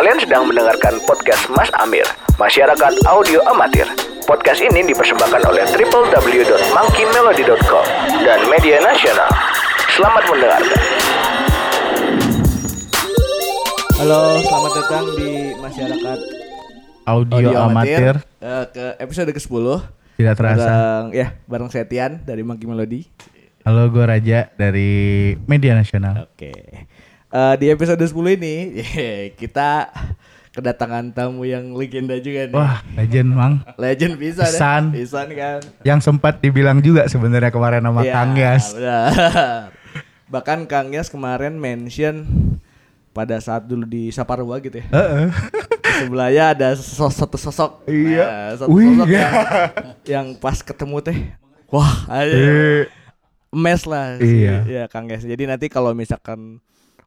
Kalian sedang mendengarkan podcast Mas Amir, Masyarakat Audio Amatir. Podcast ini dipersembahkan oleh www.monkeymelody.com dan Media Nasional. Selamat mendengarkan. Halo, selamat datang di masyarakat Audio, amatir. Eh, ke episode ke-10. Tidak terasa. Bareng, ya, bareng Setian dari Monkey Melody. Halo, gue Raja dari Media Nasional. Oke. Eh, di episode 10 ini kita kedatangan tamu yang legenda juga nih. Wah, legend mang. Legend bisa deh. Pisan. Pisan kan. Yang sempat dibilang juga sebenarnya kemarin sama Iya, Kang Yas. benar. Bahkan Kang Yas kemarin mention pada saat dulu di Saparua gitu ya. Heeh. Sebelahnya ada sos- satu sosok. Iya. Nah, satu Wih, sosok iya. yang, yang pas ketemu teh. Wah, aja. Eh, mes lah Iya. ya Kang Yes. Jadi nanti kalau misalkan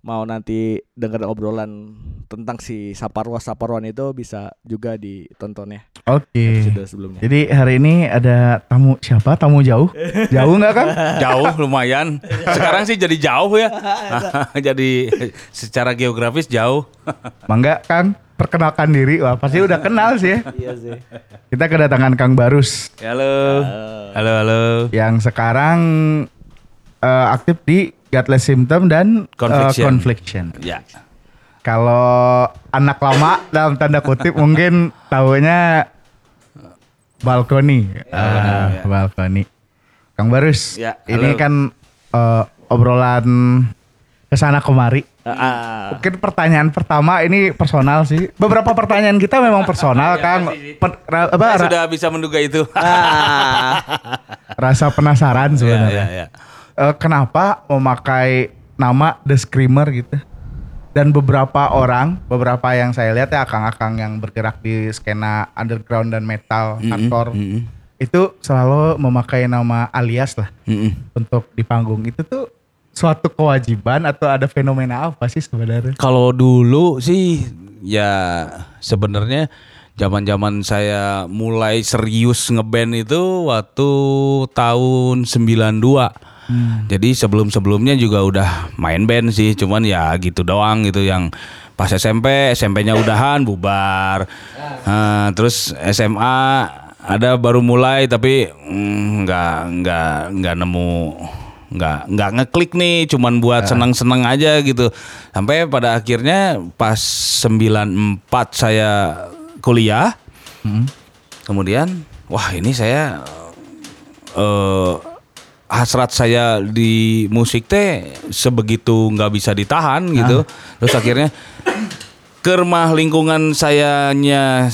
mau nanti dengar obrolan tentang si Saparwa Saparwan itu bisa juga ditonton ya Oke. sebelumnya. Jadi hari ini ada tamu siapa? Tamu jauh? Jauh nggak Kang? jauh lumayan. Sekarang sih jadi jauh ya. jadi secara geografis jauh. Mangga Kang, perkenalkan diri. Wah, pasti udah kenal sih ya. Iya sih. Kita kedatangan Kang Barus Halo. Halo, halo. yang sekarang eh, aktif di Godless Symptom dan Confliction. Confliction. Ya. Kalau anak lama dalam tanda kutip mungkin tahunya balkoni. Ah, ya. balkoni. Kang Barus, Ya, ini kan eh, obrolan ke sana kemari. Ah, Mungkin pertanyaan pertama ini personal sih. Beberapa pertanyaan kita memang personal, Kang. Per- ra- apa, Saya sudah bisa menduga itu. rasa penasaran ya, sebenarnya. ya, ya. Eh, kenapa memakai nama The Screamer gitu? Dan beberapa orang, beberapa yang saya lihat ya akang-akang yang bergerak di skena underground dan metal hardcore mm-mm. itu selalu memakai nama alias lah Mm-mm. untuk di panggung. Itu tuh suatu kewajiban atau ada fenomena apa sih sebenarnya? Kalau dulu sih ya sebenarnya zaman-zaman saya mulai serius ngeband itu waktu tahun 92. Jadi sebelum-sebelumnya juga udah main band sih, cuman ya gitu doang gitu yang pas SMP, SMP-nya udahan bubar. Nah, terus SMA ada baru mulai tapi mm, nggak nggak nggak nemu nggak nggak ngeklik nih cuman buat seneng-seneng aja gitu. Sampai pada akhirnya pas 94 saya kuliah kemudian wah ini saya eh hasrat saya di musik teh sebegitu nggak bisa ditahan gitu. Terus akhirnya ke rumah lingkungan sayanya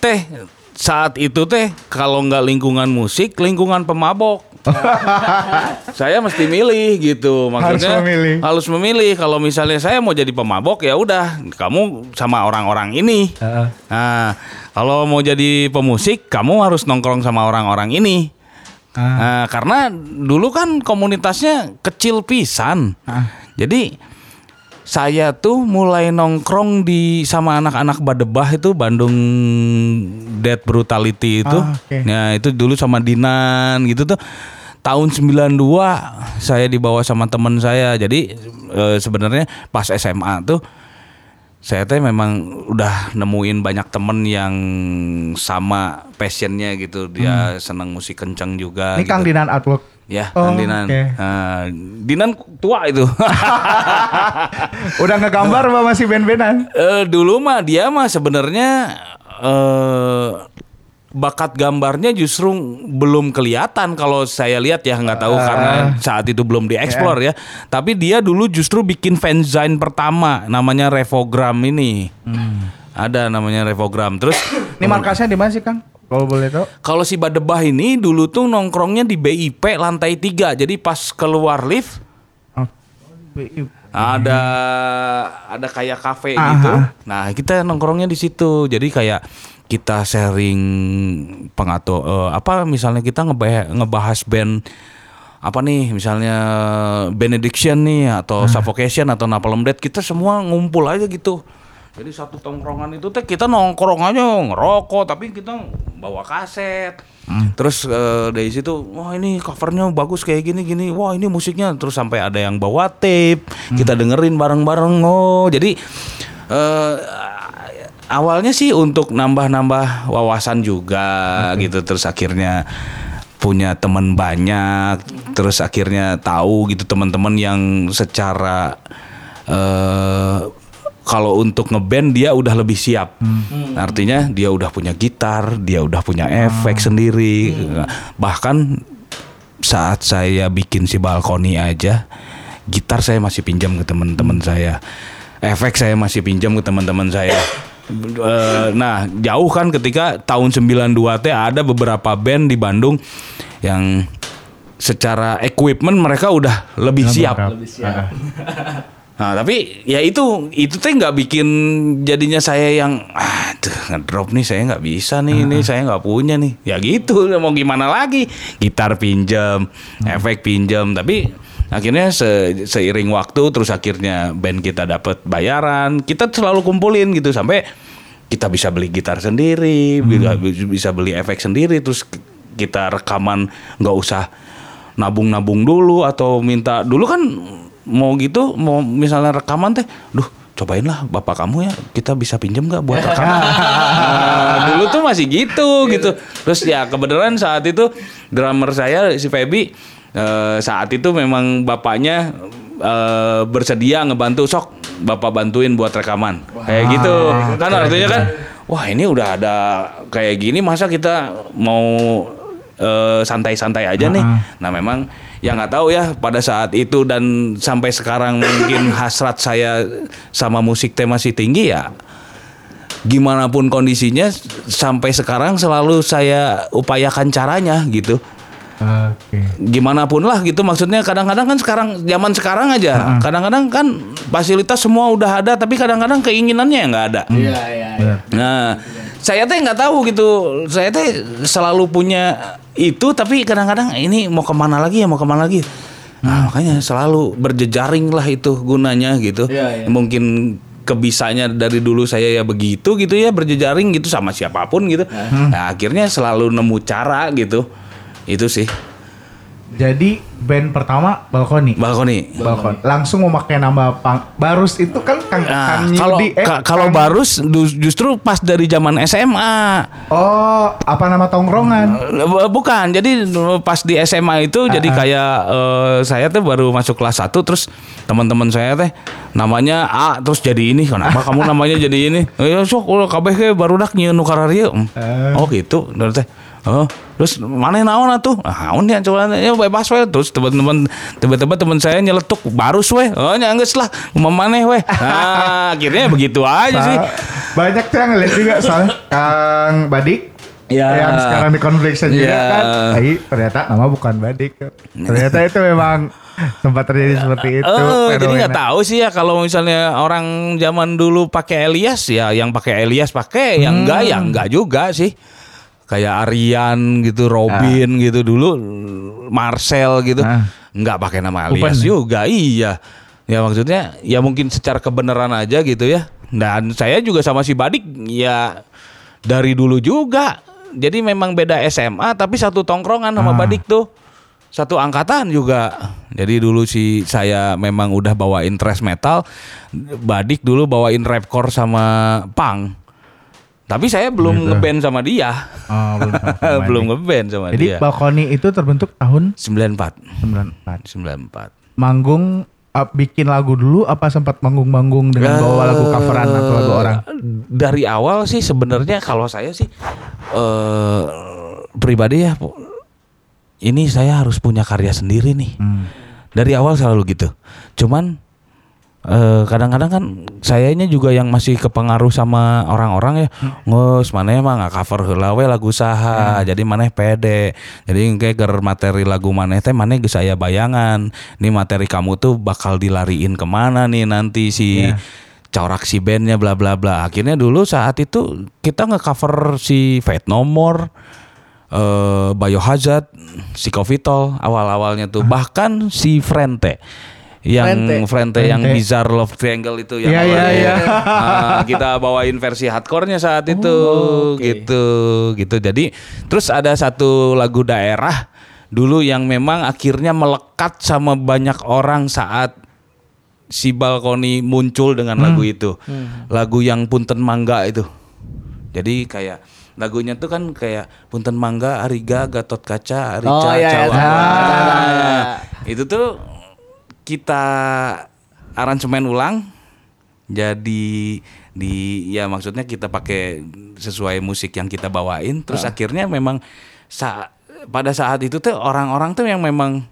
teh saat itu teh kalau nggak lingkungan musik lingkungan pemabok. Saya mesti milih gitu maksudnya Harus memilih. harus memilih. Kalau misalnya saya mau jadi pemabok ya udah kamu sama orang-orang ini. Heeh. nah kalau mau jadi pemusik kamu harus nongkrong sama orang-orang ini Ah. Nah, karena dulu kan komunitasnya kecil pisan Ah. jadi saya tuh mulai nongkrong di sama anak-anak Badebah itu Bandung Dead Brutality itu. Ah, oke. Nah, itu dulu sama Dinan gitu tuh. Tahun 92 saya dibawa sama teman saya. Jadi eh, sebenarnya pas SMA tuh saya teh memang udah nemuin banyak temen yang sama passionnya gitu. Dia seneng musik kenceng juga. Hmm. Ini Kang gitu. Dinan Outlook. Ya, Oh, Kang Dinan. oke. Nah, Dinan tua itu. Udah ngegambar apa masih band-bandan? Eh, dulu mah dia mah sebenarnya eh bakat gambarnya justru belum kelihatan kalau saya lihat ya nggak tahu karena saat itu belum dieksplor ya. Tapi dia dulu justru bikin fanzine pertama namanya Revogram ini. Ada namanya Revogram. Terus Ini markasnya di mana sih Kang? Kalau boleh tahu. kalau si Badebah ini dulu tuh nongkrongnya di BIP lantai 3. Jadi pas keluar lift Oh. ada ada kayak kafe gitu. ah. Nah, kita nongkrongnya di situ. Jadi kayak kita sharing pengatur eh, apa misalnya kita ngebahas, ngebahas band apa nih misalnya Benediction nih atau Suffocation atau Napalm Death kita semua ngumpul aja gitu. Jadi satu tongkrongan itu teh kita nongkrong aja ngerokok tapi kita bawa kaset. Terus eh, dari situ wah ini covernya bagus kayak gini gini. Wah ini musiknya terus sampai ada yang bawa tape. Kita dengerin bareng-bareng. Oh, jadi Eh, awalnya sih untuk nambah-nambah wawasan juga gitu. Terus akhirnya punya teman banyak terus akhirnya tahu gitu teman-teman yang secara eh kalau untuk ngeband dia udah lebih siap. Artinya dia udah punya gitar dia udah punya efek sendiri. Bahkan saat saya bikin si balkoni aja gitar saya masih pinjam ke teman-teman saya. Efek saya masih pinjam ke teman-teman saya Eh, nah jauh kan ketika tahun 92 teh ada beberapa band di Bandung yang secara equipment mereka udah lebih siap. Ah, Nah tapi ya itu itu teh nggak bikin jadinya saya yang ah tuh ngedrop nih saya nggak bisa nih ini saya nggak punya nih. Ya gitu mau gimana lagi? Gitar pinjam efek pinjam tapi akhirnya se- seiring waktu terus akhirnya band kita dapat bayaran kita selalu kumpulin gitu sampai kita bisa beli gitar sendiri bisa bisa beli efek sendiri terus kita rekaman nggak usah nabung-nabung dulu atau minta dulu kan mau gitu mau misalnya rekaman teh duh cobain lah bapak kamu ya kita bisa pinjam nggak buat rekaman? Nah, dulu tuh masih gitu gitu. Terus ya kebenaran saat itu drummer saya si Feby eh, saat itu memang bapaknya eh, bersedia ngebantu sok bapak bantuin buat rekaman kayak gitu kan artinya kan wah ini udah ada kayak gini masa kita mau eh, santai-santai aja nih. Nah memang ya nggak tahu ya pada saat itu dan sampai sekarang mungkin hasrat saya sama musik teh masih tinggi ya. Gimana pun kondisinya sampai sekarang selalu saya upayakan caranya gitu. Oke. Gimana pun lah gitu maksudnya kadang-kadang kan sekarang zaman sekarang aja kadang-kadang kan fasilitas semua udah ada tapi kadang-kadang keinginannya yang nggak ada. Iya iya. Benar. Nah, saya teh nggak tahu gitu. Saya teh selalu punya itu, tapi kadang-kadang ini mau ke mana lagi ya, mau ke mana lagi. Nah, makanya selalu berjejaring lah itu gunanya gitu. Iya, iya. Mungkin kebisanya dari dulu saya ya begitu gitu ya berjejaring gitu sama siapa pun gitu. Nah, akhirnya selalu nemu cara gitu. Itu sih Jadi band pertama Balkoni. balkoni. Balkon. Langsung memakai nama Pang Barus itu kan Kang Nah, Kang kalau eh, ka- kalau Barus justru pas dari zaman SMA. Oh, apa nama tongkrongan? Eh, Bukan, jadi pas di SMA itu jadi kayak eh, saya tuh baru masuk kelas 1 terus teman-teman saya teh namanya A terus jadi ini kenapa kamu namanya jadi ini ya sok ulah kabeh ge barudak nyieun nu Eh. oh gitu Terus teh Oh, terus mana naon atuh? Ah, naon ya coba ya bebas we terus teman-teman tiba-tiba teman saya nyeletuk barus we. Oh, nya geus lah, memaneh we. Nah, akhirnya begitu aja sih. Banyak tuh yang ngeliat juga soalnya Kang Badik Ya. yang sekarang di Confliction juga Ya. kan. Ai, ternyata nama bukan Badik. Ternyata itu memang sempat terjadi seperti itu. Eh, jadi nggak tahu sih ya kalau misalnya orang zaman dulu pakai Elias ya yang pakai Elias pakai yang enggak ya enggak juga sih kayak Aryan gitu Robin gitu dulu Marcel gitu Ah. nggak pakai nama Open Elias ya? juga iya ya maksudnya ya mungkin secara kebenaran aja gitu ya dan saya juga sama si Badik ya dari dulu juga jadi memang beda SMA tapi satu tongkrongan sama Ah. Badik tuh satu angkatan juga. Jadi dulu sih saya memang udah bawain thrash metal, Badik dulu bawain rapcore sama punk. Tapi saya belum Gitu. ngeband sama dia. Oh, belum sama belum ngeband sama Jadi dia. Balkoni itu terbentuk tahun 94. 94. 94. Manggung uh, bikin lagu dulu apa sempat manggung-manggung dengan bawa lagu coveran atau lagu orang? Dari awal sih sebenarnya kalau saya sih eh pribadi ya ini saya harus punya karya sendiri nih. Hmm. Dari awal selalu gitu. Cuman eh, kadang-kadang kan sayanya juga yang masih kepengaruh sama orang-orang ya. Ngus mana emang nggak cover heula we lagu saha. Jadi maneh pede. Jadi kayak ger materi lagu maneh teh maneh geus aya bayangan. Nih materi kamu tuh bakal dilariin ke mana nih nanti si Iya. corak si bandnya bla bla bla. Akhirnya dulu saat itu kita nge-cover si Fate No More eh Biohazard, Psychovitol awal-awalnya tuh bahkan si Frente yang Frente. Frente, yang. Bizarre Love Triangle itu yang Iya, iya, awalnya. iya. Ah, kita bawain versi hardcore-nya saat itu oke. gitu gitu. Jadi terus ada satu lagu daerah dulu yang memang akhirnya melekat sama banyak orang saat si Balkoni muncul dengan lagu itu. Lagu yang Punten Mangga itu. Jadi kayak lagunya tuh kan kayak Punten Mangga, Ariga, Gatot Kaca, Arica, Oh, iya, iya, Cawa. Nah, iya. Itu tuh kita aransemen ulang jadi di ya maksudnya kita pakai sesuai musik yang kita bawain terus akhirnya memang sa- pada saat itu tuh orang-orang tuh yang memang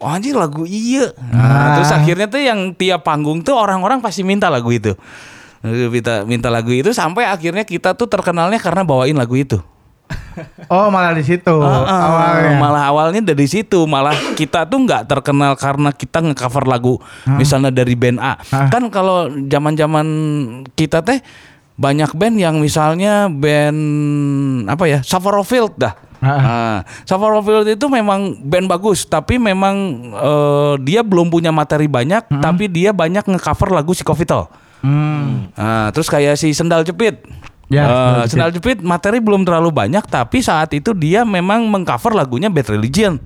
oh anjir lagu iya. Nah, terus akhirnya tuh yang tiap panggung tuh orang-orang pasti minta lagu itu. Minta minta lagu itu sampai akhirnya kita tuh terkenalnya karena bawain lagu itu Oh malah di situ Ah, awalnya. Malah awalnya dari situ, malah kita tuh nggak terkenal karena kita ngecover lagu misalnya dari band A. Kan kalau zaman-zaman kita teh banyak band yang misalnya band apa ya, Safarofield dah. Nah, Safarofield itu memang band bagus, tapi memang eh, dia belum punya materi banyak, tapi dia banyak ngecover lagu Psikovital. Hmm. Nah, terus kayak si Sendal Jepit. Ya, Eh, Sendal Jepit. Materi belum terlalu banyak tapi saat itu dia memang mengcover lagunya Bad Religion.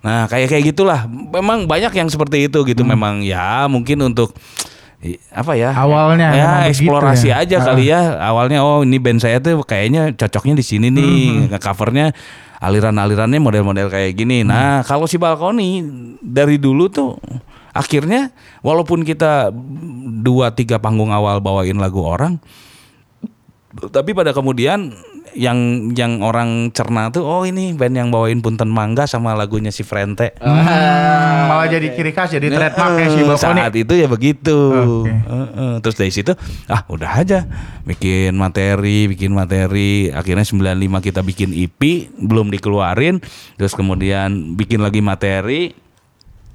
Nah, kayak kayak gitulah. Memang banyak yang seperti itu gitu Hmm. memang ya mungkin untuk apa ya? Awalnya ya eksplorasi ya. aja kali ya. Awalnya oh ini band saya tuh kayaknya cocoknya di sini Hmm, nih. Nge-covernya aliran-alirannya model-model kayak gini. Hmm. Nah, kalau si Balkoni dari dulu tuh akhirnya walaupun kita dua tiga panggung awal bawain lagu orang tapi pada kemudian yang yang orang cerna tuh oh ini band yang bawain Punten Mangga sama lagunya si Frente. Hmm, malah jadi ciri khas jadi trademarknya si Eh, Balkoni. Saat itu ya begitu. Oke. Heeh. Terus dari situ ah udah aja bikin materi, bikin materi. Akhirnya 95 kita bikin EP belum dikeluarin. Terus kemudian bikin lagi materi.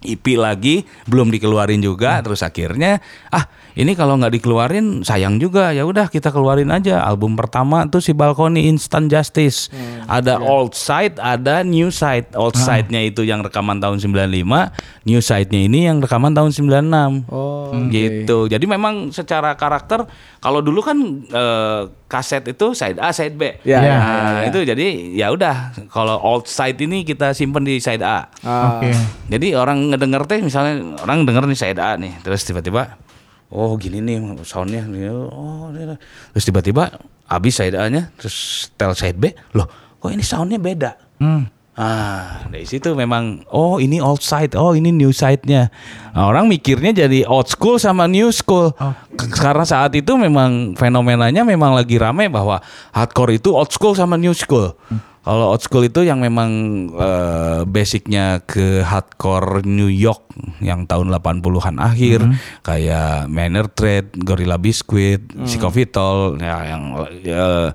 EP lagi belum dikeluarin juga terus akhirnya ah ini kalau nggak dikeluarin sayang juga. Ya udah kita keluarin aja. Album pertama tuh si Balkoni Instant Justice. Ada old side ada new side. Old side-nya itu yang rekaman tahun 95 new side-nya ini yang rekaman tahun 96 Oh, gitu. Jadi memang secara karakter kalau dulu kan eh, kaset itu side A side B. Ya, ya, nah itu jadi ya udah kalau old side ini kita simpen di side A. Ah, Oke. jadi orang ngedenger teh misalnya orang denger nih side A nih, terus tiba-tiba oh gini nih soundnya, nih, oh ini- terus tiba-tiba habis side A-nya, terus tel side B, loh kok ini soundnya beda? Hmm. Ah dari situ memang oh ini old side, oh ini new side-nya. Nah, orang mikirnya jadi old school sama new school. K- Karena saat itu memang fenomenanya memang lagi rame bahwa hardcore itu old school sama new school. Kalau old school itu yang memang eh, basicnya ke hardcore New York yang tahun 80-an akhir kayak Manor Trade, Gorilla Biscuit, Psikovital ya yang ya,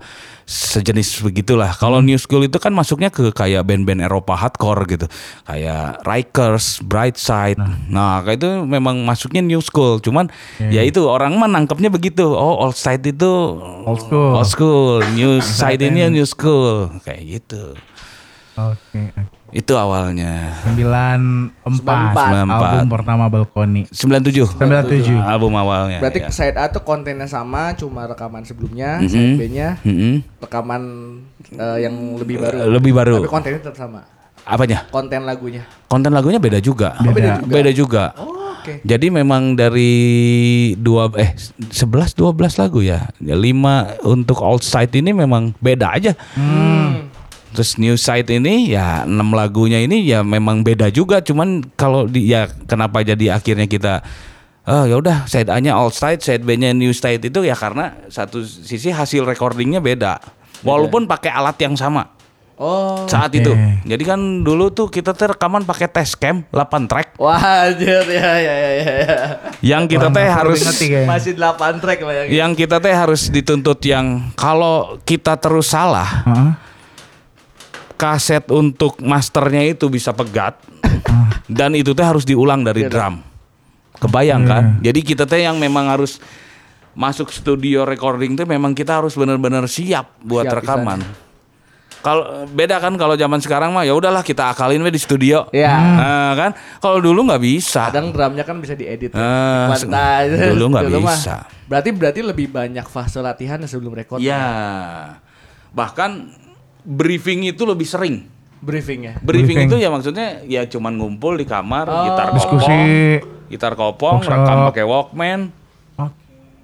sejenis begitulah. Kalau New School itu kan masuknya ke kayak band-band Eropa hardcore gitu. Kayak Rikers, Brightside. Nah, kayak itu memang masuknya New School. Cuman ya itu orang mah nangkepnya begitu. Oh, old side itu Old school. Old school, new side ini new school. Kayak gitu. Oke. Itu awalnya. 94 94. album pertama Balkoni. 97. 97. Album awalnya. Berarti ya. side A tuh kontennya sama, cuma rekaman sebelumnya, Mhm. side B-nya Mm-mm. rekaman eh, yang lebih baru. Lebih baru. Tapi kontennya tetap sama. Apanya? Konten lagunya. Konten lagunya beda juga. Beda. Beda juga. Oh, oke. Jadi memang dari dua eh 11 12 lagu ya. Ya, Lima untuk old side ini memang beda aja. Terus new side ini ya enam lagunya ini ya memang beda juga. Cuman kalau di ya kenapa jadi akhirnya kita Oh ya udah side A-nya old side, side B-nya new side itu ya karena satu sisi hasil recordingnya beda. Walaupun pakai alat yang sama Oh. saat Oke. itu. Jadi kan dulu tuh kita tuh rekaman pakai test cam 8 track. Wah, anjir ya ya ya ya. ya. Yang kita teh harus kayaknya. Masih 8 track bayangin. yang kita teh harus dituntut yang kalau kita terus salah Heeh. Kaset untuk masternya itu bisa pegat dan itu teh harus diulang dari drum kebayang kan jadi kita teh yang memang harus masuk studio recording tuh memang kita harus benar-benar siap buat Siap, rekaman kalau beda kan kalau zaman sekarang mah ya udahlah kita akalin we di studio Iya. Nah, kan kalau dulu nggak bisa Kadang drumnya kan bisa diedit. Kuantai. dulu nggak mah. bisa. Berarti berarti lebih banyak fase latihan sebelum record. ya bahkan briefing itu lebih sering Briefingnya. Briefing, Briefing. itu ya maksudnya ya cuman ngumpul di kamar, Oh. gitar Diskusi. kopong, gitar kopong, Workshop. rekam pakai Walkman. Oke.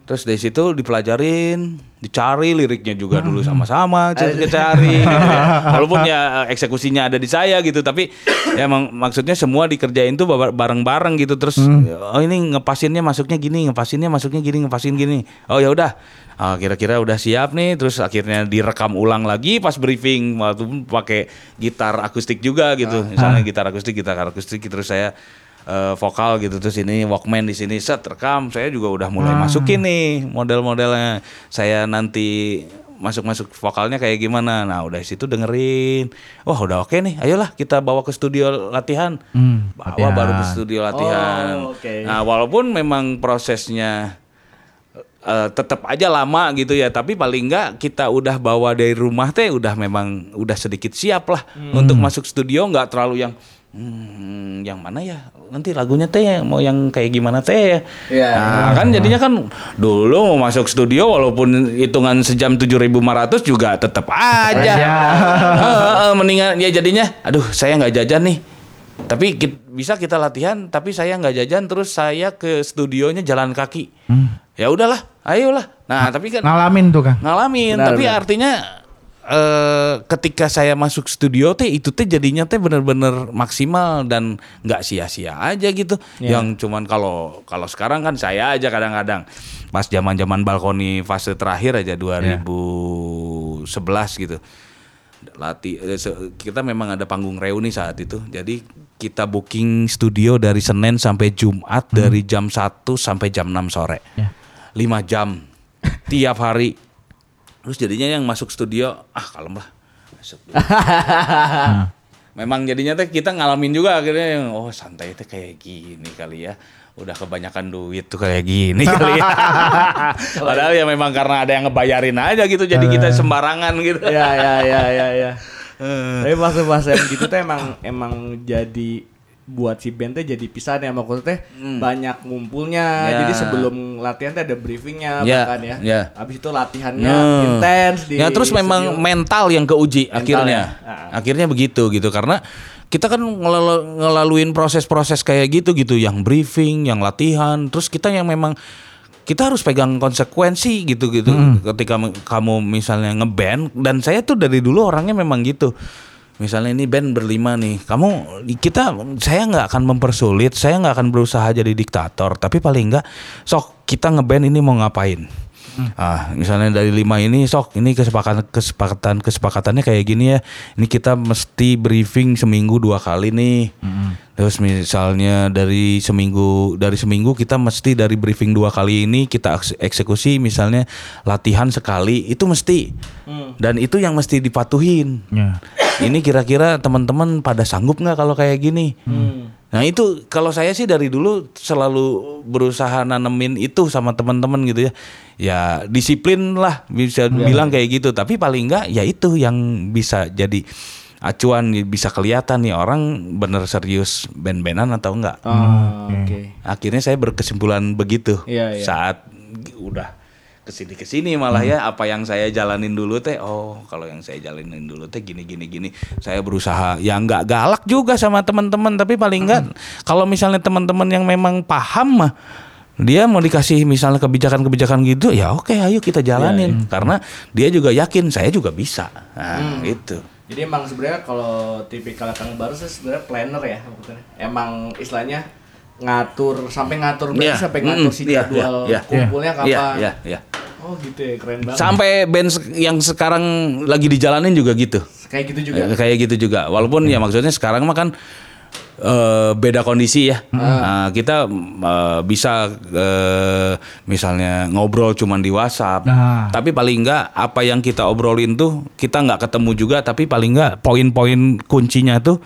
Terus dari situ dipelajarin, dicari liriknya juga dulu Hmm. sama-sama cari cari. Walaupun ya eksekusinya ada di saya gitu, tapi ya emang maksudnya semua dikerjain tuh ba- bareng-bareng gitu. Terus Hmm. oh ini ngepasinnya masuknya gini, ngepasinnya masuknya gini, ngepasin gini. Oh ya udah. Ah, kira-kira udah siap nih, terus akhirnya direkam ulang lagi pas briefing waktu pakai gitar akustik juga gitu. Misalnya gitar akustik, gitar akustik terus saya eh, vokal gitu terus ini Walkman di sini set rekam. Saya juga udah mulai masukin nih model-modelnya. Saya nanti masuk-masuk vokalnya kayak gimana. Nah udah situ dengerin. Wah udah oke nih. Ayolah kita bawa ke studio latihan. Hmm, bawa latihan. baru ke studio latihan. Oh, oke. nah walaupun memang prosesnya eh, tetap aja lama gitu ya. Tapi paling enggak kita udah bawa dari rumah teh udah memang udah sedikit siap lah untuk masuk studio. Nggak terlalu yang hmm, yang mana ya? Nanti lagunya teh mau yang kayak gimana teh Iya, nah kan jadinya kan dulu mau masuk studio walaupun hitungan sejam 7.500 juga tetap aja. Heeh, mendingan ya jadinya aduh saya nggak jajan nih. Tapi kit- bisa kita latihan tapi saya nggak jajan terus saya ke studionya jalan kaki. Ya udahlah ayolah. Nah tapi kan Ngalamin tuh kan. ngalamin Benar, tapi benar. artinya eh ketika saya masuk studio teh itu teh jadinya teh bener-bener maksimal dan nggak sia-sia aja gitu. Yang cuman kalau kalau sekarang kan saya aja kadang-kadang. Pas zaman-zaman balkoni fase terakhir aja 2011 gitu. Latih eh, kita memang ada panggung reuni saat itu. Jadi kita booking studio dari Senin sampai Jumat dari jam 1 sampai jam 6 sore. Ya. 5 jam tiap hari. Terus jadinya yang masuk studio ah kalem lah. Masuk. Dulu. memang jadinya teh kita ngalamin juga akhirnya yang oh santai teh kayak gini kali ya. Udah kebanyakan duit tuh kayak gini kali ya. Padahal ya memang karena ada yang ngebayarin aja gitu jadi kita sembarangan gitu. Ya ya ya ya ya. Tapi masa-masa yang gitu tuh emang emang jadi buat si band teh jadi pisahan ya maksudnya teh banyak ngumpulnya Ya. jadi sebelum latihan teh ada briefingnya Ya, bahkan ya ya. habis itu latihannya Nah. intens di ya terus memang studio. mental yang keuji Mental akhirnya. ya. Ah. Akhirnya begitu gitu karena kita kan ngelala- ngelaluin proses-proses kayak gitu gitu yang briefing, yang latihan, terus kita yang memang kita harus pegang konsekuensi gitu gitu ketika me- kamu misalnya ngeband dan saya tuh dari dulu orangnya memang gitu misalnya ini band berlima nih kamu kita saya nggak akan mempersulit saya nggak akan berusaha jadi diktator tapi paling nggak sok kita ngeband ini mau ngapain Ah, misalnya dari lima ini sok ini kesepakatan kesepakatan kesepakatannya kayak gini ya. Ini kita mesti briefing seminggu dua kali nih. Terus misalnya dari seminggu dari seminggu kita mesti dari briefing dua kali ini kita eksekusi misalnya latihan sekali itu mesti. Dan itu yang mesti dipatuhin. Ya. Ini kira-kira teman-teman pada sanggup nggak kalau kayak gini? Nah itu kalau saya sih dari dulu selalu berusaha nanemin itu sama teman-teman gitu ya. Ya disiplin lah bisa bilang kayak gitu. Tapi paling enggak ya itu yang bisa jadi acuan bisa kelihatan nih orang bener serius band-bandan atau enggak. Oh, oke. Akhirnya saya berkesimpulan begitu. Iya, iya. saat udah ke sini ke sini malah ya apa yang saya jalanin dulu teh oh kalau yang saya jalanin dulu teh gini gini gini. Saya berusaha ya nggak galak juga sama teman-teman. Tapi paling enggak kalau misalnya teman-teman yang memang paham mah dia mau dikasih misalnya kebijakan-kebijakan gitu ya oke ayo kita jalanin karena dia juga yakin saya juga bisa nah gitu Jadi emang sebenarnya kalau tipikal kang baru sebenarnya planner ya maksudnya. Emang istilahnya ngatur sampai ngatur berarti Iya. sampai ngatur Mm, si iya, jadwal iya, iya. kumpulnya Iya, kapan. iya, iya. Oh gitu ya keren banget. sampai band yang sekarang lagi dijalanin juga gitu Kayak gitu juga. Ya, kayak gitu juga. Walaupun ya maksudnya sekarang mah kan eh, beda kondisi ya. Nah, kita eh, bisa eh, misalnya ngobrol cuman di WhatsApp. Nah. Tapi paling enggak apa yang kita obrolin tuh kita nggak ketemu juga tapi paling enggak poin-poin kuncinya tuh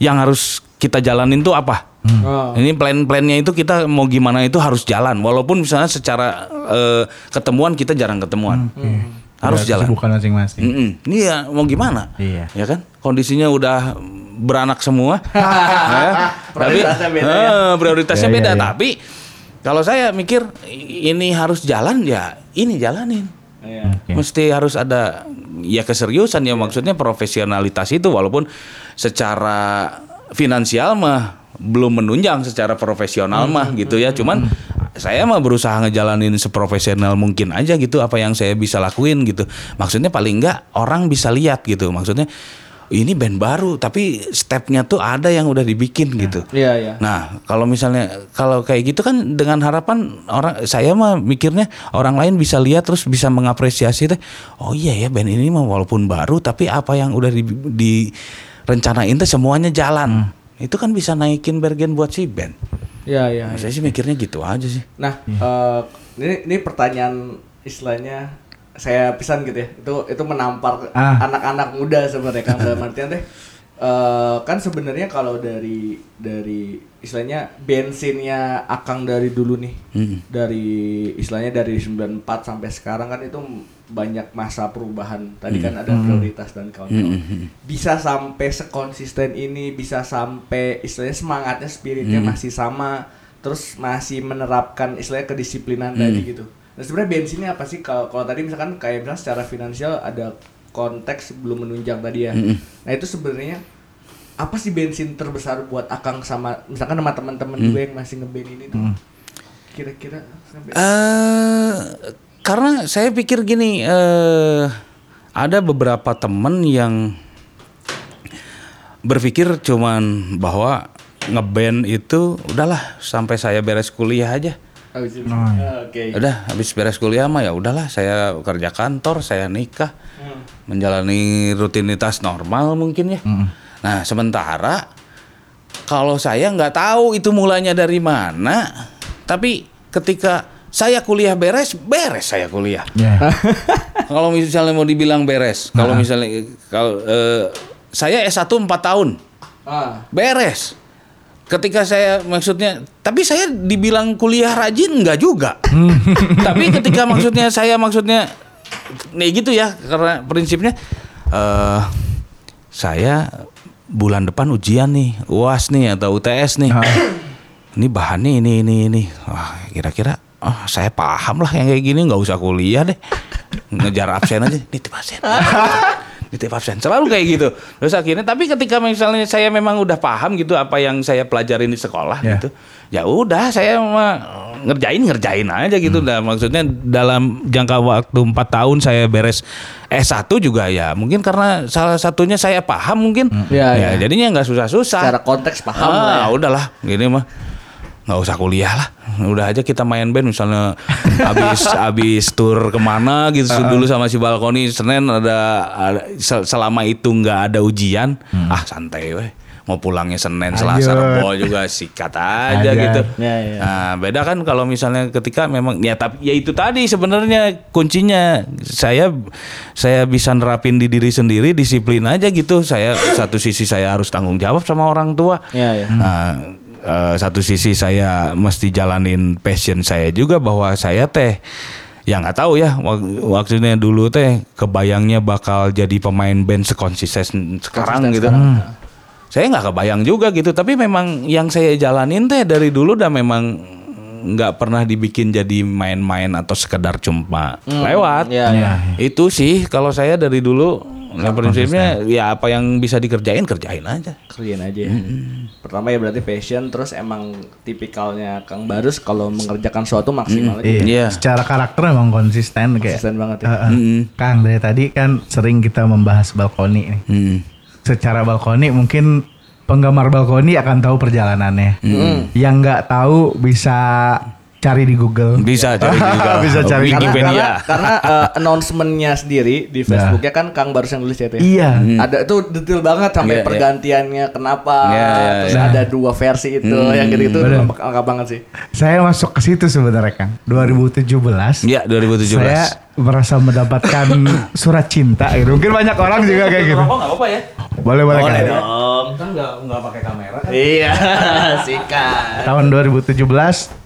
yang harus kita jalanin tuh apa? Oh. Ini plan-plannya itu kita mau gimana itu harus jalan. Walaupun misalnya secara eh, ketemuan kita jarang ketemuan. Harus Ada jalan. kesibukan masing-masing. Mm-mm. Ini ya mau gimana? Iya. Ya kan? Kondisinya udah beranak semua. ya. Tapi Prioritasnya beda ya. Eh, prioritasnya Ya, ya, beda. ya. Tapi kalau saya mikir ini harus jalan ya ini jalanin. Iya. Oke. Mesti harus ada ya keseriusan ya maksudnya profesionalitas itu walaupun secara finansial mah belum menunjang secara profesional mah gitu ya. Cuman saya mah berusaha ngejalanin seprofesional mungkin aja gitu apa yang saya bisa lakuin gitu. Maksudnya paling enggak orang bisa lihat gitu. Maksudnya ini band baru tapi stepnya tuh ada yang udah dibikin gitu. Iya, iya. Nah, kalau misalnya kalau kayak gitu kan dengan harapan orang saya mah mikirnya orang lain bisa lihat terus bisa mengapresiasi teh. Oh iya ya band ini mah walaupun baru tapi apa yang udah di, direncanain teh semuanya jalan. Itu kan bisa naikin bergen buat si band. Iya, iya. Nah, saya sih mikirnya gitu aja sih. Nah, eh, ini ini pertanyaan istilahnya saya pisan gitu ya. Itu itu menampar Ah. anak-anak muda sebenarnya kan dalam artian teh eh, kan sebenarnya kalau dari dari istilahnya bensinnya Akang dari dulu nih. Mm. Dari istilahnya dari 94 sampai sekarang kan itu banyak masa perubahan. Tadi kan ada prioritas dan kawan-kawan. Bisa sampai sekonsisten ini, bisa sampai istilahnya semangatnya, spiritnya masih sama, terus masih menerapkan istilahnya kedisiplinan tadi gitu. Nah sebenarnya bensinnya apa sih kalau kalau tadi misalkan kayak misalnya secara finansial ada konteks belum menunjang tadi ya. Nah itu sebenarnya apa sih bensin terbesar buat Akang sama misalkan sama teman-teman juga yang masih ngeband ini tuh? Kira-kira sampai- Eh karena saya pikir gini eh ada beberapa temen yang berpikir cuman bahwa ngeband itu udahlah sampai saya beres kuliah aja. Habis itu. Oh, Ah, Oke. Udah habis beres kuliah mah ya udahlah saya kerja kantor, saya nikah, Hmm. menjalani rutinitas normal mungkin ya. Nah sementara kalau saya nggak tahu itu mulanya dari mana, tapi ketika saya kuliah beres, beres saya kuliah. Ya. kalau misalnya mau dibilang beres, kalau misalnya kalau eh, saya S1 4 tahun, Ah, beres. Ketika saya maksudnya, tapi saya dibilang kuliah rajin enggak juga. tapi ketika maksudnya saya maksudnya nih gitu ya karena prinsipnya eh saya bulan depan ujian nih, UAS nih atau UTS nih. Ini bahannya ini ini ini. Wah, kira-kira ah saya paham lah yang kayak gini nggak usah kuliah deh. Ngejar absen aja, nitip absen. nitip absen. Selalu kayak gitu. Terus akhirnya tapi ketika misalnya saya memang udah paham gitu apa yang saya pelajarin di sekolah Ya. gitu. Ya udah saya mah ngerjain ngerjain aja gitu Hmm. dah maksudnya dalam jangka waktu 4 tahun saya beres S1 juga ya mungkin karena salah satunya saya paham mungkin Ya, ya, ya. jadinya nggak susah-susah secara konteks paham ah, lah ya. udahlah gini mah nggak usah kuliah lah. Udah aja kita main band misalnya habis habis tur ke mana gitu dulu sama si balkoni senin ada, ada- sel- selama itu nggak ada ujian ah santai weh. Mau pulangnya senin selasa rebo juga sikat aja Aja. gitu. Ya, ya. nah beda kan kalau misalnya ketika memang ya tapi ya itu tadi sebenarnya kuncinya. Saya saya bisa nerapin di diri sendiri disiplin aja gitu. Saya satu sisi saya harus tanggung jawab sama orang tua. Ya, ya. Nah, eh, satu sisi saya mesti jalanin passion saya juga bahwa saya teh ya nggak tahu ya wak- waktunya dulu teh kebayangnya bakal jadi pemain band sekonsisten sekarang gitu. Saya nggak kebayang juga gitu, tapi memang yang saya jalanin teh dari dulu udah memang nggak pernah dibikin jadi main-main atau sekedar cuma lewat. Ya, ya. Itu sih kalau saya dari dulu Nah, prinsipnya ya apa yang bisa dikerjain kerjain aja. kerjain aja ya. Pertama ya berarti passion terus emang tipikalnya Kang Barus kalau mengerjakan suatu maksimal aja. Iya. Iya. Secara karakter emang konsisten kayak. Konsisten banget ya. Heeh. Mm. Kang dari tadi kan sering kita membahas balkoni nih. Hmm. Secara balkoni mungkin penggemar balkoni akan tahu perjalanannya. Hmm. Yang nggak tahu bisa cari di Google. Bisa cari juga. Bisa cari. Karena, Wikipedia. karena, karena eh, announcementnya sendiri di Facebooknya kan Kang Barus yang nulis ya ya. Iya. Ada itu detail banget sampai Iya, iya. pergantiannya kenapa, Iya, iya, terus iya. ada dua versi itu yang gitu-gitu lengkap banget sih. Saya masuk ke situ sebenarnya Kang. 2017. Iya 2017. Saya merasa mendapatkan surat cinta gitu. Mungkin banyak orang juga kayak gitu. nggak apa-apa ya? Boleh boleh Boleh Kang. dong. Kan nggak nggak pakai kamera kan? Iya, sikat. Tahun 2017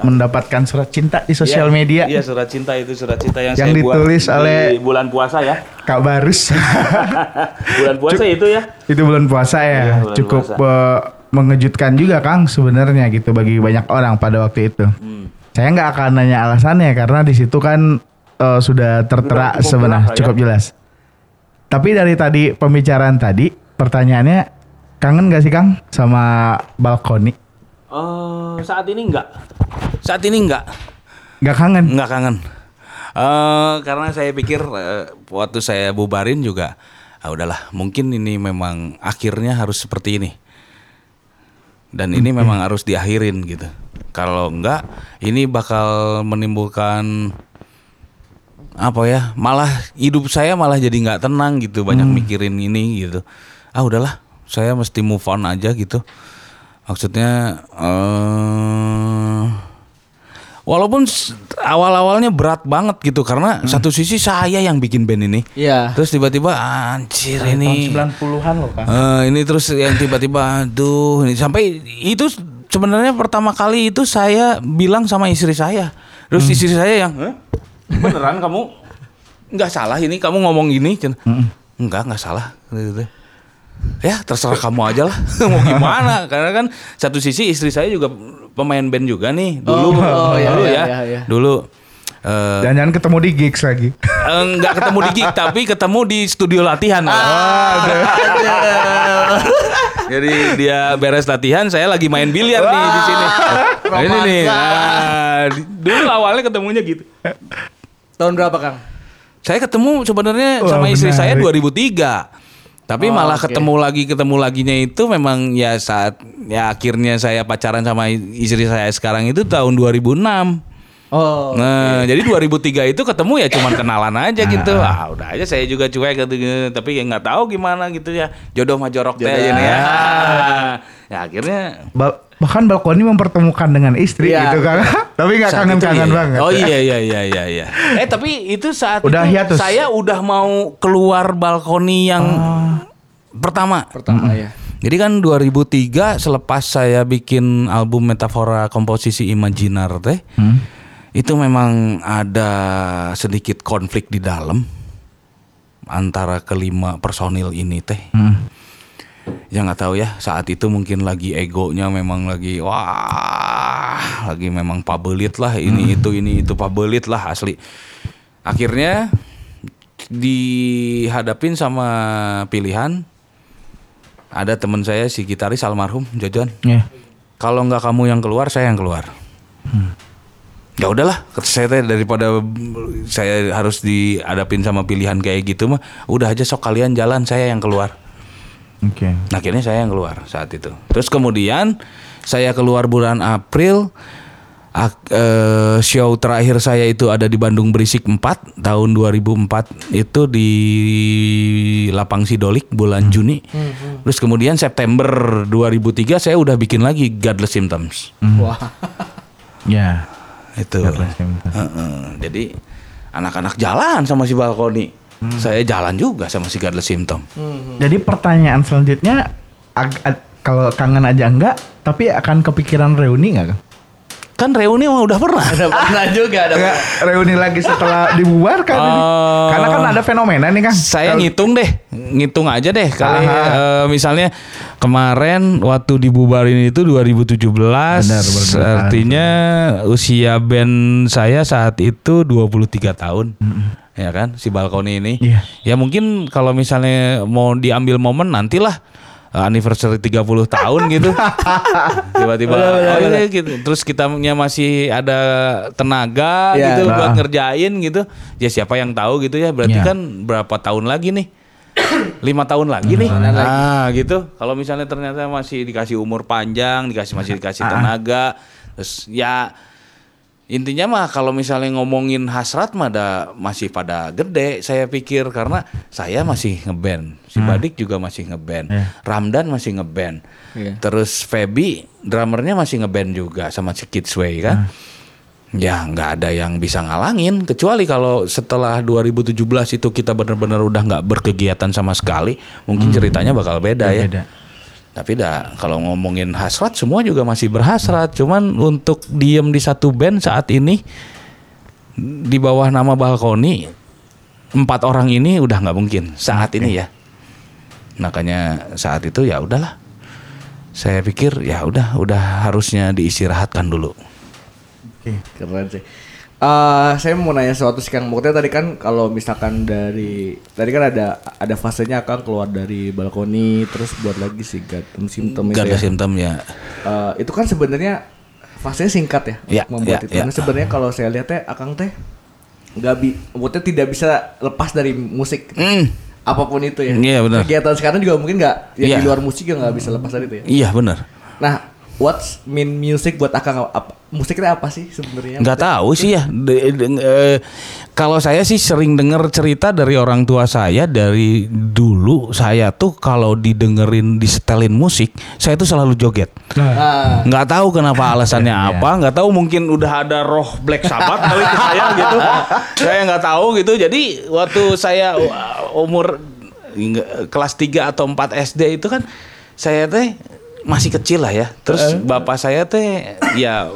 mendapatkan surat cinta di sosial media. Iya surat cinta itu surat cinta yang, Yang saya buat ditulis di oleh- bulan puasa ya. Kak Barus. bulan puasa itu ya. itu bulan puasa ya. Iya, bulan Cukup puasa. eh, mengejutkan juga Kang sebenarnya gitu bagi banyak orang pada waktu itu. Hmm. Saya nggak akan nanya alasannya karena di situ kan eh, sudah tertera cukup sebenarnya ya. cukup jelas. Tapi dari tadi pembicaraan tadi pertanyaannya kangen gak sih Kang sama balkoni? Eh, saat ini enggak. Saat ini enggak. Gak kangen? Enggak kangen. Eh karena saya pikir eh, waktu saya bubarin juga ah udahlah, mungkin ini memang akhirnya harus seperti ini. Dan ini memang harus diakhirin gitu. Kalau enggak, ini bakal menimbulkan apa ya? Malah hidup saya malah jadi nggak tenang gitu, banyak mikirin ini gitu. Ah udahlah, saya mesti move on aja gitu. Maksudnya eh Walaupun awal-awalnya berat banget gitu karena satu sisi saya yang bikin band ini. Iya. Terus tiba-tiba anjir ini. 90-an loh Kang. Eh, ini terus yang tiba-tiba aduh ini sampai itu sebenarnya pertama kali itu saya bilang sama istri saya. Terus istri saya yang "Hah? beneran kamu nggak salah ini kamu ngomong gini Cen. enggak nggak salah gitu. Ya terserah kamu aja lah. Mau gimana? Karena kan satu sisi istri saya juga pemain band juga nih dulu. Oh, oh, iya, dulu iya, ya. iya, iya. dulu eh, Jangan-jangan ketemu di gigs lagi. Eh, nggak ketemu di gig tapi ketemu di studio latihan. Jadi dia beres latihan saya lagi main biliar nih di sini. Nah, ini nih nah, dulu awalnya ketemunya gitu. Tahun berapa Kang? saya ketemu sebenarnya sama istri saya menarik. 2003 tapi Oh, malah oke. ketemu lagi ketemu laginya itu memang ya saat ya akhirnya saya pacaran sama istri saya sekarang itu tahun 2006 Oh. Nah, jadi 2003 itu ketemu ya cuman kenalan aja gitu. Ah, udah aja saya juga cuek gitu, gitu. tapi ya nggak tahu gimana gitu ya. Jodoh mah jorok teh aja nih ya. ya akhirnya Ba- bahkan balkoni mempertemukan dengan istri Iya. gitu kan. Tapi nggak kangen-kangen itu iya. banget. Oh iya iya iya iya iya. Eh tapi itu saat Udah itu hiatus. saya udah mau keluar balkoni yang pertama. Pertama ya. Jadi kan 2003 selepas saya bikin album Metafora Komposisi Imaginar teh, itu memang ada sedikit konflik di dalam antara kelima personil ini teh. Ya nggak tahu ya saat itu mungkin lagi egonya memang lagi wah lagi memang pabelit lah ini itu ini itu pabelit lah asli. Akhirnya dihadapin sama pilihan ada teman saya si gitaris almarhum Jojon. Iya. Kalau nggak kamu yang keluar, saya yang keluar. Ya udahlah, saya teh daripada saya harus dihadapin sama pilihan kayak gitu mah, udah aja sok kalian jalan, saya yang keluar. Oke. Nah, akhirnya saya yang keluar saat itu. Terus kemudian saya keluar bulan April. Ak- eh, show terakhir saya itu ada di Bandung Berisik 4 tahun 2004 itu di Lapang Sidolik bulan Juni. Terus kemudian September 2003 saya udah bikin lagi Godless Symptoms. Wah. Ya. Itu. Godless Symptoms. Heeh. Jadi anak-anak jalan sama si Balkoni. Saya jalan juga sama si Godless Symptom. Jadi pertanyaan selanjutnya ag- ag- kalau kangen aja enggak, tapi akan kepikiran reuni enggak? Kan reuni mah udah pernah. Ada pernah juga ada. Enggak, reuni lagi setelah dibubarkan ini. Oh. Karena kan ada fenomena nih Kang. Saya Kalau- ngitung deh, ngitung aja deh kali eh, misalnya kemarin waktu dibubarin itu 2017 Benar, benar. artinya usia band saya saat itu 23 tahun. Ya kan si balkoni ini. Iya. Ya mungkin kalau misalnya mau diambil momen nantilah eh, anniversary 30 tahun gitu. Tiba-tiba oh iya gitu. Terus kitanya masih ada tenaga Iya. gitu Nah. buat ngerjain gitu. Ya siapa yang tahu gitu ya. Berarti Iya. kan berapa tahun lagi nih? lima tahun lagi nih. Nah, gitu. Kalau misalnya ternyata masih dikasih umur panjang, dikasih masih dikasih tenaga, terus ya intinya mah kalau misalnya ngomongin hasrat mah ada masih pada gede saya pikir karena saya masih ngeband, si Badik juga masih ngeband, Iya. Ramdan masih ngeband, Iya. terus Feby drummernya masih ngeband juga sama si Kidsway kan. Ya nggak ada yang bisa ngalangin kecuali kalau setelah 2017 itu kita benar-benar udah nggak berkegiatan sama sekali, mungkin ceritanya bakal beda ya. Beda. Tapi dah kalau ngomongin hasrat semua juga masih berhasrat. Cuman untuk diem di satu band saat ini di bawah nama Balkoni empat orang ini udah nggak mungkin saat ini ya. Makanya saat itu ya udahlah. Saya pikir ya udah udah harusnya diistirahatkan dulu. Keren sih. Eh, saya mau nanya sesuatu sih Kang. Maksudnya tadi kan kalau misalkan dari tadi kan ada ada fasenya Kang keluar dari balkoni terus buat lagi sih Gotham Symptom itu ya. simptom ya. Eh, itu kan sebenarnya fasenya singkat ya, Iya, membuat iya, itu. iya. Karena sebenarnya kalau saya lihat teh Akang teh nggak bi, maksudnya tidak bisa lepas dari musik. Hmm. Apa pun itu ya. Iya, benar. Kegiatan sekarang juga mungkin nggak yang Iya. di luar musik juga nggak bisa lepas dari itu ya. Iya benar. Nah, what's mean music buat Akang apa? Musiknya apa sih sebenarnya? Nggak tahu sih ya. De- de- eh, kalau saya sih sering dengar cerita dari orang tua saya dari dulu saya tuh kalau didengerin disetelin musik, saya tuh selalu joget. Nah, Nggak tahu kenapa alasannya apa, nggak tahu mungkin udah ada roh Black Sabbath kali ke saya gitu. Saya nggak tahu gitu. Jadi waktu saya uh, umur kelas 3 atau 4 SD itu kan saya teh masih kecil lah ya. Terus bapak saya teh ya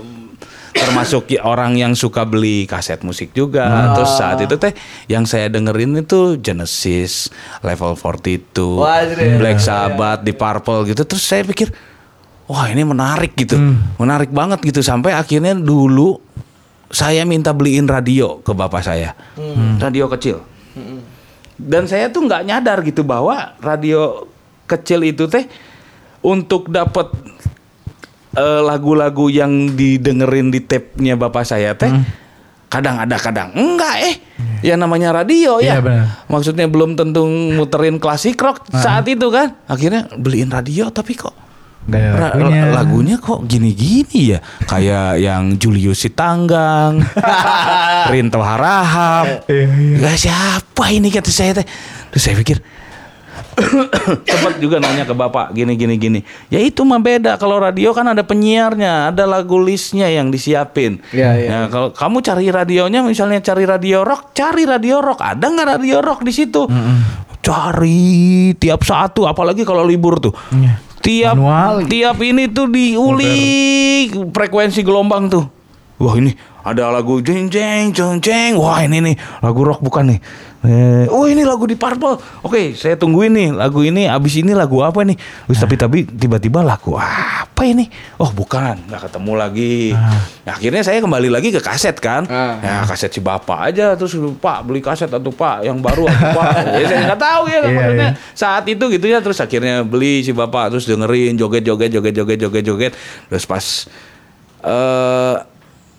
termasuk ya orang yang suka beli kaset musik juga. Terus saat itu teh yang saya dengerin itu Genesis, Level 42, Wah, jadi- Black Sabbath, di Purple gitu. Terus saya pikir wah ini menarik gitu, menarik banget gitu. Sampai akhirnya dulu saya minta beliin radio ke bapak saya, radio kecil. Dan saya tuh nggak nyadar gitu bahwa radio kecil itu teh untuk dapat eh, lagu-lagu yang didengerin di tape-nya bapak saya teh kadang ada kadang enggak eh. Ya namanya radio ya. Benar. maksudnya belum tentu muterin klasik rock saat itu kan. Akhirnya beliin radio tapi kok Nggak ada ra- lagunya. lagunya kok gini-gini ya? Kayak yang Julius Sitanggang Rinto Harahap. Iya, iya. Gak siapa ini kata saya teh. Terus saya pikir sempat juga nanya ke bapak gini gini gini. Ya itu mah beda kalau radio kan ada penyiarnya ada lagu listnya yang disiapin. Iya, iya. Nah, kalau kamu cari radionya misalnya cari radio rock cari radio rock. Ada nggak radio rock di situ? Cari tiap satu apalagi kalau libur tuh. Iya. tiap Manual. tiap ini tuh diulik frekuensi gelombang tuh. Wah ini ada lagu jeng jeng jeng jeng. Wah ini nih lagu rock bukan nih eh, oh ini lagu di Purple. Oke saya tungguin nih lagu ini. Abis ini lagu apa nih? Terus tapi tapi tiba-tiba lagu apa ini? Oh bukan. Nggak ketemu lagi. Nah, akhirnya saya kembali lagi ke kaset kan. Ah. ya kaset si bapak aja. Terus pak beli kaset atau pak yang baru atau pak. Ya, saya nggak tahu ya Iya, maksudnya iya. saat itu gitu ya. Terus akhirnya beli si bapak. Terus dengerin joget joget joget joget joget joget. Terus pas eh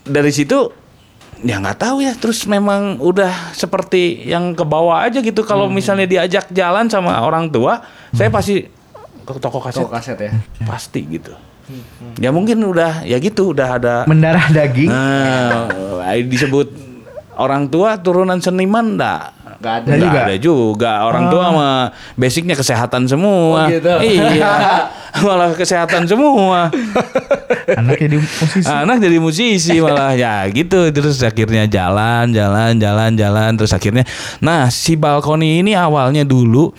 dari situ ya nggak tahu ya. Terus memang udah seperti yang ke bawah aja gitu. Kalau misalnya diajak jalan sama orang tua saya pasti ke toko kaset. Toko kaset ya. pasti gitu. Ya mungkin udah ya gitu udah ada Mendarah daging. nah disebut orang tua turunan seniman enggak Nggak ada. Nggak juga? ada juga orang tua mah basicnya kesehatan semua Oh, gitu. iya malah kesehatan semua Anak jadi musisi. anak jadi musisi malah ya gitu terus akhirnya jalan jalan jalan jalan terus akhirnya nah si balkoni ini awalnya dulu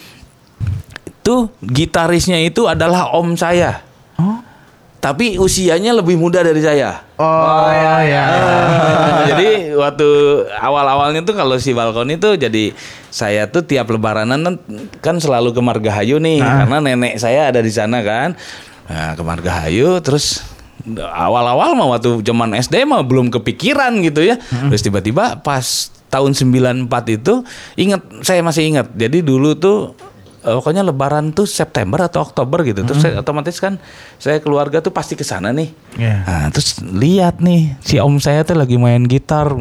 tuh gitarisnya itu adalah om saya. Tapi usianya lebih muda dari saya Oh, ya ya. Ah, jadi waktu awal-awalnya tuh kalau si balkon itu jadi saya tuh tiap lebaranan kan- selalu ke Margahayu nih karena nenek saya ada di sana kan. Nah, ke Margahayu terus awal-awal mah waktu zaman SD mah belum kepikiran gitu ya. Terus tiba-tiba pas tahun 94 itu ingat saya masih ingat. Jadi dulu tuh pokoknya lebaran tuh September atau Oktober gitu. Terus saya otomatis kan saya keluarga tuh pasti ke sana nih. Iya. Nah, terus lihat nih si om saya tuh lagi main gitar.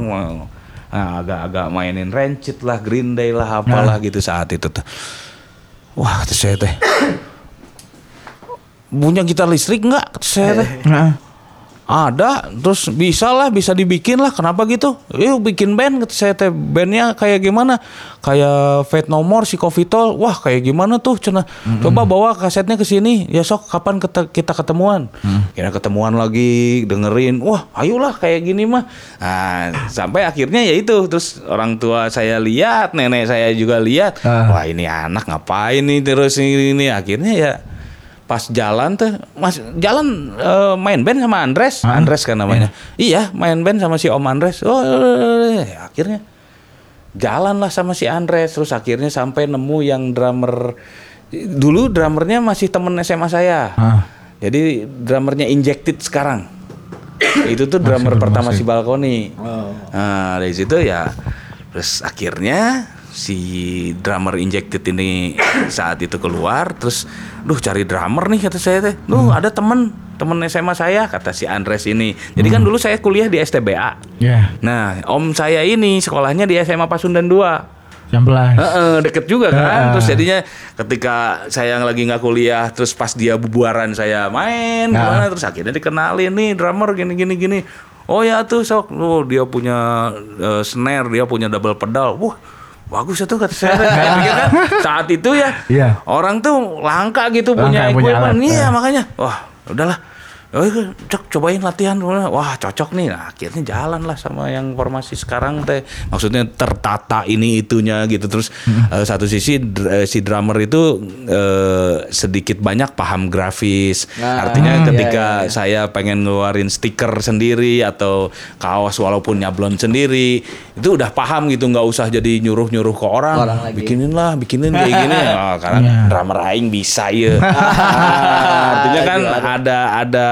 Nah, agak-agak mainin Rancid lah, Green Day lah, apalah gitu saat itu tuh. Wah, terus saya teh punya gitar listrik nggak? Kata Saya teh Nah, ada, terus bisa lah, bisa dibikin lah. Kenapa gitu? Yuk bikin band. Saya teh bandnya kayak gimana? Kayak Fate No More, si Vito. Wah kayak gimana tuh? Cina. Coba bawa kasetnya ke sini. Ya sok kapan kete- kita ketemuan? Kira ketemuan lagi, dengerin. Wah ayolah kayak gini mah. Nah, sampai akhirnya ya itu. Terus orang tua saya lihat, nenek saya juga lihat. Ah. Wah ini anak ngapain nih terus ini, ini. Akhirnya ya pas jalan tuh mas jalan eh, main band sama Andres. Andres kan namanya. Iya. Main band sama si Om Andres. Oh ya, akhirnya jalan lah sama si Andres. Terus akhirnya sampai nemu yang drummer dulu drummernya masih temen SMA saya. Ah. jadi drummernya Injected sekarang. Itu tuh drummer pertama si Balkoni. Oh. Nah dari situ ya, terus akhirnya si drummer injected ini saat itu keluar, terus, duh cari drummer nih kata saya teh, duh ada temen temen SMA saya kata si Andres ini. Jadi kan dulu saya kuliah di STBA. Ya, Nah, om saya ini sekolahnya di SMA Pasundan 2. 19. Heeh, deket juga kan. Heeh. Terus jadinya ketika saya lagi nggak kuliah, terus pas dia bubaran saya main gimana, terus akhirnya dikenalin nih drummer gini gini gini. Oh ya tuh sok, oh dia punya eh, snare, dia punya double pedal. Wah, bagus itu kata saya. Saya pikir kan saat itu ya Iya. orang tuh langka gitu Langka punya equipment. Iya, ya. makanya. Wah, udahlah. Oh, iya, cok cobain latihan wah cocok nih. Nah, akhirnya jalan lah sama yang formasi sekarang teh. Maksudnya tertata ini itunya gitu. Terus Hmm. eh, satu sisi dr- eh, si drummer itu eh, sedikit banyak paham grafis. Nah, artinya iya, ketika iya, iya. saya pengen ngeluarin stiker sendiri atau kaos walaupun nyablon sendiri itu udah paham gitu. Nggak usah jadi nyuruh nyuruh ke orang, Orang lagi. bikinin lah bikinin kayak gini. Ah, karena Iya. drummer aing bisa ya artinya kan ada ada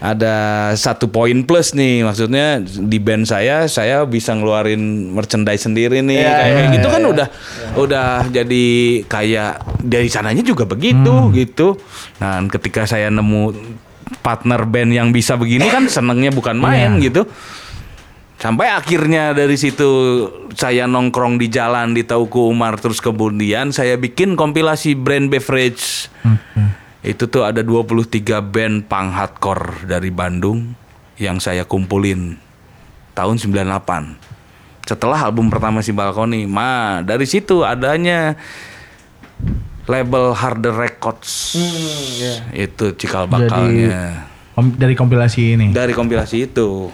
ada satu poin plus nih maksudnya di band saya saya bisa ngeluarin merchandise sendiri nih Iya, kayak iya, gitu iya, kan iya. udah udah jadi kayak dari sananya juga begitu gitu nah ketika saya nemu partner band yang bisa begini kan senengnya bukan main Iya. gitu Sampai akhirnya dari situ saya nongkrong di jalan di Tauku Umar terus kemudian saya bikin kompilasi brand beverage. Itu tuh ada 23 band punk hardcore dari Bandung yang saya kumpulin tahun 98. Setelah album pertama si Balkoni, ma dari situ adanya label Harder Records. Itu cikal bakalnya Kom- dari kompilasi ini. dari kompilasi itu.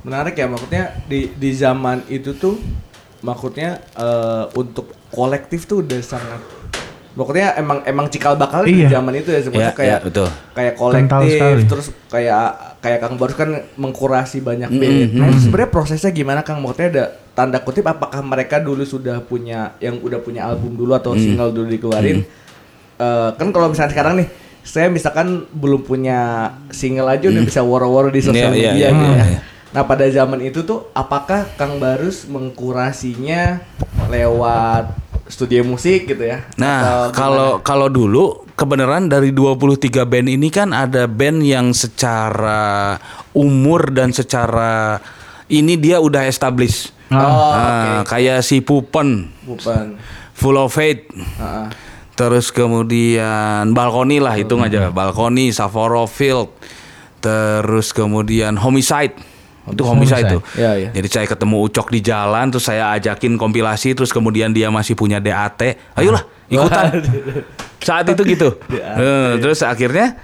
menarik ya maksudnya di di zaman itu tuh maksudnya eh, untuk kolektif tuh udah sangat maksudnya emang emang cikal bakal di Iya. zaman itu ya sebenarnya kayak iya, betul. kayak Kental sekali. kolektif terus kayak kayak Kang Barus kan mengkurasi banyak band. Nah, itu sebenarnya prosesnya gimana Kang? Maksudnya ada tanda kutip apakah mereka dulu sudah punya yang udah punya album dulu atau single dulu dikeluarin? Eh, kan kalau misalnya sekarang nih saya misalkan belum punya single aja udah bisa woro-woro di sosial Iya, iya, media iya, gitu iya, ya. iya. Nah pada zaman itu tuh apakah Kang Barus mengkurasinya lewat studio musik gitu ya? Nah, kalau kalau dulu kebenaran dari 23 band ini kan ada band yang secara umur dan secara ini dia udah established. Oh, Nah, kayak si Pupen, bukan. Full of Faith. Heeh. Terus kemudian Balkoni lah hitung aja. Balkoni, Sapporo Field. Terus kemudian Homicide. Itu Homicide. tuh. Iya, iya. Jadi saya ketemu Ucok di jalan terus saya ajakin kompilasi terus kemudian dia masih punya DAT. Ayolah, ikutan. Saat itu gitu. Eh, terus akhirnya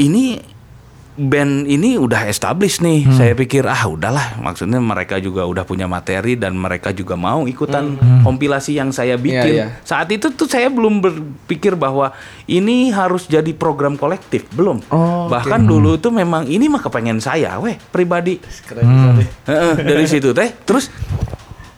ini band ini udah established nih. Hmm. Saya pikir ah udahlah, maksudnya mereka juga udah punya materi dan mereka juga mau ikutan kompilasi yang saya bikin. Hmm. Iya, iya. Saat itu tuh saya belum berpikir bahwa ini harus jadi program kolektif, belum. Oh. Bahkan dulu tuh memang ini mah kepengen saya, weh, pribadi. Keren. Heeh, dari situ teh. Terus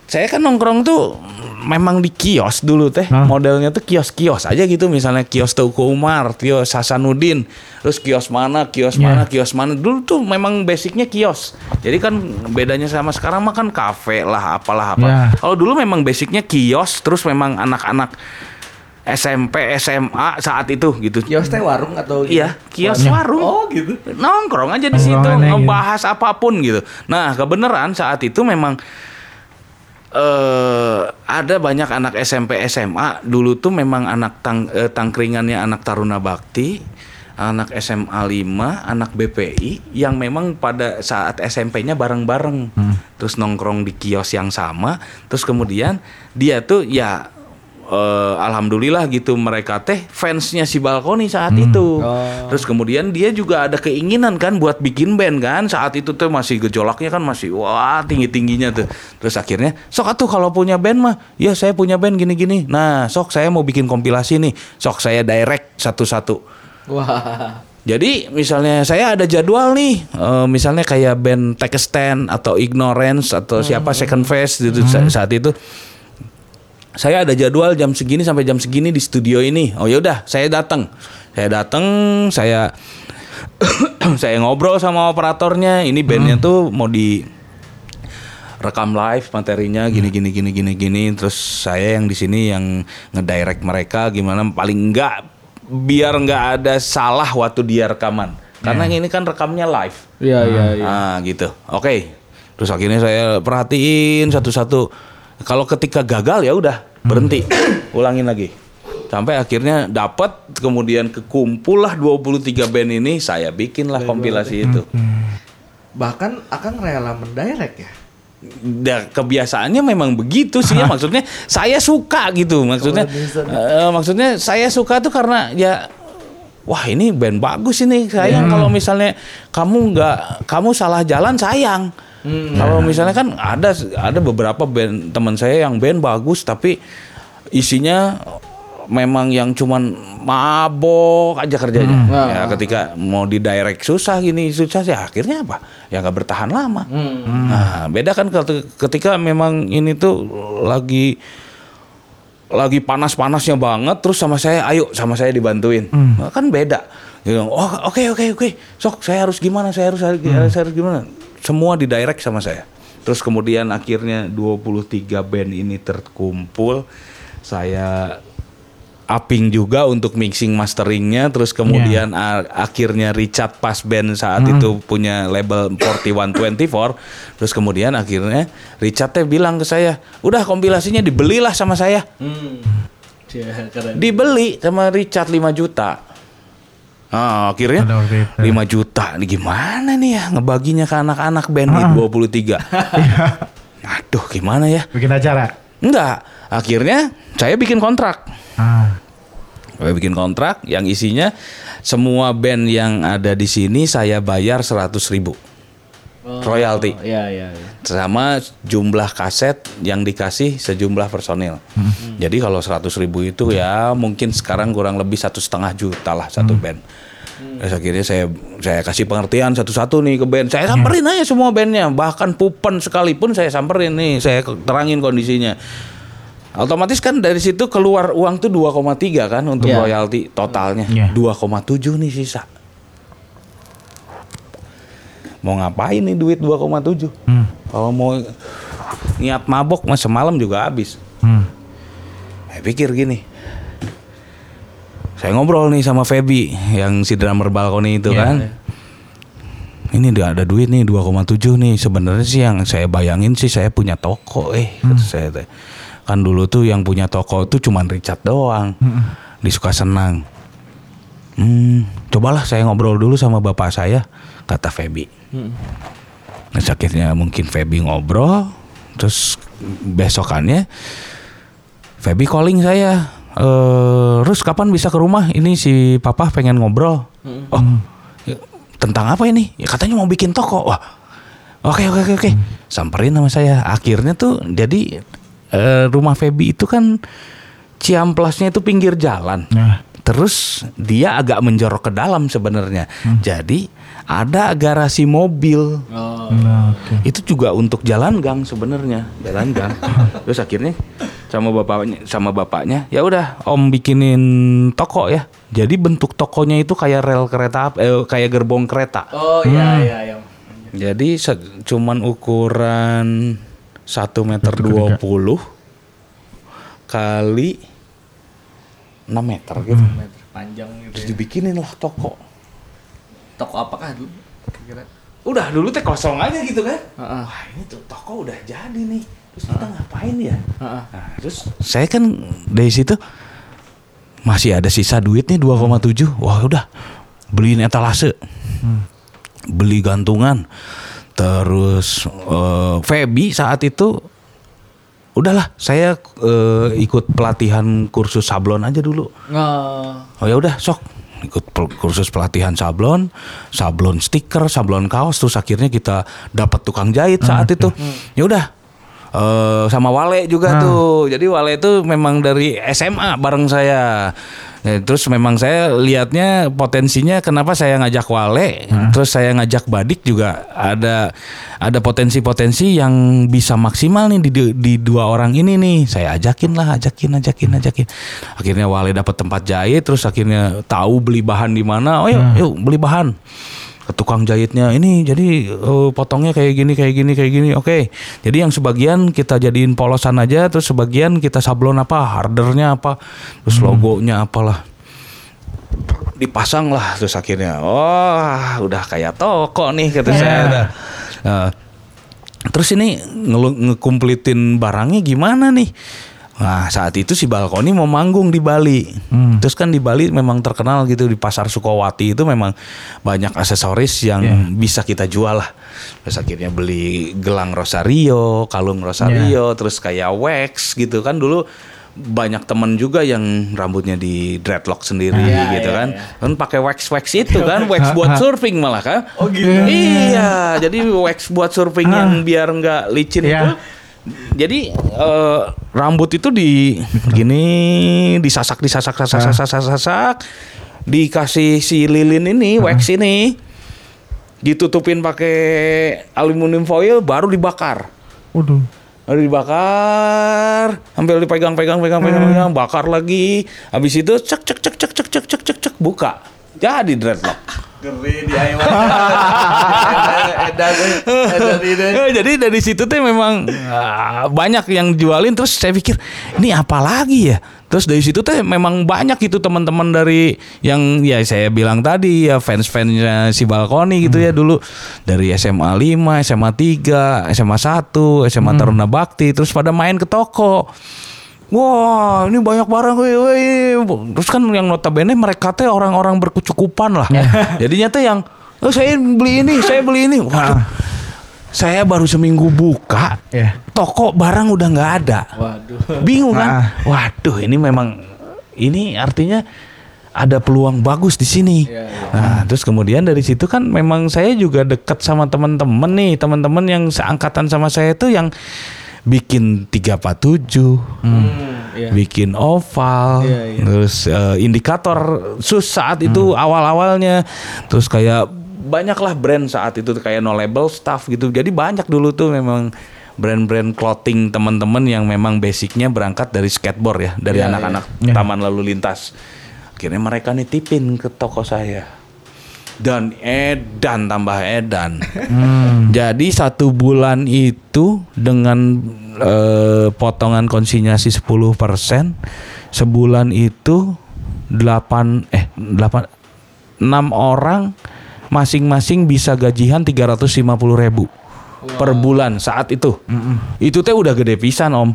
saya kan nongkrong tuh memang di kios dulu teh. Hah? Modelnya tuh kios-kios aja gitu. Misalnya kios Teuku Umar, kios Hasanuddin. Terus kios mana, kios Ya. mana, kios mana. Dulu tuh memang basicnya kios. Jadi kan bedanya sama sekarang mah kan kafe lah, apalah apa. Ya. Kalau dulu memang basicnya kios. Terus memang anak-anak SMP, SMA saat itu gitu. Kios teh warung atau Iya, kios warung Oh gitu. nongkrong aja di situ gitu. ngebahas apa pun gitu. Nah kebenaran saat itu memang eh ada banyak anak SMP SMA dulu tuh memang anak tang, eh, tangkringannya anak Taruna Bakti, anak SMA 5, anak BPI yang memang pada saat SMP-nya bareng-bareng. Terus nongkrong di kios yang sama, terus kemudian dia tuh ya eh, alhamdulillah gitu mereka teh fansnya si Balkoni saat itu. Oh. Terus kemudian dia juga ada keinginan kan buat bikin band kan saat itu tuh masih gejolaknya kan masih wah tinggi tingginya tuh. Terus akhirnya sok atuh kalau punya band mah ya saya punya band gini gini. Nah sok saya mau bikin kompilasi nih. Sok saya direct satu satu. Wah. Jadi misalnya saya ada jadwal nih, eh, misalnya kayak band Take a Stand atau Ignorance atau siapa Second Phase gitu sa- saat itu. Saya ada jadwal jam segini sampai jam segini di studio ini. Oh ya udah, saya datang. Saya datang, saya saya ngobrol sama operatornya, ini bandnya tuh mau di rekam live materinya gini gini gini gini gini terus saya yang di sini yang ngedirect mereka gimana paling enggak biar nggak ada salah waktu dia rekaman karena ini kan rekamnya live Iya iya iya. Ah gitu. Oke. Terus akhirnya saya perhatiin satu-satu. Kalau ketika gagal ya udah berhenti, ulangin lagi. Sampai akhirnya dapat kemudian kekumpul lah 23 band ini saya bikinlah kompilasi itu. Bahkan akan rela mendirect ya. Dan kebiasaannya memang begitu sih ya. Maksudnya saya suka gitu. Maksudnya eh, maksudnya saya suka tuh karena ya wah ini band bagus ini sayang. Kalau misalnya kamu nggak kamu salah jalan sayang kalau misalnya kan ada ada beberapa band teman saya yang band bagus tapi isinya memang yang cuman mabok aja kerjanya. Ya ketika mau di direct susah gini susah sih akhirnya apa? Ya nggak bertahan lama. Nah beda kan keti- ketika memang ini tuh lagi lagi panas-panasnya banget terus sama saya ayo sama saya dibantuin. Nah, kan beda. Dia bilang, oh oke oke oke. Sok saya harus gimana saya harus saya harus gimana semua di direct sama saya. Terus kemudian akhirnya 23 band ini terkumpul. Saya upping juga untuk mixing masteringnya. Terus kemudian a- akhirnya Richard pas band saat itu punya label 4124 terus kemudian akhirnya Richard teh bilang ke saya udah kompilasinya dibelilah sama saya. Cia, keren. dibeli sama Richard 5 juta Ah, akhirnya itu. 5 juta. Nih gimana nih ya? Ngebaginya ke anak-anak band di 23 aduh gimana ya? Bikin acara. enggak. Akhirnya saya bikin kontrak. Ah. saya bikin kontrak yang isinya semua band yang ada di sini saya bayar 100 ribu royalti Iya iya iya. sama jumlah kaset yang dikasih sejumlah personil. Jadi kalau 100 ribu itu ya mungkin sekarang kurang lebih satu setengah juta lah satu band. Terus akhirnya saya saya kasih pengertian satu-satu nih ke band. Saya samperin aja semua bandnya, bahkan Pupen sekalipun saya samperin nih, saya terangin kondisinya. Otomatis kan dari situ keluar uang tuh 2,3 kan untuk Iya. royalti totalnya. Iya. 2,7 nih sisa. Mau ngapain nih duit 2,7? Hmm. Kalau mau niat mabok mas semalam juga habis. Hmm. Saya pikir gini. Saya ngobrol nih sama Feby yang si drummer balkoni itu Iya, kan. Ini udah ada duit nih 2,7 nih. Sebenarnya sih yang saya bayangin sih saya punya toko eh kata saya. Kan dulu tuh yang punya toko itu cuman Richard doang. Di suka senang. Hmm, cobalah saya ngobrol dulu sama bapak saya, kata Feby. Terus akhirnya mungkin Feby ngobrol, terus besokannya Feby calling saya. Eh, terus kapan bisa ke rumah? Ini si papa pengen ngobrol. Oh, ya, tentang apa ini? Ya katanya mau bikin toko. Wah, oke oke oke oke. Samperin sama saya. Akhirnya tuh jadi eh, rumah Feby itu kan Ciamplasnya itu pinggir jalan. Nah. Terus dia agak menjorok ke dalam sebenarnya. Jadi ada garasi mobil. Oh. Nah, oke. Itu juga untuk jalan gang sebenarnya, jalan gang. Terus akhirnya sama bapaknya sama bapaknya, ya udah Om bikinin toko ya. Jadi bentuk tokonya itu kayak rel kereta eh, kayak gerbong kereta. Oh iya iya iya. Jadi se- cuman ukuran 1 meter 20 kali 6 meter gitu. Meter panjang gitu. Terus Ya. dibikinin lah toko. Toko apakah dulu? Kira. Udah dulu teh kosong aja gitu kan. Heeh. Wah ini tuh toko udah jadi nih. Terus kita ngapain ya? Heeh. Nah, terus saya kan dari situ masih ada sisa duit nih 2,7. Wah udah beliin etalase. Beli gantungan. Terus eh, Feby saat itu udahlah saya eh, ikut pelatihan kursus sablon aja dulu. Nge- Oh ya udah sok ikut pel- kursus pelatihan sablon, sablon stiker, sablon kaos terus akhirnya kita dapat tukang jahit saat itu. Ya udah. Eh, sama Wale juga tuh. Jadi Wale itu memang dari SMA bareng saya. Nah, terus memang saya lihatnya potensinya kenapa saya ngajak Wale, terus saya ngajak Badik juga ada ada potensi-potensi yang bisa maksimal nih di, di dua orang ini nih. Saya ajakin lah, ajakin, ajakin, ajakin. Akhirnya Wale dapat tempat jahit, terus akhirnya tahu beli bahan di mana. Oh yuk, yuk beli bahan ke tukang jahitnya ini jadi eh, potongnya kayak gini kayak gini kayak gini. Oke jadi yang sebagian kita jadiin polosan aja terus sebagian kita sablon apa hardernya apa terus logonya apalah. Dipasang lah terus akhirnya wah udah kayak toko nih kata saya. Nah, eh, terus ini ngekumplitin barangnya gimana nih Nah saat itu si Balkoni mau manggung di Bali. Terus kan di Bali memang terkenal gitu Di pasar Sukowati itu memang banyak aksesoris yang bisa kita jual lah. Terus akhirnya beli gelang Rosario, kalung Rosario Terus kayak wax gitu kan. Dulu banyak temen juga yang rambutnya di dreadlock sendiri Iya, gitu iya, kan. iya. kan pakai wax wax itu kan wax buat surfing malah kan Oh, gitu. iya jadi wax buat surfing yang biar nggak licin Iya. itu jadi eh, rambut itu di gini disasak disasak sasak sasak sasak sasak dikasih si lilin ini wax ini ditutupin pakai aluminium foil baru dibakar Waduh. Lalu dibakar, sambil dipegang, pegang, pegang, pegang, pegang, bakar lagi. Habis itu cek, cek, cek, cek, cek, cek, cek, cek, cek, buka. Jadi dreadlock. Di. Eh, Jadi dari situ tuh memang ah, banyak yang jualin. Terus saya pikir ini apa lagi ya? Terus dari situ tuh memang banyak itu teman-teman dari yang ya saya bilang tadi ya fans-fansnya si Balkoni gitu ya dulu dari SMA 5, SMA 3, SMA 1, SMA Taruna Bakti terus pada main ke toko. Wah, ini banyak barang, woi, woi. Terus kan yang notabene mereka teh orang-orang berkecukupan lah. Jadinya tuh yang, oh saya beli ini, saya beli ini. Waduh, saya baru seminggu buka, Iya. toko barang udah nggak ada. Waduh. Bingung kan? Ah. Waduh, ini memang ini artinya ada peluang bagus di sini. Iya. Nah, terus kemudian dari situ kan memang saya juga dekat sama teman-teman nih, teman-teman yang seangkatan sama saya itu yang bikin 347, Hmm, iya. bikin oval, Iya, iya. terus eh, indikator sus saat itu Hmm. awal-awalnya, terus kayak banyaklah brand saat itu kayak no label stuff gitu. Jadi banyak dulu tuh memang brand-brand clothing teman-teman yang memang basicnya berangkat dari skateboard ya, dari Iya, anak-anak iya. taman lalu lintas. Akhirnya mereka nitipin ke toko saya. Dan edan tambah edan. Jadi satu bulan itu dengan eh, potongan konsinyasi 10% sebulan itu 8 eh 8 6 orang masing-masing bisa gajian 350 ribu per bulan saat itu. Itu teh udah gede pisan om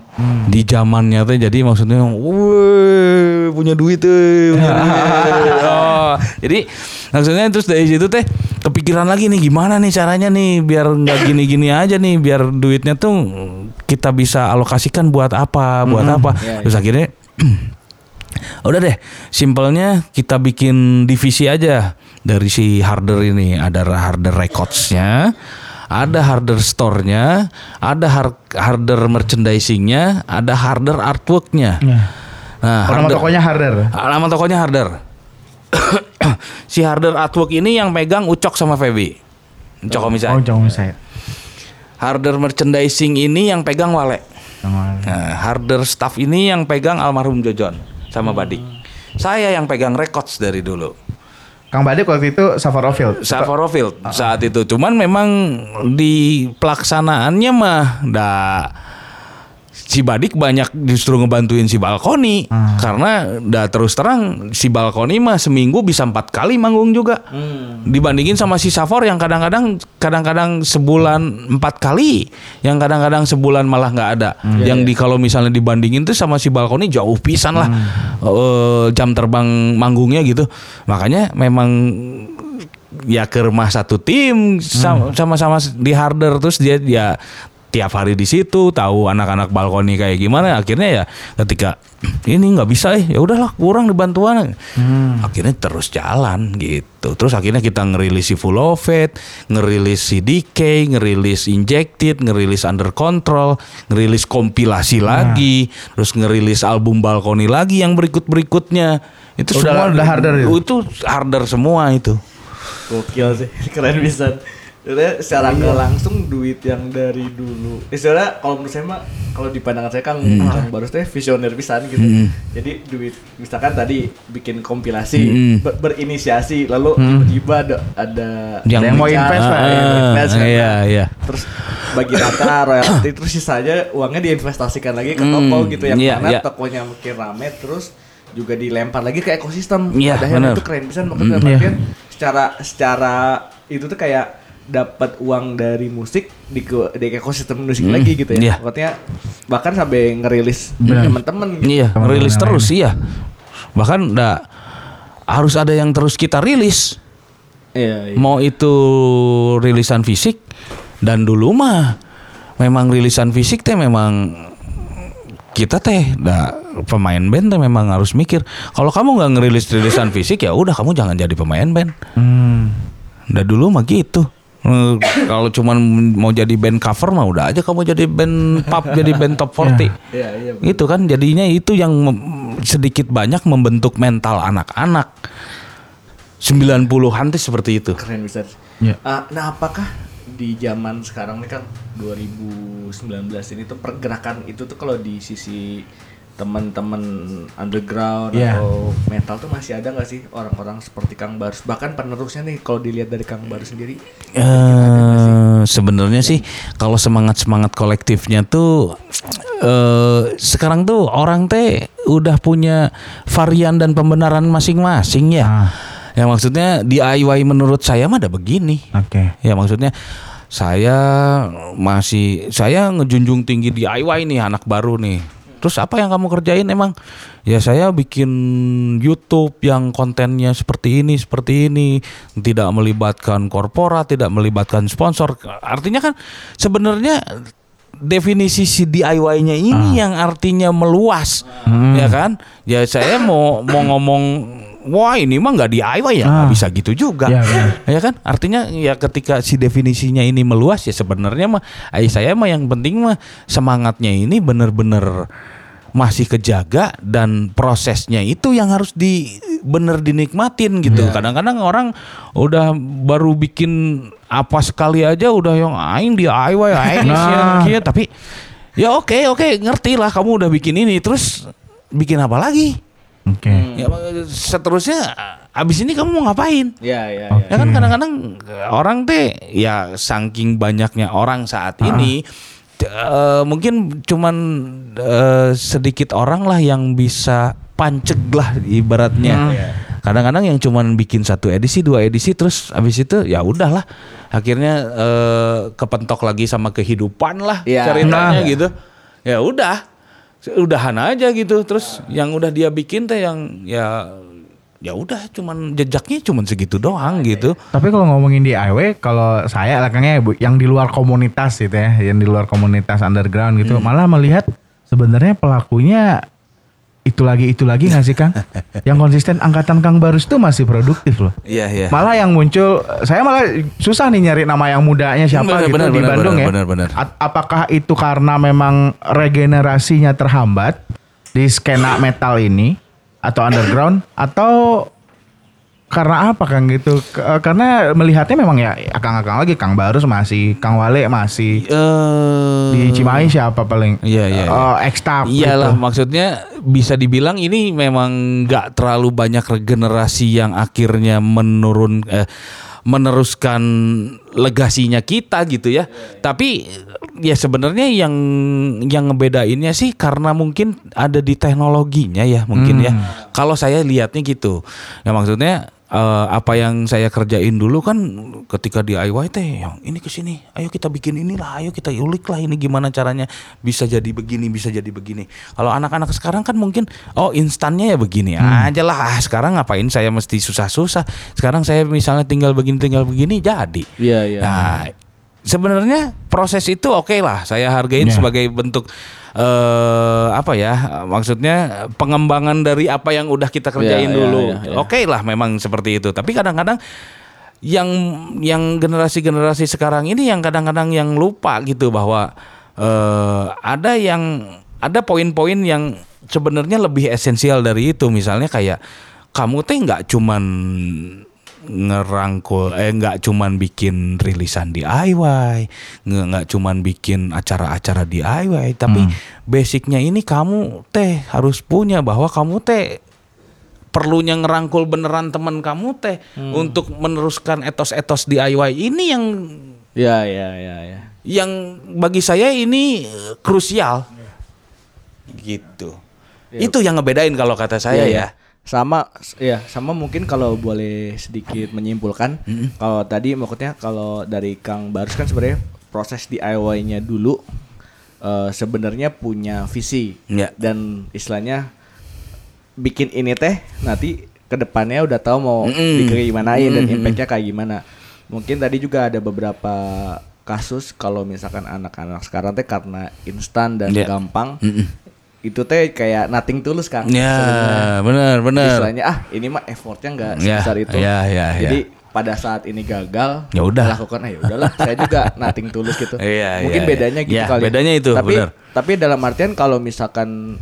di zamannya teh jadi maksudnya, wih punya duit tuh. punya duit." Oh, jadi maksudnya terus dari situ teh kepikiran lagi nih gimana nih caranya nih biar nggak gini-gini aja nih biar duitnya tuh kita bisa alokasikan buat apa buat apa. Iya, Terus akhirnya Udah deh, simpelnya kita bikin divisi aja dari si harder ini. Ada harder recordsnya, ada harder store-nya, ada har- harder merchandising-nya, ada harder artwork-nya. Nah, Oh, nama harder- tokonya Harder. Nama tokonya harder. Si harder artwork ini yang megang Ucok sama Feby. Ucok Oh, misalnya. jangan saya. Harder merchandising ini yang pegang Wale. Nah, harder staff ini yang pegang almarhum Jojon sama Badik. Saya yang pegang records dari dulu. Kang Badik waktu itu Savarofield. Savarofield saat itu. Cuman memang di pelaksanaannya mah dah si Badik banyak justru ngebantuin si Balkoni. Karena dah terus terang si Balkoni mah seminggu bisa empat kali manggung juga. Dibandingin sama si Safor yang kadang-kadang kadang-kadang sebulan empat kali yang kadang-kadang sebulan malah nggak ada. Yang di kalau misalnya dibandingin tuh sama si Balkoni jauh pisan lah. Eh, jam terbang manggungnya gitu. Makanya memang ya ke rumah satu tim sama- sama-sama di harder terus dia dia tiap hari di situ tahu anak-anak balkoni kayak gimana akhirnya ya ketika ini nggak bisa eh ya udahlah kurang di bantuan akhirnya terus jalan gitu. Terus akhirnya kita ngerilis si Full of It, ngerilis si Decay, ngerilis Injected, ngerilis Under Control, ngerilis kompilasi lagi, terus ngerilis album Balkoni lagi yang berikut-berikutnya. Itu Udah- semua udah harder itu? Itu harder semua itu. Gokil sih, keren bisa. Sebenarnya secara nggak langsung duit yang dari dulu. Istilahnya kalau menurut saya mah kalau di pandangan saya kan Kang Barus teh visioner pisan gitu. Jadi duit misalkan tadi bikin kompilasi Hmm. ber- berinisiasi lalu tiba-tiba ada ada Yang yang mau invest Ah, ya. invest kan. iya, iya. Terus bagi rata royalti terus sisanya uangnya diinvestasikan lagi ke toko Hmm, gitu yang iya, mana iya. tokonya makin rame terus juga dilempar lagi ke ekosistem. Iya, Padahal itu keren pisan maksudnya Hmm, artian secara secara itu tuh kayak dapat uang dari musik di, ke- di ekosistem musik lagi gitu ya. Maksudnya bahkan sampai ngerilis teman-teman gitu. Iya, Teman-teman rilis yang terus iya. Bahkan enggak harus ada yang terus kita rilis. Iya, iya. Mau itu rilisan fisik dan dulu mah memang rilisan fisik teh memang kita teh dah pemain band teh memang harus mikir kalau kamu nggak ngerilis rilisan fisik ya udah kamu jangan jadi pemain band. Hmm. Udah dulu mah gitu. Eh, kalau cuman mau jadi band cover mah udah aja kamu jadi band pop jadi band top 40. Iya, iya. Itu kan jadinya itu yang sedikit banyak membentuk mental anak-anak. 90-an tuh seperti itu. Keren bisa. Iya. Ah, nah, apakah di zaman sekarang ini kan 2019 ini tuh pergerakan itu tuh kalau di sisi teman-teman underground Iya. atau metal tuh masih ada nggak sih orang-orang seperti Kang Barus bahkan penerusnya nih kalau dilihat dari Kang Barus sendiri Eh sebenarnya sih kalau semangat-semangat kolektifnya tuh eh sekarang tuh orang teh udah punya varian dan pembenaran masing-masing ya. Ah. Ya maksudnya DIY menurut saya mah ada begini. Oke. Ya maksudnya saya masih saya ngejunjung tinggi DIY nih anak baru nih. Terus apa yang kamu kerjain emang? Ya saya bikin YouTube yang kontennya seperti ini, seperti ini, tidak melibatkan korporat, tidak melibatkan sponsor. Artinya kan sebenarnya definisi si DIY-nya ini yang artinya meluas, ya kan? Ya saya mau mau ngomong wah ini mah nggak DIY ya, nggak Ah. bisa gitu juga Ya, benar. ya kan artinya ya ketika si definisinya ini meluas ya sebenarnya mah ay, saya mah yang penting mah semangatnya ini bener-bener masih kejaga dan prosesnya itu yang harus di bener dinikmatin gitu kadang-kadang orang udah baru bikin apa sekali aja udah yang aing DIY aing Nah. nah. tapi ya oke oke ngerti lah kamu udah bikin ini terus bikin apa lagi Oke. ya seterusnya abis ini kamu mau ngapain ya ya Oke. ya Ya kan kadang-kadang orang teh ya saking banyaknya orang saat ini t- eh, mungkin cuman eh, sedikit orang lah yang bisa panceg lah ibaratnya. Kadang-kadang yang cuman bikin satu edisi, dua edisi terus abis itu ya udahlah. Akhirnya eh, kepentok lagi sama kehidupan lah Iya. ceritanya Nah. gitu. Ya udah. Udahan aja gitu. Terus yang udah dia bikin teh yang ya ya udah cuman jejaknya cuman segitu doang gitu. Tapi kalau ngomongin DIY, kalau saya belakangnya Bu, yang di luar komunitas gitu ya, yang di luar komunitas underground gitu, malah melihat sebenarnya pelakunya itu lagi itu lagi nggak sih Kang? yang konsisten angkatan Kang Barus tuh masih produktif loh. Iya iya. Malah yang muncul, saya malah susah nih nyari nama yang mudanya siapa Benar, gitu benar, di Bandung benar, ya. benar. A- apakah itu karena memang regenerasinya terhambat di skena metal ini atau underground atau karena apa Kang gitu? Eh, karena melihatnya memang ya akang-akang lagi Kang Barus masih, Kang Wale masih Eh, di Cimahi siapa paling? Iya, iya, iya. Oh, X-Tap Iyalah gitu. maksudnya bisa dibilang ini memang nggak terlalu banyak regenerasi yang akhirnya menurun eh, meneruskan legasinya kita gitu ya. Tapi ya sebenarnya yang yang ngebedainnya sih karena mungkin ada di teknologinya ya mungkin ya. Kalau saya lihatnya gitu. Ya maksudnya eh, apa yang saya kerjain dulu kan ketika DIY teh yang ini ke sini, ayo kita bikin inilah, ayo kita ulik lah ini gimana caranya bisa jadi begini, bisa jadi begini. Kalau anak-anak sekarang kan mungkin oh instannya ya begini aja lah. Ah, sekarang ngapain saya mesti susah-susah? Sekarang saya misalnya tinggal begini, tinggal begini jadi. Iya, iya. Nah, sebenarnya proses itu oke lah saya hargain Ya. sebagai bentuk eh apa ya maksudnya pengembangan dari apa yang udah kita kerjain Ya, ya, dulu. ya, ya. oke lah memang seperti itu. Tapi kadang-kadang yang yang generasi-generasi sekarang ini yang kadang-kadang yang lupa gitu bahwa eh ada yang ada poin-poin yang sebenarnya lebih esensial dari itu. Misalnya kayak kamu teh nggak cuman ngerangkul eh nggak cuman bikin rilisan DIY nggak cuman bikin acara-acara DIY tapi basicnya ini kamu teh harus punya bahwa kamu teh perlunya ngerangkul beneran teman kamu teh untuk meneruskan etos-etos DIY ini yang Ya, ya, ya, ya. yang bagi saya ini krusial. Gitu. Itu yang ngebedain kalau kata saya Iya, ya. iya. Sama ya, sama mungkin kalau boleh sedikit menyimpulkan kalau tadi maksudnya kalau dari Kang Barus kan sebenarnya proses DIY-nya dulu eh, sebenarnya punya visi Iya. dan istilahnya bikin ini teh nanti ke depannya udah tahu mau Mm-mm. digimanain dan Mm-mm. impactnya kayak gimana. Mungkin tadi juga ada beberapa kasus kalau misalkan anak-anak sekarang teh karena instan dan Iya. gampang Mm-mm. Itu teh kayak nothing tulus kang ya sebenarnya. benar benar istilahnya ah ini mah effortnya nggak Ya, sebesar itu ya, ya, jadi pada saat ini gagal Ya udah. lakukan ah ya udahlah saya juga nothing tulus gitu Iya, mungkin iya, bedanya iya. gitu Ya, kali bedanya itu, tapi benar. tapi dalam artian kalau misalkan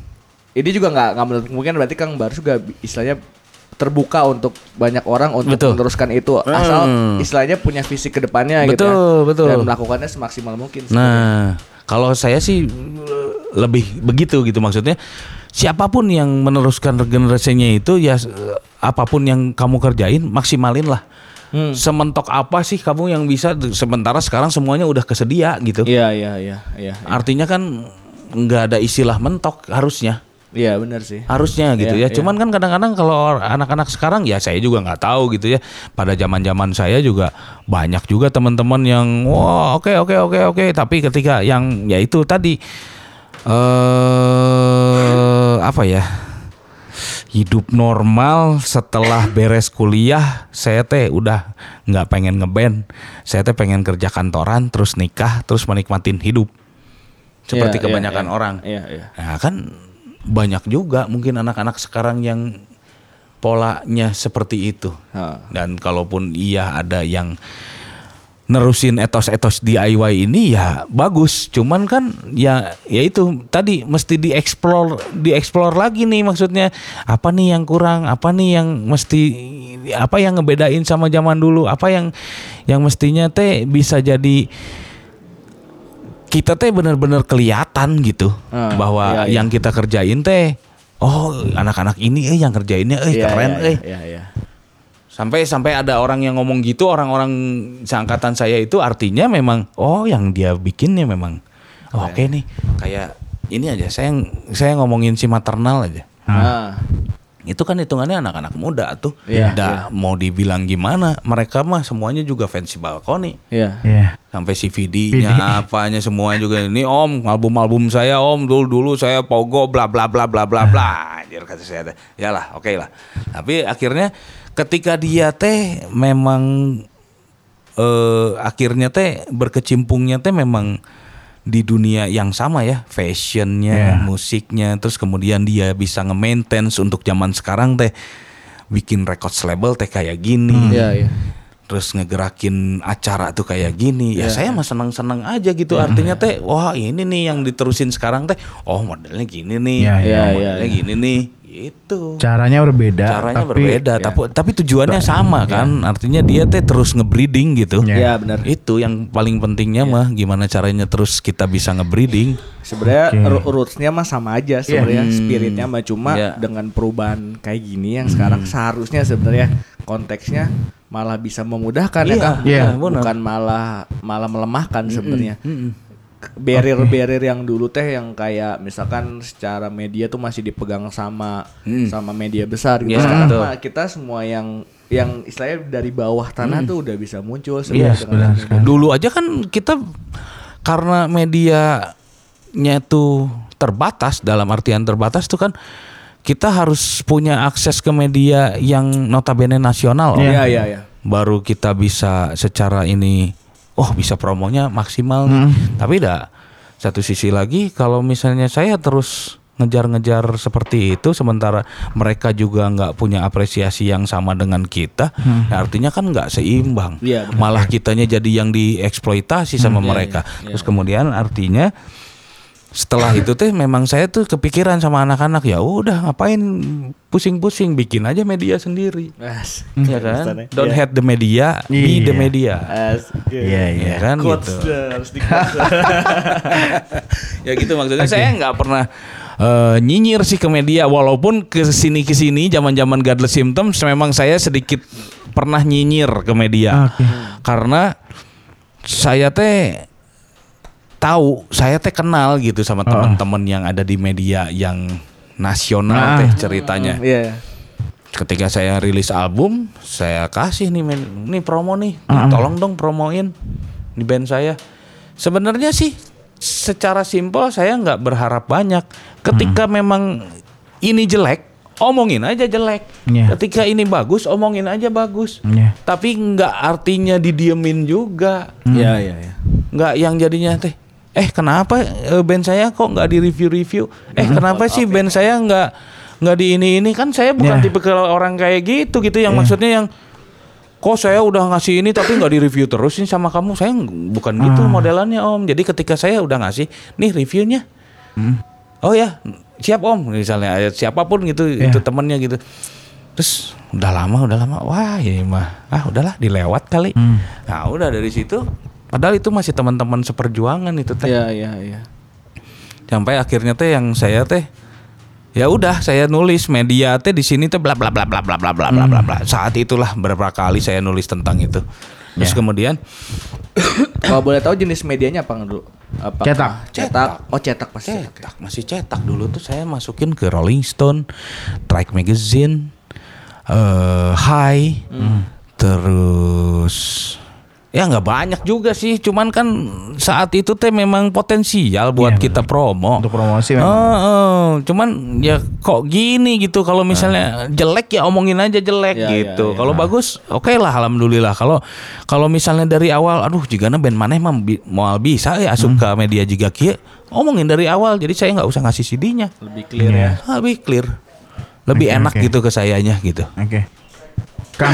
ini juga nggak nggak menurut mungkin berarti kang baru juga istilahnya terbuka untuk banyak orang untuk Betul. meneruskan itu asal Hmm. istilahnya punya visi ke depannya gitu ya. Betul, betul. dan melakukannya semaksimal mungkin Nah, kalau saya sih lebih begitu gitu maksudnya. Siapa pun yang meneruskan generasinya itu ya apa pun yang kamu kerjain maksimalin lah. Hmm. Sementok apa sih kamu yang bisa sementara sekarang semuanya udah kesedia gitu. iya iya iya iya Artinya kan nggak ada istilah mentok harusnya. Iya benar sih harusnya gitu Iya, ya. iya. Cuman kan kadang-kadang kalau anak-anak sekarang ya saya juga nggak tahu gitu ya. Pada zaman-zaman saya juga banyak juga teman-teman yang wah oke oke oke oke tapi ketika yang ya itu tadi eh apa ya? Hidup normal setelah beres kuliah, saya teh udah nggak pengen ngeband. Saya teh pengen kerja kantoran, terus nikah, terus menikmatin hidup. Seperti Iya, iya, kebanyakan iya. orang. iya iya Nah kan banyak juga mungkin anak-anak sekarang yang polanya seperti itu. Ha. Dan kalaupun iya ada yang nerusin etos-etos DIY ini ya bagus. Cuman kan ya ya itu tadi mesti dieksplor dieksplor lagi nih maksudnya apa nih yang kurang, apa nih yang mesti apa yang ngebedain sama zaman dulu, apa yang yang mestinya teh bisa jadi kita teh benar-benar kelihatan gitu Ah, bahwa iya, iya. yang kita kerjain teh oh anak-anak ini eh yang kerjainnya eh Iya, keren iya, eh. iya iya. Sampai sampai ada orang yang ngomong gitu orang-orang seangkatan saya itu artinya memang oh yang dia bikinnya memang oh, oke nih kayak ini aja saya saya ngomongin si maternal aja. Nah, itu kan hitungannya anak-anak muda tuh. Iya, Nggak mau dibilang gimana mereka mah semuanya juga fans balkoni. Iya. Iya. sampai CD-nya apanya semua juga ini om album-album saya om dulu dulu saya pogo bla bla bla bla bla bla. Anjir kata saya ya lah oke lah. Tapi akhirnya ketika dia teh memang eh akhirnya teh berkecimpungnya teh memang di dunia yang sama ya fashionnya Yeah. musiknya terus kemudian dia bisa nge-maintain untuk zaman sekarang teh bikin record label teh kayak gini Iya, iya. terus ngegerakin acara tuh kayak gini ya Iya, saya mah senang-senang aja gitu artinya teh wah ini nih yang diterusin sekarang teh oh modelnya gini nih Iya, oh, iya, modelnya iya. gini nih gitu. Caranya berbeda. caranya tapi berbeda. tapi tapi tujuannya sama kan. Artinya dia teh terus ngebreeding gitu. Iya. Iya, benar. itu yang paling pentingnya mah gimana caranya terus kita bisa ngebreeding. Sebenarnya ru- rootsnya mah sama aja sebenarnya. Hmm. spiritnya mah cuma Iya. dengan perubahan kayak gini yang sekarang seharusnya sebenarnya konteksnya malah bisa memudahkan ya Iya, kan iya, bukan, benar. bukan malah malah melemahkan sebenarnya. Mm-mm. Barrier-barrier yang dulu teh yang kayak misalkan secara media tuh masih dipegang sama Hmm. sama media besar gitu Iya, sekarang betul. mah kita semua yang yang istilahnya dari bawah tanah tuh udah bisa muncul Iya, sebenarnya dengan benar. Dulu aja kan kita karena medianya tuh terbatas dalam artian terbatas tuh kan kita harus punya akses ke media yang notabene nasional. Iya iya iya. Baru kita bisa secara ini oh bisa promonya maksimal nih. Tapi dah satu sisi lagi kalau misalnya saya terus ngejar-ngejar seperti itu sementara mereka juga nggak punya apresiasi yang sama dengan kita ya artinya kan nggak seimbang. Iya, benar. malah kitanya jadi yang dieksploitasi sama Iya, mereka. iya, terus kemudian artinya setelah itu teh memang saya tuh kepikiran sama anak-anak ya udah ngapain pusing-pusing bikin aja media sendiri As. ya kan don't Iya. hate the media be the Iya. media. Iya, iya. ya kan Quotes gitu harus ya gitu maksudnya saya nggak pernah eh, nyinyir sih ke media walaupun ke sini ke sini zaman-zaman godless symptoms memang saya sedikit pernah nyinyir ke media Oke. karena saya teh tahu saya teh kenal gitu sama teman-teman yang ada di media yang nasional Ah. teh ceritanya Iya. ketika saya rilis album saya kasih nih men, nih promo nih Ah. tolong dong promoin di band saya sebenarnya sih secara simpel saya nggak berharap banyak ketika Hmm. memang ini jelek omongin aja jelek Iya. ketika ini bagus omongin aja bagus Iya. tapi nggak artinya didiemin juga Iya, iya, iya. nggak yang jadinya teh eh kenapa eh, band saya kok nggak di review review eh kenapa sih band saya nggak nggak di ini ini kan saya bukan Yeah. tipe orang kayak gitu gitu. Yang maksudnya yang kok saya udah ngasih ini tapi nggak di review terus ini sama kamu? Saya bukan gitu modelannya om. Jadi ketika saya udah ngasih nih reviewnya. Oh ya siap om. Misalnya siapa pun gitu Yeah. itu temennya gitu. Terus udah lama udah lama. Wah ya mah. Ah udahlah dilewat kali. Nah udah dari situ padahal itu masih teman-teman seperjuangan itu teh Iya, iya, iya. sampai akhirnya teh yang saya teh ya udah saya nulis media teh di sini teh bla bla bla bla bla bla bla bla bla bla saat itulah berapa kali saya nulis tentang itu terus kemudian Kalau boleh tahu jenis medianya apa dulu? Apa? Cetak. Cetak. Oh, cetak pasti. cetak masih cetak dulu tuh saya masukin ke Rolling Stone, Strike Magazine, eh High, terus ya nggak banyak juga sih, cuman kan saat itu teh memang potensial buat Iya, kita promo. Untuk promosi memang. Oh, oh, cuman ya kok gini gitu kalau misalnya jelek ya omongin aja jelek Ya, gitu. ya, ya. Kalau bagus oke lah alhamdulillah. Kalau kalau misalnya dari awal aduh jika band maneh mah bi- moal bisa ya asup ke media juga kieu omongin dari awal jadi saya nggak usah ngasih CD-nya. Lebih clear Iya. ya. Lebih clear. Lebih Oke, enak oke. gitu ke sayanya gitu. Oke. Kang,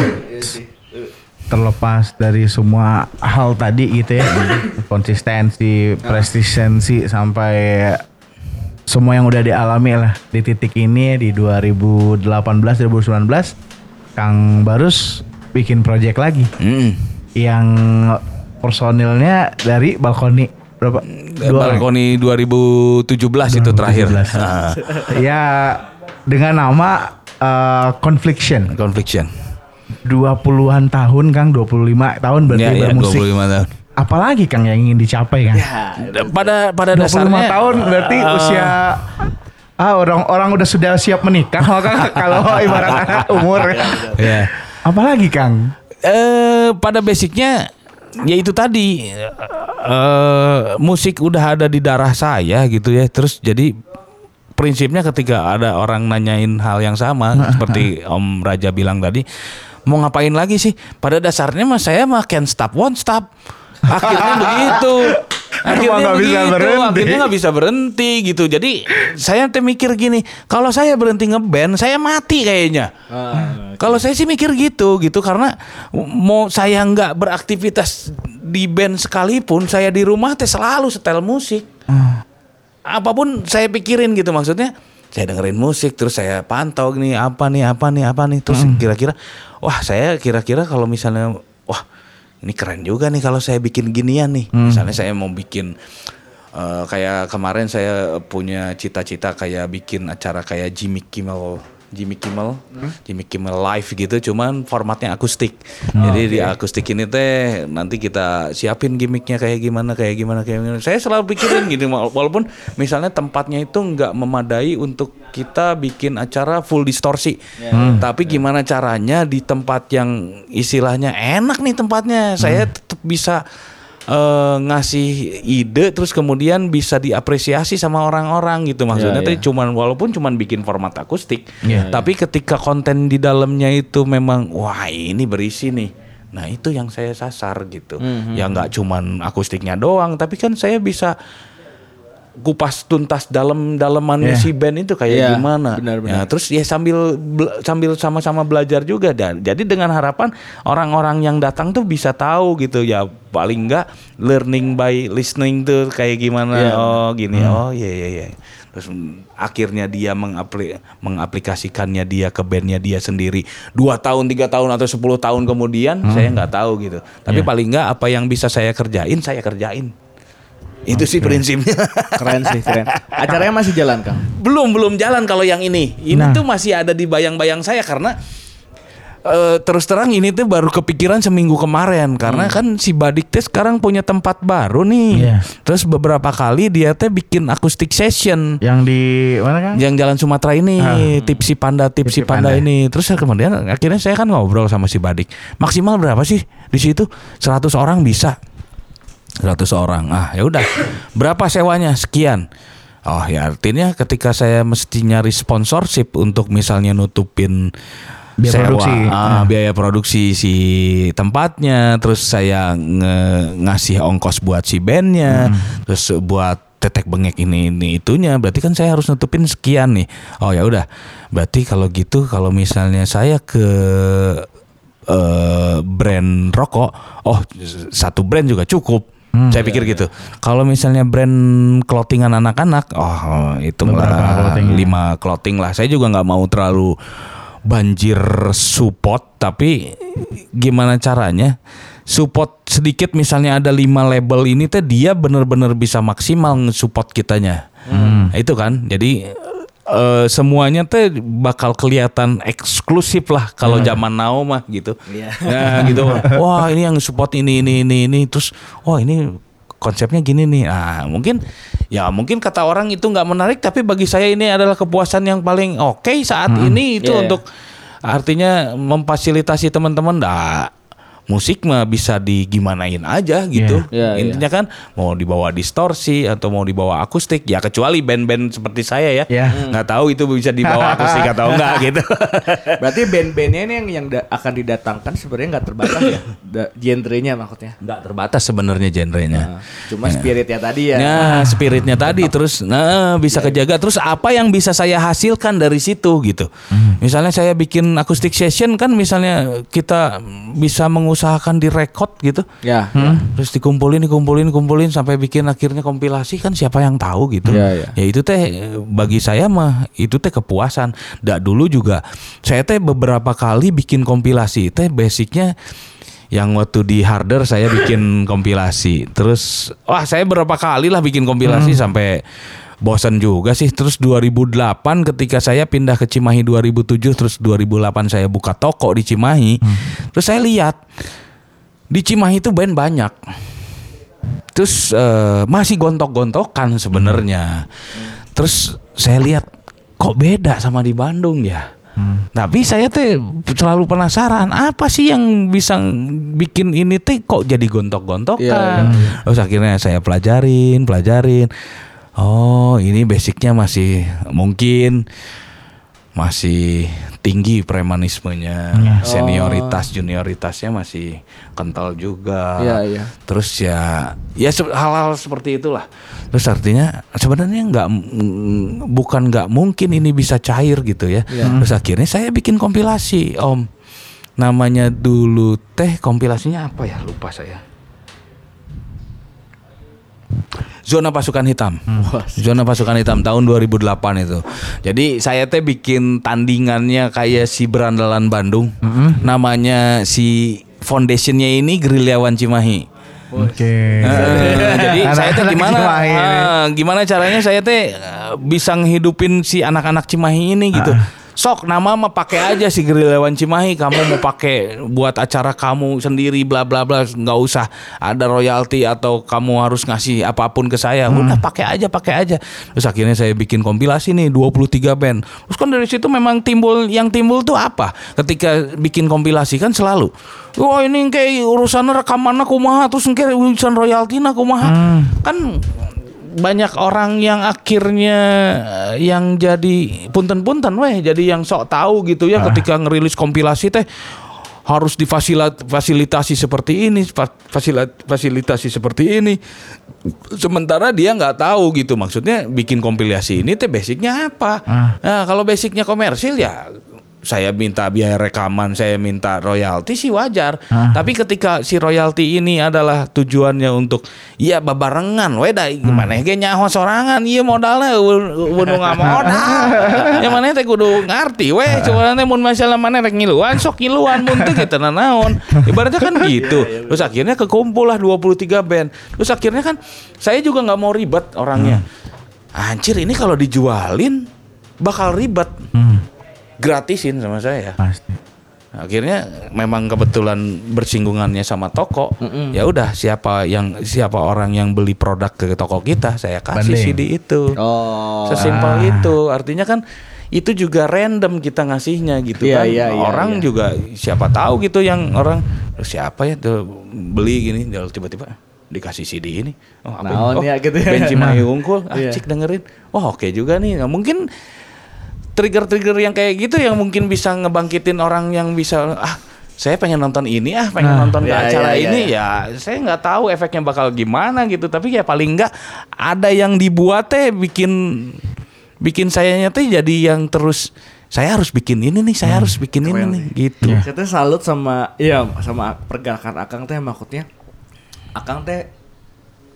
terlepas dari semua hal tadi gitu ya, konsistensi, prestisiensi sampai semua yang udah dialami lah di titik ini di 2018 2019 Kang Barus bikin project lagi Mm. yang personilnya dari Balkoni berapa? orang. Balkoni 2017 itu terakhir. 2017. Ah, ya dengan nama eh, Confliction. Conviction. 20-an tahun Kang, 25 tahun berarti Ya, ya, bermusik. 25 tahun. Apalagi Kang yang ingin dicapai Kang? Pada pada 25 dasarnya tahun berarti Ah, usia ah orang orang udah sudah siap menikah maka kalau ibarat umur. ya. Apalagi Kang? eh pada basicnya ya itu tadi eh musik udah ada di darah saya gitu ya terus jadi prinsipnya ketika ada orang nanyain hal yang sama seperti Om Raja bilang tadi mau ngapain lagi sih? Pada dasarnya mah saya mah can stop won't stop. Akhirnya begitu. Akhirnya Emang nggak bisa begitu. berhenti. akhirnya nggak bisa berhenti gitu. Jadi saya teh mikir gini kalau saya berhenti ngeband saya mati kayaknya. Ah, kalau saya sih mikir gitu gitu. Karena mau saya nggak beraktivitas di band sekalipun saya di rumah teh selalu setel musik. Apa pun saya pikirin gitu maksudnya saya dengerin musik terus saya pantau nih apa nih apa nih apa nih terus kira-kira wah saya kira-kira kalau misalnya wah ini keren juga nih kalau saya bikin ginian nih. Misalnya saya mau bikin eh, kayak kemarin saya punya cita-cita kayak bikin acara kayak Jimmy Kimmel Jimmy Kimmel. Jimmy Kimmel live gitu cuman formatnya akustik. Jadi di akustik ini teh nanti kita siapin gimmicknya kayak gimana kayak gimana kayak gimana. Saya selalu pikirin gitu wala- walaupun misalnya tempatnya itu nggak memadai untuk kita bikin acara full distorsi. Tapi gimana caranya di tempat yang istilahnya enak nih tempatnya. Saya tetap bisa eh, ngasih ide terus kemudian bisa diapresiasi sama orang-orang gitu maksudnya Ya, teh ya. cuman walaupun cuman bikin format akustik Iya. tapi ketika konten di dalamnya itu memang wah ini berisi nih Nah itu yang saya sasar gitu. Mhm. Ya nggak cuman akustiknya doang, tapi kan saya bisa kupas tuntas dalam dalamannya Iya. si band itu kayak Iya, gimana. benar-benar. Ya, terus ya sambil sambil sama-sama belajar juga dan jadi dengan harapan orang-orang yang datang tuh bisa tahu gitu ya paling enggak learning by listening tuh kayak gimana. Iya. Oh gini. Oh iya iya iya. Terus akhirnya dia mengapli- mengaplikasikannya dia ke bandnya dia sendiri dua tahun tiga tahun atau 10 tahun kemudian saya nggak tahu gitu. Tapi Iya. paling nggak apa yang bisa saya kerjain saya kerjain. Itu sih prinsipnya. Keren sih, keren. Acaranya masih jalan, Kang. belum belum jalan kalau yang ini. Ini Nah. tuh masih ada di bayang-bayang saya karena eh, terus terang ini tuh baru kepikiran seminggu kemarin karena kan si Badik teh sekarang punya tempat baru nih. Iya. Terus beberapa kali dia teh bikin akustik session Yang di mana kan? yang jalan Sumatera ini, Ah. tipsi panda, tipsi Tipsi panda, Panda. ini. Terus kemudian akhirnya saya kan ngobrol sama si Badik. Maksimal berapa sih di situ? 100 orang bisa. 100 orang. Ah, ya udah. Berapa sewanya? Sekian. Oh, ya artinya ketika saya mesti nyari sponsorship untuk misalnya nutupin Biaya sewa, produksi. ah, biaya produksi si tempatnya, terus saya nge- ngasih ongkos buat si bandnya, terus buat tetek bengek ini ini itunya, berarti kan saya harus nutupin sekian nih. Oh ya udah, berarti kalau gitu kalau misalnya saya ke eh, brand rokok, oh satu brand juga cukup. Saya pikir gitu. Kalau misalnya brand clothingan anak-anak, oh itu lah clothing, ya. lima clothing lah. Saya juga nggak mau terlalu banjir support, tapi gimana caranya? Support sedikit misalnya ada lima label ini teh dia bener-bener bisa maksimal nge-support kitanya. Nah, itu kan. Jadi eh, semuanya teh bakal kelihatan eksklusif lah kalau zaman now mah gitu. Iya. Nah, gitu. Wah, ini yang support ini ini ini ini terus wah ini konsepnya gini nih. Ah, mungkin ya mungkin kata orang itu nggak menarik tapi bagi saya ini adalah kepuasan yang paling oke saat ini itu Iya, iya. untuk artinya memfasilitasi teman-teman dah musik mah bisa digimanain aja gitu. Iya, iya. Intinya kan mau dibawa distorsi atau mau dibawa akustik ya kecuali band-band seperti saya ya. Iya. Nggak tahu itu bisa dibawa akustik atau enggak gitu. Berarti band-bandnya ini yang yang da- akan didatangkan sebenarnya nggak terbatas ya, da- genrenya maksudnya. Nggak terbatas sebenarnya genrenya. Nah, cuma spiritnya tadi ya. Nah, spiritnya tadi terus nah bisa kejaga terus apa yang bisa saya hasilkan dari situ gitu. Misalnya saya bikin akustik session kan misalnya kita bisa mengusahakan direkod gitu. Ya. Terus dikumpulin, dikumpulin, kumpulin sampai bikin akhirnya kompilasi kan siapa yang tahu gitu. Iya, iya. Ya itu teh bagi saya mah itu teh kepuasan. Dak dulu juga saya teh beberapa kali bikin kompilasi teh basicnya yang waktu di harder saya bikin kompilasi. Terus wah saya berapa kali lah bikin kompilasi sampai bosan juga sih. Terus 2008 ketika saya pindah ke Cimahi 2007 terus 2008 saya buka toko di Cimahi. Terus saya lihat di Cimahi itu band banyak. Terus eh, masih gontok-gontokan sebenarnya. Terus saya lihat kok beda sama di Bandung ya. Tapi saya teh selalu penasaran apa sih yang bisa bikin ini teh kok jadi gontok-gontokan. Iya, Terus akhirnya saya pelajarin, pelajarin. Oh, ini basicnya masih mungkin masih tinggi premanismenya, senioritas junioritasnya masih kental juga. Iya, iya. Terus ya ya hal-hal seperti itulah. Terus artinya sebenarnya nggak mm, bukan nggak mungkin ini bisa cair gitu ya. Iya. Terus akhirnya saya bikin kompilasi, Om. Namanya dulu teh kompilasinya apa ya? Lupa saya. Zona Pasukan Hitam. Zona Pasukan Hitam tahun 2008 itu. Jadi saya teh bikin tandingannya kayak si Berandalan Bandung. Namanya si foundationnya ini Gerilyawan Cimahi. Oke. Eh, jadi saya teh gimana ah, gimana caranya saya teh eh, bisa ngehidupin si anak-anak Cimahi ini gitu. Sok nama mah pakai aja si Gerilyawan Cimahi kamu mau pakai buat acara kamu sendiri bla bla bla nggak usah ada royalti atau kamu harus ngasih apa pun ke saya. Udah pakai aja pakai aja. Terus akhirnya saya bikin kompilasi nih 23 band. Terus kan dari situ memang timbul yang timbul tuh apa? Ketika bikin kompilasi kan selalu Wah ini kayak urusan rekaman kumaha terus kayak urusan royalti kumaha kan banyak orang yang akhirnya eh, yang jadi punten-punten weh jadi yang sok tahu gitu ya ketika ngerilis kompilasi teh harus difasilitasi seperti ini, fasilitasi seperti ini. Sementara dia nggak tahu gitu maksudnya bikin kompilasi ini teh basicnya apa. Ah. Nah kalau basicnya komersil ya saya minta biaya rekaman, saya minta royalti sih wajar. Ah. Tapi ketika si royalti ini adalah tujuannya untuk ya babarengan, we da gimana ge nyaho sorangan, iya modalnya kudu nggak modal. Yang mana teh kudu ngarti, we coba teh mun masalah mana rek ngiluan, sok ngiluan mun teh kita naon. Ibaratnya kan gitu. Terus akhirnya kekumpul lah 23 band. Terus akhirnya kan saya juga nggak mau ribet orangnya. Anjir ini kalau dijualin bakal ribet. Hmm, Gratisin sama saya. pasti. Akhirnya memang kebetulan bersinggungannya sama toko. Ya udah siapa yang siapa orang yang beli produk ke toko kita, saya kasih Banding. CD itu. Oh. Sesimpel ah. itu. Artinya kan itu juga random kita ngasihnya gitu Iya, kan. iya, iya, orang iya. juga siapa tahu gitu yang orang siapa ya tuh beli gini tiba-tiba dikasih CD ini. Oh, apa Naon ini? ya gitu ya. Benci Nah. Mayu Unggul. Ah, Iya. cik dengerin. Wah, oke juga nih. Nah, mungkin trigger-trigger yang kayak gitu yang mungkin bisa ngebangkitin orang yang bisa ah saya pengen nonton ini ah pengen Nah, nonton ke iya, acara iya, ini. ya saya nggak tahu efeknya bakal gimana gitu tapi ya paling nggak ada yang dibuat teh bikin bikin sayanya teh jadi yang terus saya harus bikin ini nih saya harus bikin ini nih gitu. Iya. Saya tuh salut sama iya sama pergerakan Akang teh maksudnya Akang teh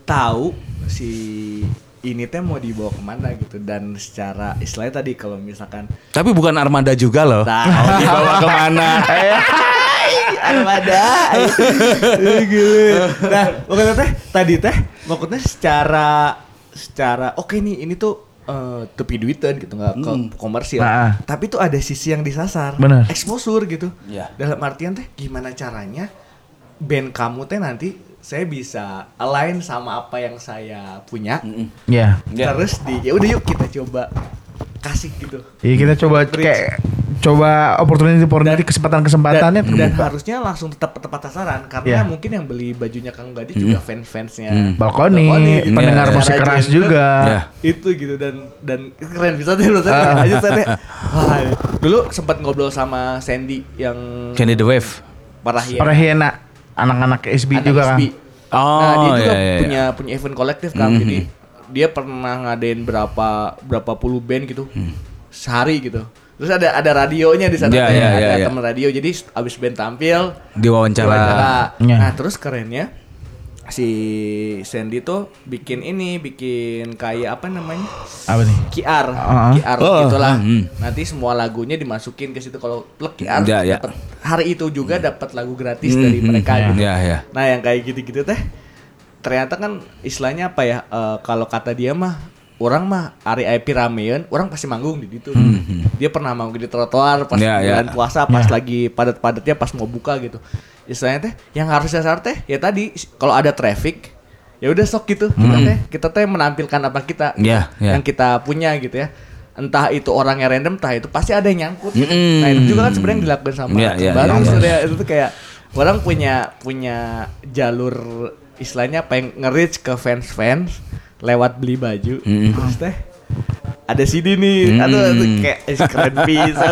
tahu si ini teh mau dibawa ke mana gitu dan secara istilahnya tadi kalau misalkan tapi bukan armada juga loh Nah, mau dibawa ke mana armada Gile. nah maksudnya teh tadi teh maksudnya secara secara oke nih ini tuh eh, tepi duitan gitu nggak ke komersil Nah. tapi tuh ada sisi yang disasar Bener. exposure gitu Iya. dalam artian teh gimana caranya band kamu teh nanti saya bisa align sama apa yang saya punya. Ya. Ya. terus di ya udah yuk kita coba kasih gitu. Iya kita coba kayak coba opportunity opportunity kesempatan kesempatannya dan, dan harusnya langsung tetap tepat sasaran karena Iya. mungkin yang beli bajunya Kang Gadi juga fans-fansnya Hmm. Balkoni, gitu. pendengar Iya, musik keras juga. Ya. itu gitu dan dan keren bisa deh menurut saya aja saya dulu sempat ngobrol sama Sandy yang Candy the Wave. Parahia Para hiena anak-anak SB anak juga kan. SB. Oh, nah, dia juga iya, iya, iya. punya punya event kolektif kan Mhm. jadi dia pernah ngadain berapa berapa puluh band gitu sehari gitu terus ada ada radionya di sana teh, iya, ada iya, iya. teman radio jadi abis band tampil diwawancara wawancara. Iya. Nah terus kerennya si Sandy tuh bikin ini, bikin kayak apa namanya Apa nih? QR, Ah. QR Oh, gitulah. hmm. Nanti semua lagunya dimasukin ke situ kalau plek QR Ya, ya. dapet- hari itu juga dapat lagu gratis dari Hmm, mereka ya. gitu. ya ya Nah yang kayak gitu-gitu teh ternyata kan istilahnya apa ya eh, kalau kata dia mah orang mah hari IP ramean orang pasti manggung di situ dia pernah manggung di trotoar pas Hmm, Ya, bulan puasa pas Ya. lagi padat-padatnya pas mau buka gitu istilahnya teh yang harus dasar teh ya tadi kalau ada traffic ya udah sok gitu kita teh kita teh menampilkan apa kita gitu, Ya, ya. yang kita punya gitu ya entah itu orangnya random entah itu pasti ada yang nyangkut Mm-mm. nah itu juga kan sebenarnya yang dilakukan sama Aceh ya, baru ya, ya. sebenarnya itu tuh kayak orang punya punya jalur istilahnya yang nge-reach ke fans-fans lewat beli baju Mm-mm. terus teh ada CD nih aduh, aduh kayak eh, keren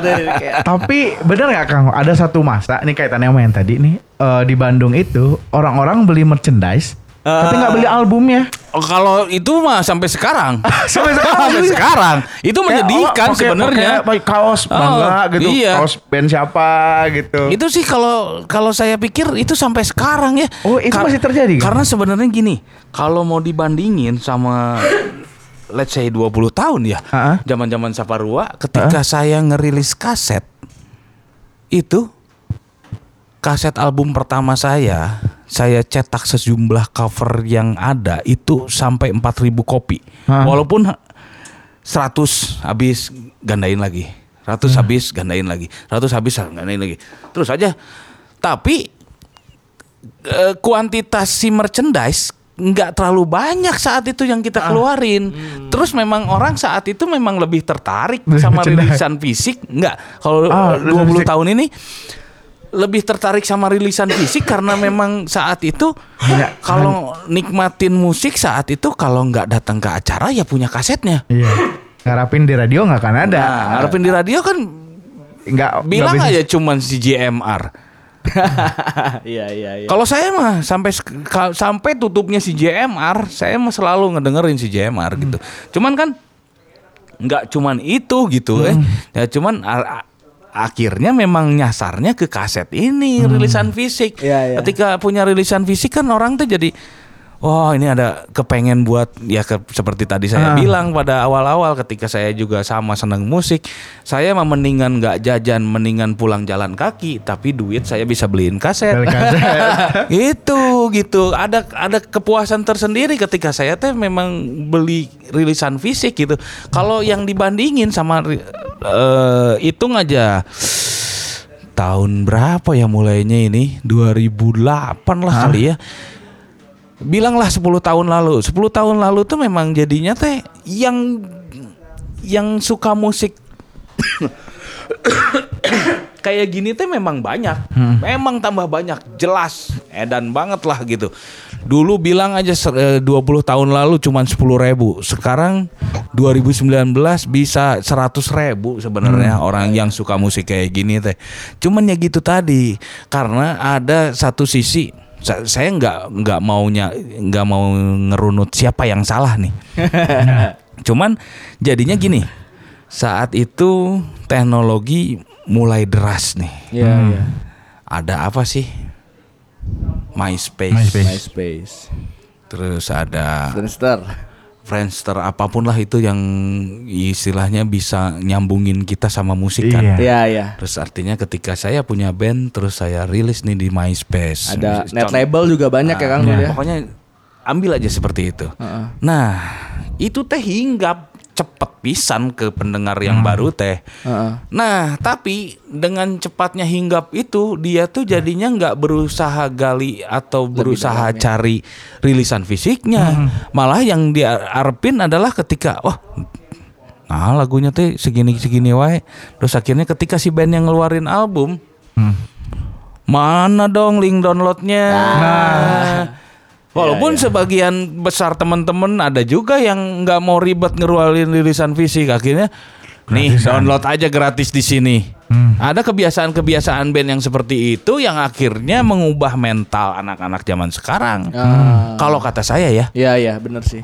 deh kayak Tapi bener nggak Kang? Ada satu masa nih kaitannya sama yang tadi nih eh, di Bandung itu orang-orang beli merchandise tapi nggak beli albumnya. Oh, kalau itu mah sampai sekarang. Sampai sekarang sampai sekarang. Itu Kayak menyedihkan pakai- sebenarnya. kaos Oh, bangga gitu, iya. kaos band siapa gitu. Itu sih kalau kalau saya pikir itu sampai sekarang ya. Oh, itu masih terjadi, kan? Karena sebenarnya gini, kalau mau dibandingin sama let's say 20 tahun ya. Zaman-zaman Saparua ketika saya ngerilis kaset itu kaset album pertama saya, saya cetak sejumlah cover yang ada itu sampai 4000 kopi. Hah? Walaupun 100 habis gandain lagi. 100 habis gandain lagi. 100 habis gandain lagi. Terus aja. Tapi eh, kuantitas si merchandise nggak terlalu banyak saat itu yang kita keluarin. Terus memang orang saat itu memang lebih tertarik sama rilisan fisik. Nggak. Kalau Ah, eh, 20 fisik. tahun ini lebih tertarik sama rilisan fisik karena memang saat itu Hanya- kalau nikmatin musik saat itu kalau nggak datang ke acara ya punya kasetnya. Iya. Ngarapin di radio nggak akan ada. Nah, ngarepin di radio kan nggak bilang bisa. aja cuman si JMR. Iya iya iya. Kalau saya mah sampai sampai tutupnya si JMR, saya mah selalu ngedengerin si JMR gitu. Cuman kan nggak cuman itu gitu eh. Ya cuman a- a- akhirnya memang nyasarnya ke kaset ini rilisan fisik. Iya, iya. Ketika punya rilisan fisik kan orang tuh jadi Wah ini ada kepengen buat ya ke- seperti tadi saya Ah. bilang pada awal-awal ketika saya juga sama seneng musik saya mah mendingan nggak jajan mendingan pulang jalan kaki tapi duit saya bisa beliin kaset. Beli kaset. itu gitu. Ada ada kepuasan tersendiri ketika saya teh memang beli rilisan fisik gitu. Kalau yang dibandingin sama eh, hitung aja tahun berapa ya mulainya ini? 2008 lah kali ya bilanglah 10 tahun lalu 10 tahun lalu tuh memang jadinya teh yang yang suka musik kayak gini teh memang banyak. Memang tambah banyak, jelas. Edan banget lah gitu. Dulu bilang aja ser- eh, 20 tahun lalu cuman 10 ribu. Sekarang 2019 bisa 100 ribu sebenarnya orang yang suka musik kayak gini teh. Cuman ya gitu tadi. Karena ada satu sisi saya nggak nggak maunya nggak mau ngerunut siapa yang salah nih. Cuman jadinya gini, saat itu teknologi mulai deras nih. Iya iya. Ada apa sih? MySpace. MySpace. MySpace. Terus ada Friendster. Friendster apa pun lah itu yang istilahnya bisa nyambungin kita sama musik kan. Iya. Iya iya. Terus artinya ketika saya punya band terus saya rilis nih di MySpace. Ada net Con- label juga banyak ya Kang Nah, dulu ya. Pokoknya ambil aja seperti itu. Heeh. Nah, itu teh hinggap cepet pisan ke pendengar yang baru teh. Heeh. Nah, tapi dengan cepatnya hinggap itu dia tuh jadinya nggak berusaha gali atau berusaha dalam ya. cari rilisan fisiknya. Malah yang diarepin adalah ketika wah Nah lagunya tuh segini-segini wae Terus akhirnya ketika si band yang ngeluarin album Mana dong link downloadnya Walaupun sebagian besar teman-teman ada juga yang nggak mau ribet ngeluarin rilisan fisik akhirnya nih Gratisan. download aja gratis di sini. Ada kebiasaan-kebiasaan band yang seperti itu yang akhirnya mengubah mental anak-anak zaman sekarang. Ah. Kalau kata saya ya. Iya iya bener sih.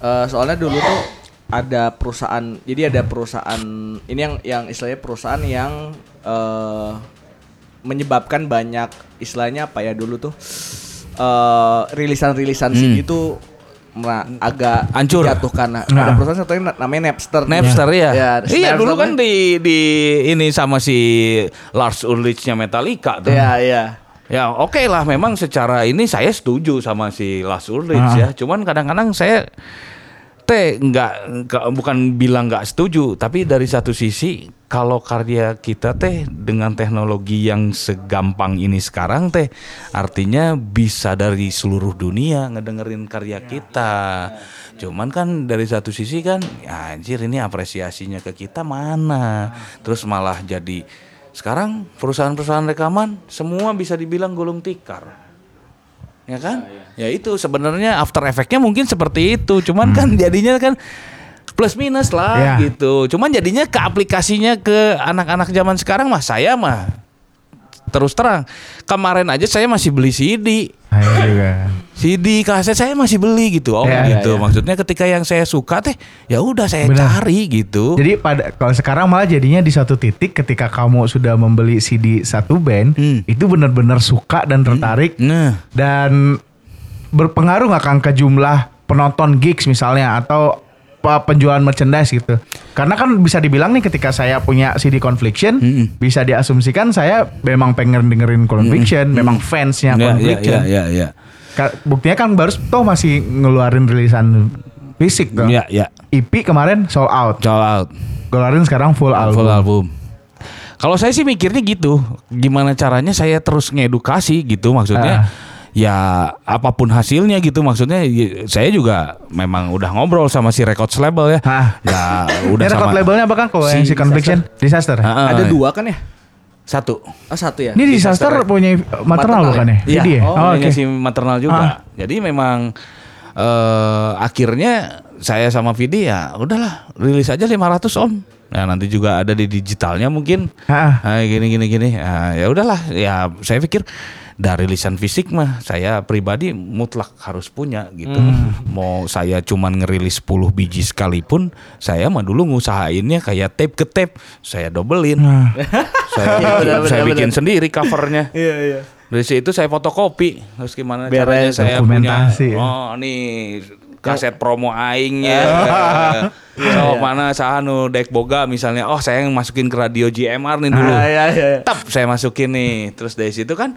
Eh, soalnya dulu tuh ada perusahaan, jadi ada perusahaan ini yang yang istilahnya perusahaan yang eh menyebabkan banyak istilahnya apa ya dulu tuh eh rilisan-rilisan CD itu mera- agak Hancur. jatuh karena Nah. ada perusahaan satu na- namanya Napster. Napster ya. Ya, iya Napster dulu kan tuh- di di ini sama si Lars Ulrich-nya Metallica tuh. Iya iya. Ya oke lah memang secara ini saya setuju sama si Lars Ulrich Ah. ya. Cuman kadang-kadang saya teh nggak- bukan bilang nggak setuju, tapi dari satu sisi kalau karya kita teh dengan teknologi yang segampang ini sekarang teh artinya bisa dari seluruh dunia ngedengerin karya kita. Cuman kan dari satu sisi kan ya, anjir ini apresiasinya ke kita mana. Terus malah jadi sekarang perusahaan-perusahaan rekaman semua bisa dibilang gulung tikar ya kan? Ya itu sebenarnya after effect-nya mungkin seperti itu, cuman kan jadinya kan plus minus lah Ya. gitu. Cuman jadinya ke aplikasinya ke anak-anak zaman sekarang mah saya mah terus terang kemarin aja saya masih beli CD. Saya juga. CD kaset saya masih beli gitu. Oh Ya, gitu. ya, ya. Maksudnya ketika yang saya suka teh ya udah saya Benar. cari gitu. Jadi pada kalau sekarang malah jadinya di satu titik ketika kamu sudah membeli CD satu band, Hmm. itu benar-benar suka dan tertarik Nah, dan berpengaruh nggak Kang ke jumlah penonton gigs misalnya atau penjualan merchandise gitu. Karena kan bisa dibilang nih ketika saya punya CD Confliction, Mm-mm. bisa diasumsikan saya memang pengen dengerin Conviction, memang fansnya ya, ya, Conviction. ya, ya, ya. Ka- Buktinya kan baru toh masih ngeluarin rilisan fisik tuh. Ya, ya. EP kemarin sold out. Sold out. Keluarin sekarang full album. Full album. Kalau saya sih mikirnya gitu, gimana caranya saya terus ngedukasi gitu maksudnya. Ah. Ya apa pun hasilnya gitu maksudnya y- saya juga memang udah ngobrol sama si record label ya. Hah. Ya udah Ini record sama labelnya apa kan kalau Si yang si Conviction? Disaster. Ah, Ada ah. dua kan ya? satu. Oh satu ya. Ini Disaster ya? punya maternal bukan ya? Iya, Jadi ya? oh, Oh, punya oke. si maternal juga. Ah. Jadi memang eh akhirnya saya sama Vidi ya udahlah rilis aja 500 om. Nah nanti juga ada di digitalnya mungkin. Ah. Nah, gini gini gini. Nah, ya udahlah. Ya saya pikir dari lisan fisik mah saya pribadi mutlak harus punya gitu. Mau saya cuman ngerilis 10 biji sekalipun, saya mah dulu ngusahainnya kayak tape ke tape, saya dobelin. saya Iya, benar, saya benar, bikin benar. sendiri covernya. Iya iya. Dari situ saya fotokopi. Terus gimana Beres. caranya saya punya ya. Oh, nih kaset promo aing ya. so, mana saha nu dek boga misalnya, oh saya yang masukin ke radio GMR nih dulu. Ah, iya, iya, iya. Tap saya masukin nih. Terus dari situ kan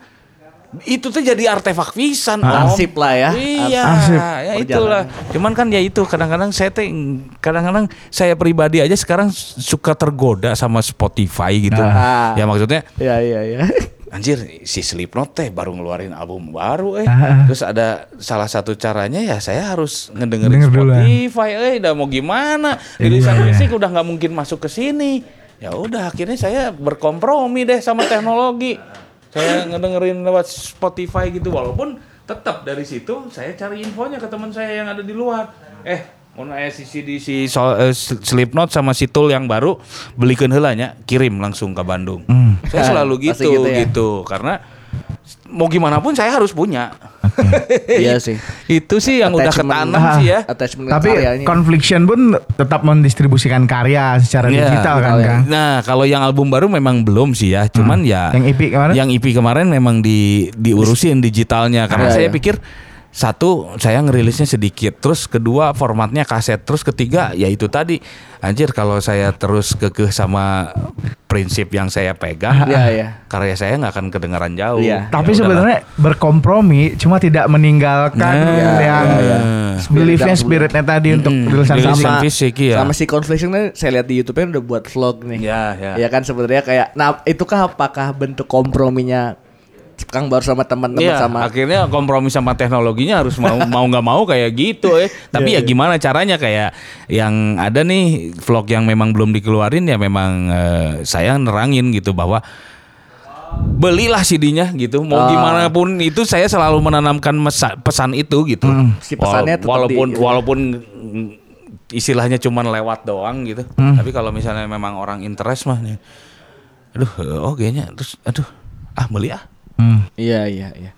itu tuh jadi artefak pisan Om. Arsip lah ya. Iya, Arsip. ya itulah. Cuman kan ya itu kadang-kadang saya teh kadang-kadang saya pribadi aja sekarang suka tergoda sama Spotify gitu. Ah. Ya maksudnya Iya iya iya. Anjir, si Slipknot teh baru ngeluarin album baru eh. Ah. Terus ada salah satu caranya ya saya harus ngedengerin Denger dulu, Spotify eh udah mau gimana? Rilisan Iya, iya. fisik udah nggak mungkin masuk ke sini. Ya udah akhirnya saya berkompromi deh sama teknologi. Saya ngedengerin lewat Spotify gitu walaupun tetap dari situ saya cari infonya ke teman saya yang ada di luar. Eh, mau aya si CD si so, eh, Slipknot sama si Tool yang baru belikan helanya kirim langsung ke Bandung. Saya selalu gitu gitu ya. gitu karena mau gimana pun saya harus punya. Iya sih. Itu sih yang udah Attachment. ketanam Ah. sih ya. Attachment Tapi karyanya. Confliction pun tetap mendistribusikan karya secara Iya, digital kan ya. Kang? Nah, kalau yang album baru memang belum sih ya. Cuman ya Yang EP kemarin? Yang EP kemarin memang di diurusin digitalnya karena Iya, saya iya. pikir satu saya ngerilisnya sedikit, terus kedua formatnya kaset, terus ketiga ya itu tadi anjir kalau saya terus kekeh sama prinsip yang saya pegang, Iya, iya. karya saya nggak akan kedengaran jauh. Iya. Tapi Ya sebenarnya berkompromi cuma tidak meninggalkan Nah, yang iya. beliefnya Spirit yang spiritnya tadi untuk Mm-mm. rilisan Rilisan sama. fisik iya. Sama si Confliction kan saya lihat di YouTube kan udah buat vlog nih. Ya, ya. Ya kan sebenarnya kayak nah itukah apakah bentuk komprominya Kang baru sama teman-teman Iya, sama akhirnya kompromi sama teknologinya harus mau mau nggak mau kayak gitu eh. Tapi Iya, ya iya. gimana caranya kayak yang ada nih vlog yang memang belum dikeluarin ya memang eh, saya nerangin gitu bahwa belilah CD-nya gitu. Mau Ah. gimana pun itu saya selalu menanamkan mesa- pesan itu gitu. Si pesannya tetap walaupun di- walaupun mm, istilahnya cuman lewat doang gitu. Tapi kalau misalnya memang orang interest mah nih aduh oh kayaknya terus aduh ah beli ah Hmm. Iya iya iya.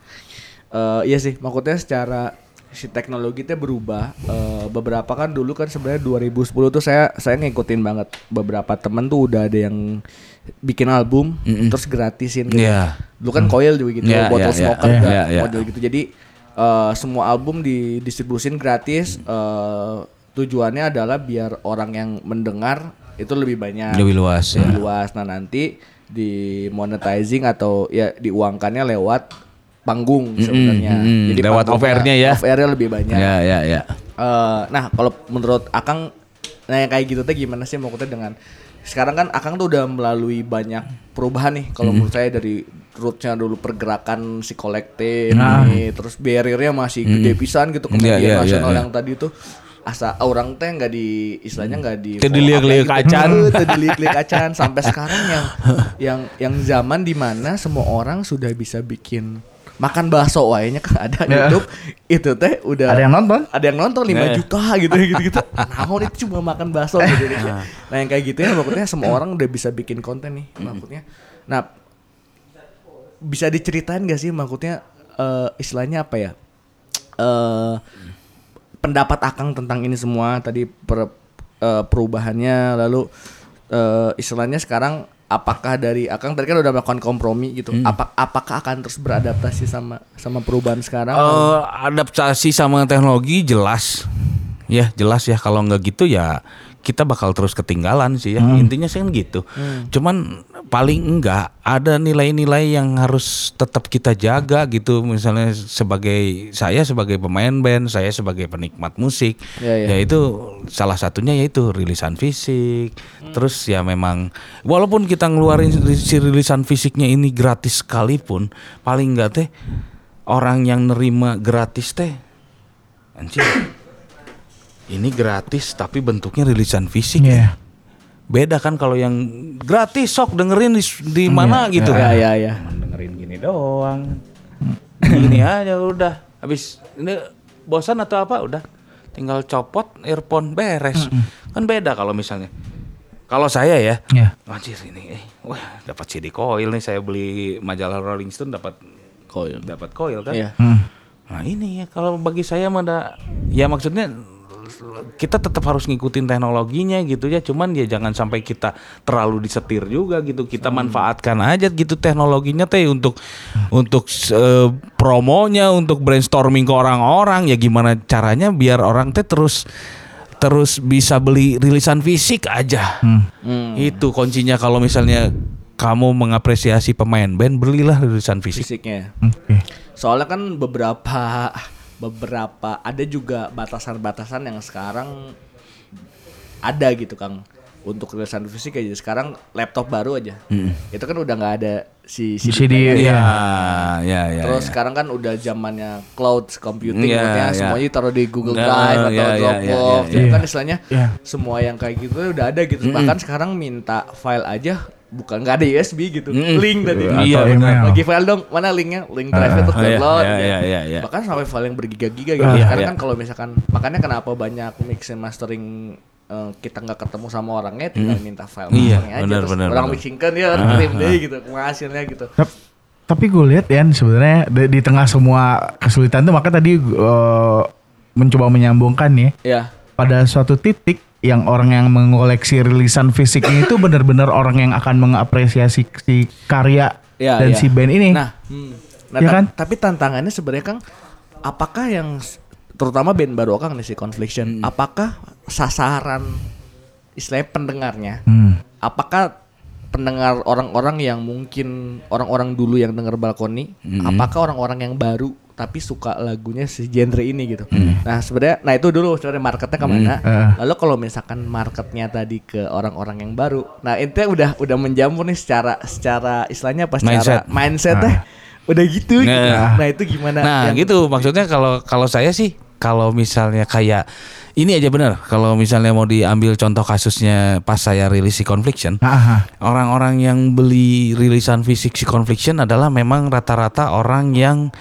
Eh, iya sih, maksudnya secara si teknologi itu berubah. Eh, beberapa kan dulu kan sebenarnya 2010 tuh saya saya ngikutin banget beberapa temen tuh udah ada yang bikin album terus gratisin gitu. Iya. Dulu kan Coil juga gitu, Iya, bottle iya, iya. smoker Iya, juga iya, iya. model gitu. Jadi eh, semua album didistribusin gratis. eh, tujuannya adalah biar orang yang mendengar itu lebih banyak Lebih luas, ya. lebih luas. Nah nanti di monetizing atau ya diuangkannya lewat panggung sebenarnya. mm-mm. Lewat panggungnya- off-airnya ya. Off-airnya lebih banyak. ya ya ya Eh, nah kalau menurut Akang, nah yang kayak gitu teh gimana sih maksudnya dengan sekarang kan Akang tuh udah melalui banyak perubahan nih. Kalau menurut saya dari rootnya dulu pergerakan si kolektif nih, terus barriernya masih gede pisan gitu Iya, media iya, nasional iya, iya. yang tadi tuh asa orang teh nggak di istilahnya nggak di up kacan. gitu. Teu dilihat-lihat kacan sampai sekarang yang yang yang zaman di mana semua orang sudah bisa bikin makan bakso wayanya kan ada di Ya. YouTube itu teh udah Ada yang nonton? ada yang nonton 5 Eh. juta gitu gitu gitu namun itu cuma makan bakso di Indonesia nah yang kayak gitu ya maksudnya semua orang udah bisa bikin konten nih maksudnya nah bisa diceritain gak sih maksudnya eh, istilahnya apa ya eh pendapat Akang tentang ini semua tadi per, eh, perubahannya lalu eh, istilahnya sekarang apakah dari Akang tadi kan udah melakukan kompromi gitu apa apakah akan terus beradaptasi sama sama perubahan sekarang? Eh, adaptasi sama teknologi jelas. Ya jelas ya kalau nggak gitu ya kita bakal terus ketinggalan sih ya. Intinya sih kan gitu. Cuman paling enggak ada nilai-nilai yang harus tetap kita jaga gitu. Misalnya sebagai saya sebagai pemain band saya sebagai penikmat musik Ya, ya. ya itu salah satunya yaitu rilisan fisik. Terus ya memang walaupun kita ngeluarin si rilisan fisiknya ini gratis sekalipun paling enggak teh orang yang nerima gratis teh anjir ini gratis tapi bentuknya rilisan fisik Iya. beda kan kalau yang gratis sok dengerin di, di mana gitu ya ya ya Cuman dengerin gini doang gini aja udah habis ini bosan atau apa udah tinggal copot earphone beres kan beda kalau misalnya Kalau saya ya, Ya. anjir ini, eh, wah dapat CD coil nih saya beli majalah Rolling Stone dapat Coil. dapat coil kan. Iya. Hmm. Nah ini ya kalau bagi saya mah ya maksudnya kita tetap harus ngikutin teknologinya gitu ya. Cuman ya jangan sampai kita terlalu disetir juga gitu. Kita manfaatkan aja gitu teknologinya teh untuk untuk eh, promonya, untuk brainstorming ke orang-orang. Ya gimana caranya biar orang teh terus terus bisa beli rilisan fisik aja. Hmm. Itu kuncinya kalau misalnya kamu mengapresiasi pemain band, belilah rilisan fisik. Fisiknya. Oke. Soalnya kan beberapa beberapa ada juga batasan-batasan yang sekarang ada gitu Kang untuk rilisan fisik aja sekarang laptop baru aja itu kan udah nggak ada si CD CD. Iya, ya. ya, ya. Terus ya. sekarang kan udah zamannya cloud computing maksudnya iya. semuanya taruh di Google Drive atau iya, iya, Dropbox. iya, Jadi iya. kan istilahnya Iya. semua yang kayak gitu udah ada gitu. Bahkan sekarang minta file aja bukan nggak ada USB gitu. Mm-mm. Link tadi. Iya, benar. email. Bagi file dong, mana linknya? Link drive itu Oh, iya, download. iya, gitu. iya, iya, iya. Bahkan sampai file yang bergiga-giga gitu. Iya, Karena iya. kan kalau misalkan makanya kenapa banyak mix and mastering eh, kita nggak ketemu sama orangnya tinggal minta file Iya, aja benar, terus benar, orang benar. mixingkan ya kirim deh gitu hasilnya gitu Tap- Tapi gue lihat ya sebenarnya di, di tengah semua kesulitan tuh maka tadi eh, mencoba menyambungkan ya ya pada suatu titik yang orang yang mengoleksi rilisan fisiknya itu benar-benar orang yang akan mengapresiasi si karya Iya, dan iya. si band ini. Nah, hmm. Nah, ta- kan? tapi tantangannya sebenarnya Kang, apakah yang terutama band baru Kang nih si Confliction, Hmm. apakah sasaran istilahnya pendengarnya, Hmm. apakah pendengar orang-orang yang mungkin orang-orang dulu yang dengar balkoni, Hmm. apakah orang-orang yang baru tapi suka lagunya si genre ini gitu. Hmm. Nah sebenarnya, nah itu dulu sebenarnya marketnya ke mana. eh. Lalu kalau misalkan marketnya tadi ke orang-orang yang baru, nah itu udah udah menjamur nih secara secara istilahnya apa secara Mindset. mindsetnya udah gitu. gitu. Nah. Nah itu gimana? Nah, yang- gitu maksudnya kalau kalau saya sih kalau misalnya kayak ini aja benar kalau misalnya mau diambil contoh kasusnya pas saya rilis si Confliction Ah, ah. orang-orang yang beli rilisan fisik si Confliction adalah memang rata-rata orang yang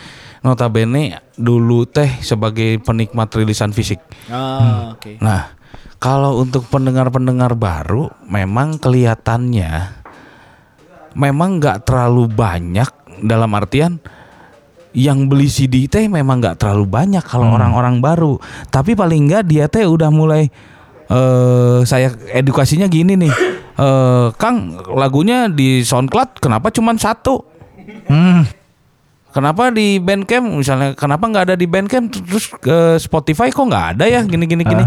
notabene dulu teh sebagai penikmat rilisan fisik. Ah, oke. Nah, kalau untuk pendengar-pendengar baru memang kelihatannya memang nggak terlalu banyak dalam artian yang beli CD teh memang nggak terlalu banyak kalau orang-orang baru. Tapi paling nggak dia teh udah mulai eh saya edukasinya gini nih. eh Kang, lagunya di SoundCloud kenapa cuma satu? Hmm. Kenapa di Bandcamp? Misalnya kenapa nggak ada di Bandcamp? Terus ke Spotify kok nggak ada ya? Gini gini gini.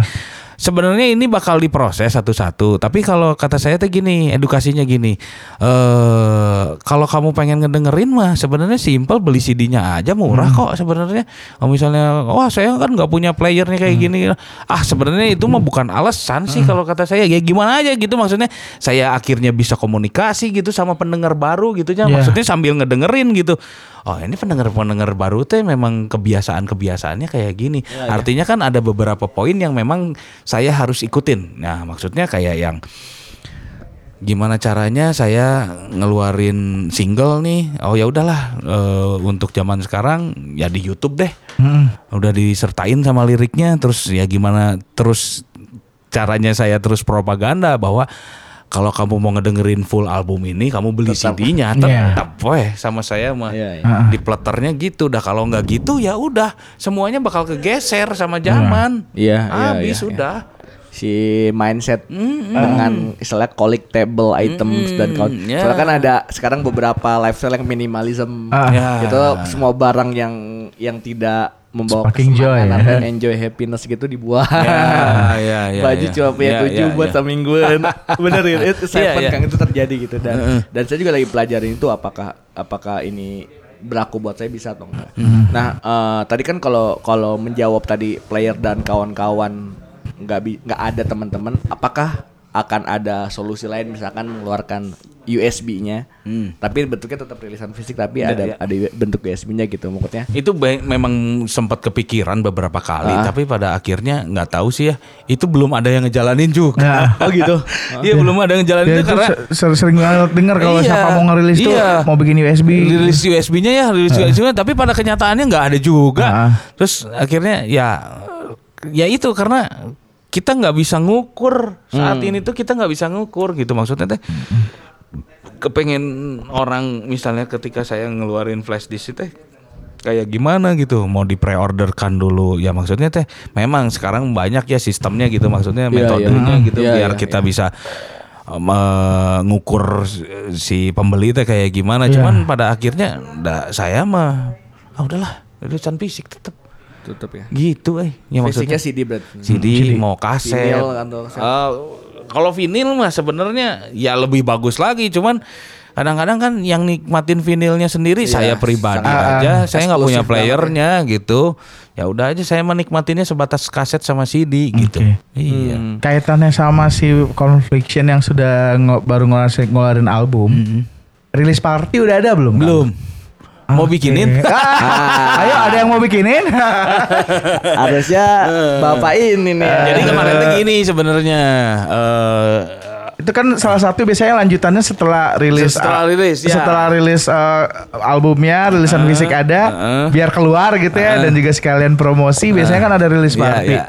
Sebenarnya ini bakal diproses satu-satu. Tapi kalau kata saya tuh gini, edukasinya gini. Eh kalau kamu pengen ngedengerin mah sebenarnya simple beli CD-nya aja murah kok sebenarnya. Kalau misalnya wah saya kan nggak punya playernya kayak gini. Ah sebenarnya itu mah bukan alasan sih kalau kata saya. Ya gimana aja gitu maksudnya saya akhirnya bisa komunikasi gitu sama pendengar baru gitu ya. Iya. Maksudnya sambil ngedengerin gitu. Oh ini pendengar-pendengar baru teh memang kebiasaan-kebiasaannya kayak gini. Artinya kan ada beberapa poin yang memang saya harus ikutin. Nah maksudnya kayak yang gimana caranya saya ngeluarin single nih. Oh ya udahlah eh, untuk zaman sekarang ya di YouTube deh. Hmm. Udah disertain sama liriknya. Terus ya gimana terus caranya saya terus propaganda bahwa kalau kamu mau ngedengerin full album ini, kamu beli CD-nya Iya. tetap weh sama saya mah Iya, iya. Ah, di pleternya gitu. Dah kalau nggak gitu ya udah semuanya bakal kegeser sama zaman. Iya, iya, Habis iya, udah. si mindset dengan istilah collectible items dan kawan. ya. Soalnya kan ada sekarang beberapa lifestyle yang minimalism. Ah. Ya. Itu semua barang yang yang tidak membawa Sparking joy, ya. enjoy happiness gitu dibuat. Ya, ya, ya, Baju ya. cuma punya Ya, tujuh ya, buat ya. semingguan. Bener ya, itu saya iya. Kang itu terjadi gitu dan dan saya juga lagi pelajarin itu apakah apakah ini berlaku buat saya bisa atau enggak. Nah, eh, tadi kan kalau kalau menjawab tadi player dan kawan-kawan nggak bi- nggak ada teman-teman, apakah akan ada solusi lain misalkan mengeluarkan USB-nya, tapi bentuknya tetap rilisan fisik tapi Ya, ada ya. ada bentuk USB-nya gitu maksudnya. Itu memang sempat kepikiran beberapa kali, Ah. tapi pada akhirnya nggak tahu sih ya. Itu belum ada yang ngejalanin juga. Nah, Oh gitu. Iya belum ada yang ngejalanin ya itu itu karena se- se- sering banget dengar kalau Iya, siapa mau ngerilis tuh iya. mau bikin USB. rilis USB-nya ya, rilis USB-nya, tapi pada kenyataannya nggak ada juga. Ah. Terus akhirnya ya ya itu karena kita nggak bisa ngukur. Saat ini tuh kita nggak bisa ngukur gitu maksudnya teh. Kepengen orang misalnya ketika saya ngeluarin flash disk teh kayak gimana gitu? Mau di pre-orderkan dulu. Ya maksudnya teh memang sekarang banyak ya sistemnya gitu maksudnya Iya, metodenya iya. gitu Iya, biar iya, kita iya. bisa um, eh, ngukur si pembeli teh kayak gimana. Cuman pada akhirnya saya mah ah udahlah rilisan fisik tetap Tutup ya. gitu eh ya maksudnya CD berarti. CD, mau kaset. Vinil atau kaset. Eh, kalau vinil mah sebenarnya ya lebih bagus lagi, cuman kadang-kadang kan yang nikmatin vinilnya sendiri Iya, saya pribadi sangat aja, saya nggak punya banget playernya gitu. Ya udah aja saya menikmatinya sebatas kaset sama CD gitu. Oke. Iya. Hmm. Kaitannya sama si Confliction yang sudah ngo- baru ngeluarin, ngeluarin album. Rilis party udah ada belum? Belum. Mau bikinin? Ah, ayo ada yang mau bikinin? Harusnya bapak ini nih. Jadi kemarin tuh gini sebenarnya eh Itu kan salah satu biasanya lanjutannya setelah rilis Setelah rilis, ya. setelah rilis uh, albumnya, rilisan fisik ada, uh. biar keluar gitu ya dan juga sekalian promosi biasanya kan ada rilis Iya, party. iya.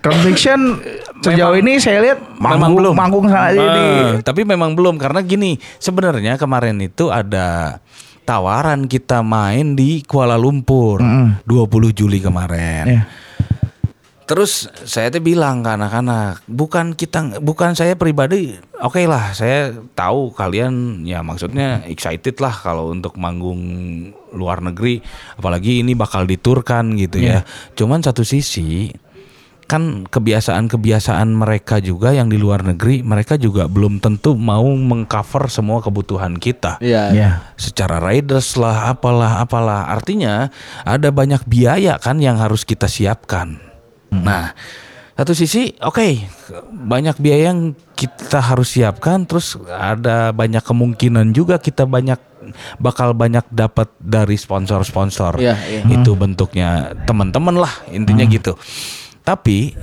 Conviction sejauh ini saya lihat memang manggung belum. manggung sana aja Eh, nih. tapi memang belum karena gini, sebenarnya kemarin itu ada tawaran kita main di Kuala Lumpur 20 Juli kemarin. Iya. Terus saya tuh bilang ke anak-anak, bukan kita, bukan saya pribadi, oke lah, saya tahu kalian ya maksudnya excited lah kalau untuk manggung luar negeri, apalagi ini bakal diturkan gitu ya. Cuman satu sisi kan kebiasaan-kebiasaan mereka juga yang di luar negeri, mereka juga belum tentu mau mengcover semua kebutuhan kita. Iya. Iya. secara riders lah apalah apalah. Artinya ada banyak biaya kan yang harus kita siapkan. Nah satu sisi oke banyak biaya yang kita harus siapkan terus ada banyak kemungkinan juga kita banyak bakal banyak dapat dari sponsor-sponsor. Iya, iya. itu bentuknya teman-teman lah intinya gitu tapi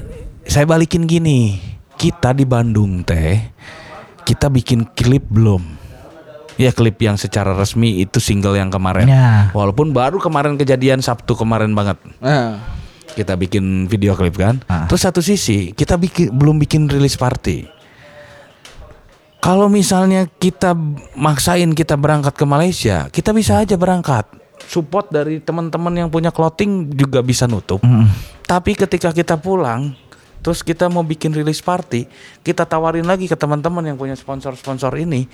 saya balikin gini kita di Bandung teh kita bikin klip belum Ya klip yang secara resmi itu single yang kemarin. Ya. Walaupun baru kemarin kejadian Sabtu kemarin banget. Nah, Kita bikin video klip kan. Ah. Terus satu sisi kita bikin belum bikin rilis party. Kalau misalnya kita maksain kita berangkat ke Malaysia, kita bisa aja berangkat. Support dari teman-teman yang punya clothing juga bisa nutup. Tapi ketika kita pulang, terus kita mau bikin rilis party, kita tawarin lagi ke teman-teman yang punya sponsor-sponsor ini,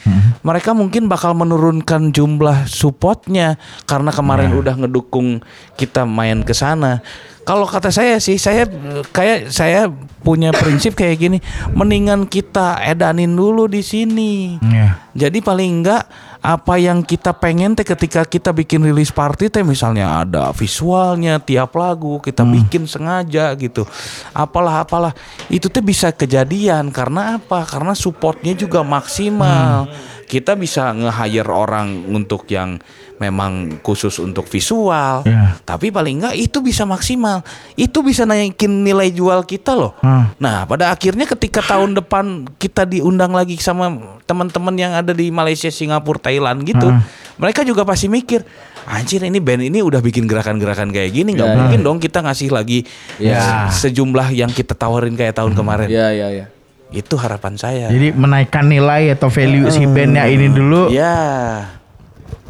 mereka mungkin bakal menurunkan jumlah supportnya karena kemarin udah ngedukung kita main ke sana. Kalau kata saya sih, saya kayak saya punya prinsip kayak gini, mendingan kita edanin dulu di sini. Iya. Jadi paling enggak apa yang kita pengen teh ketika kita bikin rilis party teh misalnya ada visualnya tiap lagu kita bikin sengaja gitu. Apalah apalah itu teh bisa kejadian karena apa? Karena supportnya juga maksimal. Kita bisa nge-hire orang untuk yang memang khusus untuk visual. Iya. Tapi paling enggak itu bisa maksimal. Itu bisa naikin nilai jual kita loh. Hmm. Nah, pada akhirnya ketika tahun depan kita diundang lagi sama teman-teman yang ada di Malaysia, Singapura, Thailand gitu, mereka juga pasti mikir, anjir ini band ini udah bikin gerakan-gerakan kayak gini, nggak Ya, mungkin dong kita ngasih lagi Ya. se- sejumlah yang kita tawarin kayak tahun kemarin. iya iya iya. Itu harapan saya. Jadi menaikkan nilai atau value si bandnya ini dulu ya.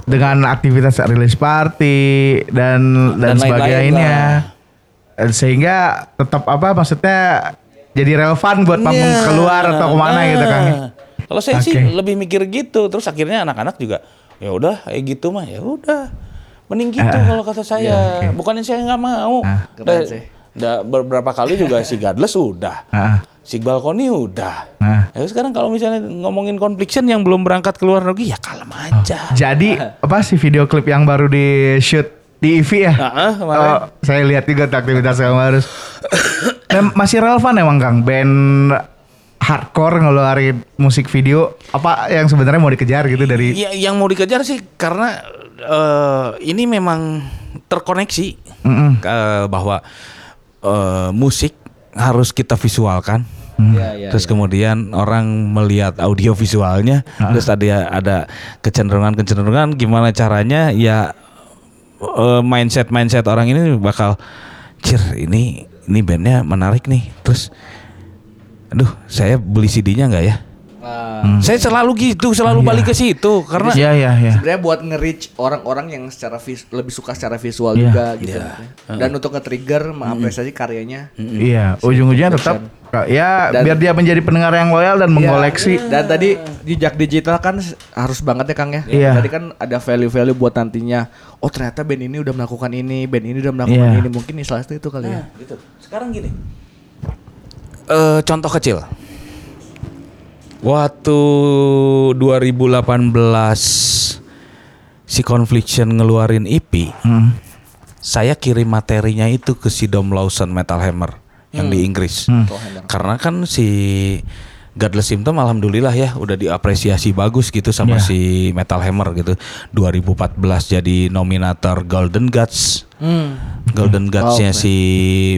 dengan aktivitas rilis party dan dan, Dan sebagainya. lah. Eh, Sehingga tetap apa maksudnya jadi relevan buat panggung Ya. keluar atau ke mana gitu kan. Kalau saya sih Oke. lebih mikir gitu, terus akhirnya anak-anak juga ya udah kayak gitu mah ya udah. Mending gitu Ah. kalau kata saya. Bukannya saya nggak mau. Ah. Keren sih. Da- beberapa kali juga si Godless udah. Ah. Si Balkoni udah. Nah. Ya sekarang kalau misalnya ngomongin Confliction yang belum berangkat ke luar negeri ya kalem aja. Jadi apa sih video klip yang baru di shoot di EV ya? Oh, saya lihat juga aktivitas yang harus. Dan masih relevan emang Kang band hardcore ngeluarin musik video apa yang sebenarnya mau dikejar gitu dari Ya, yang mau dikejar sih karena eh, ini memang terkoneksi Mm-mm. ke- bahwa eh, musik harus kita visualkan. Iya iya. terus kemudian orang melihat audio visualnya, terus ada ada kecenderungan-kecenderungan gimana caranya ya mindset mindset orang ini bakal cir ini ini bandnya menarik nih, terus aduh saya beli CD-nya nggak ya? Nah, Saya selalu gitu, selalu Iya. balik ke situ karena Iya iya iya. sebenarnya buat nge-reach orang-orang yang secara vis- lebih suka secara visual Iya. juga gitu. Dan untuk nge-trigger mengapresiasi karyanya. Iya, ujung-ujungnya tetap ya Dan- biar dia menjadi pendengar yang loyal dan mengoleksi. Dan tadi jejak digital kan harus banget ya Kang ya. Iya. Tadi kan ada value-value buat nantinya. Oh ternyata band ini udah melakukan ini, band ini udah melakukan Iya. ini. Mungkin salah satu itu kali ya. gitu. Sekarang gini. Eh contoh kecil. Waktu 2018 si Confliction ngeluarin EP, Hmm. saya kirim materinya itu ke si Dom Lawson Metal Hammer yang di Inggris. Karena kan si Godless Symptom alhamdulillah ya udah diapresiasi bagus gitu sama Iya. si Metal Hammer gitu. 2014 jadi nominator Golden Guts. Golden Guts-nya si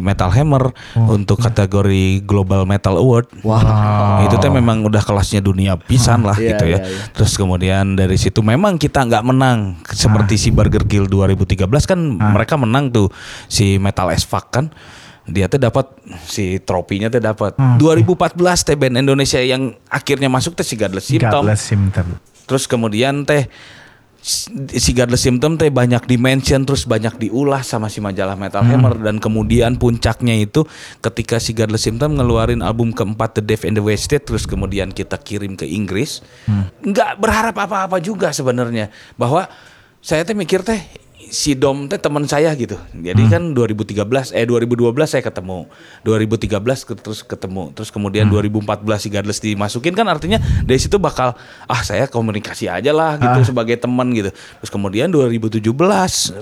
Metal Hammer untuk kategori Global Metal Award. Wah. Itu tuh memang udah kelasnya dunia pisan lah Iya, gitu ya. iya, iya. Terus kemudian dari situ memang kita nggak menang seperti si Burger Kill 2013 kan mereka menang tuh si Metal as Fuck kan. Dia tuh dapat si tropinya tuh dapat. 2014 teh band Indonesia yang akhirnya masuk teh si Godless Symptom. Godless Symptom. Terus kemudian teh si Godless Symptom teh banyak dimention terus banyak diulas sama si majalah Metal Hammer dan kemudian puncaknya itu ketika si Godless Symptom ngeluarin album keempat The Death and the Wasted terus kemudian kita kirim ke Inggris nggak berharap apa-apa juga sebenarnya bahwa saya teh mikir teh si Dom teh teman saya gitu. Jadi kan 2013 eh 2012 saya ketemu. 2013 ke- terus ketemu. Terus kemudian 2014 si Godless dimasukin kan artinya dari situ bakal ah saya komunikasi aja lah gitu sebagai teman gitu. Terus kemudian 2017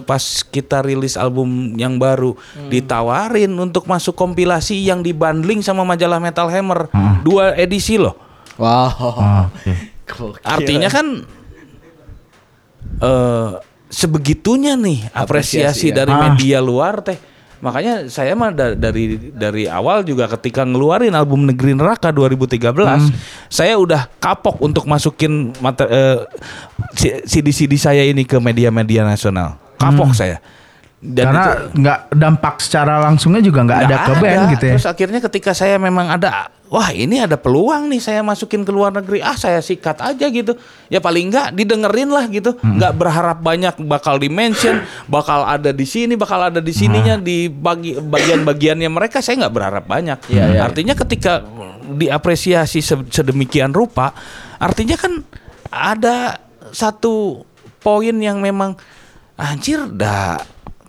pas kita rilis album yang baru ditawarin untuk masuk kompilasi yang dibundling sama majalah Metal Hammer. Dua edisi loh. Wow. Oh, Oke. Gokil. Artinya kan eh sebegitunya nih apresiasi, Apresiasi, ya. dari Ah. media luar teh. Makanya saya mah da- dari dari awal juga ketika ngeluarin album Negeri Neraka 2013, saya udah kapok untuk masukin mater, eh, si- CD-CD saya ini ke media-media nasional. Kapok saya. Dan Karena itu- nggak dampak secara langsungnya juga nggak ada Nggak ke band gitu ya. Terus akhirnya ketika saya memang ada, wah ini ada peluang nih saya masukin ke luar negeri, ah saya sikat aja gitu. Ya paling nggak didengerin lah gitu. Hmm. Nggak berharap banyak bakal dimention, bakal ada di sini, bakal ada di sininya Hmm. di bagi bagian-bagiannya mereka saya nggak berharap banyak. Iya, iya, artinya ketika diapresiasi se- sedemikian rupa, artinya kan ada satu poin yang memang anjir dah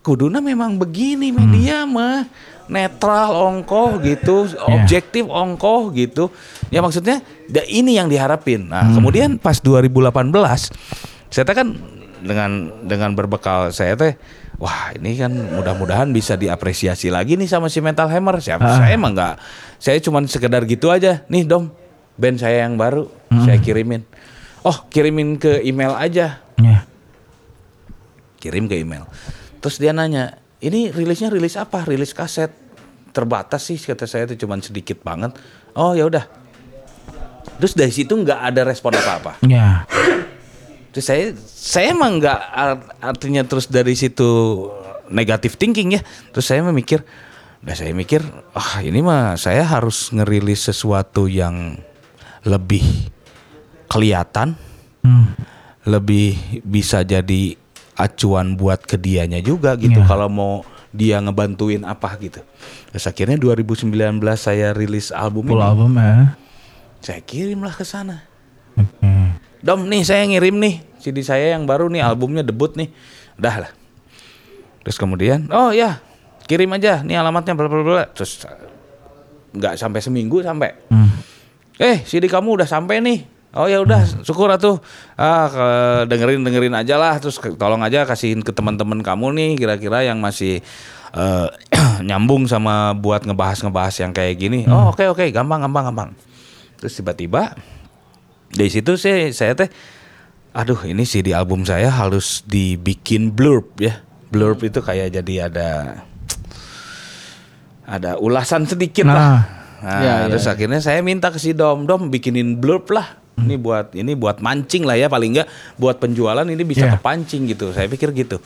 kuduna memang begini media mah netral ongkoh gitu objektif ongkoh gitu. Ya maksudnya da- ini yang diharapin. Nah kemudian pas 2018 saya teh kan dengan dengan berbekal saya teh wah ini kan mudah-mudahan bisa diapresiasi lagi nih sama si Mental Hammer. Siapa saya emang nggak saya cuman sekedar gitu aja. Nih dom band saya yang baru saya kirimin. Oh kirimin ke email aja. Ya. kirim ke email. Terus dia nanya, ini rilisnya rilis apa? Rilis kaset. Terbatas sih kata saya itu cuman sedikit banget. Oh ya udah. Terus dari situ nggak ada respon apa-apa. Ya. Terus saya saya emang nggak art- artinya terus dari situ negatif thinking ya. Terus saya memikir, udah saya mikir, ah ini mah saya harus ngerilis sesuatu yang lebih kelihatan, Hmm. lebih bisa jadi acuan buat ke dianya juga gitu Iya. kalau mau dia ngebantuin apa gitu. Terus akhirnya 2019 saya rilis album Full ini. album ya. Saya kirimlah ke sana. Oke. Dom nih saya ngirim nih CD saya yang baru nih albumnya debut nih. Udah lah. Terus kemudian, oh ya kirim aja nih alamatnya bla bla bla. Terus nggak sampai seminggu sampai. Hmm. Eh CD kamu udah sampai nih. Oh ya udah syukur atuh. Ah ke- dengerin dengerin aja lah. Terus ke- tolong aja kasihin ke teman-teman kamu nih kira-kira yang masih eh, nyambung sama buat ngebahas-ngebahas yang kayak gini. Oh oke oke gampang gampang gampang. Terus tiba-tiba dari situ saya saya teh aduh ini sih di album saya harus dibikin blurb ya blurb itu kayak jadi ada ada ulasan sedikit Nah. lah nah, Ya, ya, terus akhirnya saya minta ke si dom dom bikinin blurb lah ini buat ini buat mancing lah ya paling enggak buat penjualan ini bisa Ya. kepancing gitu saya pikir gitu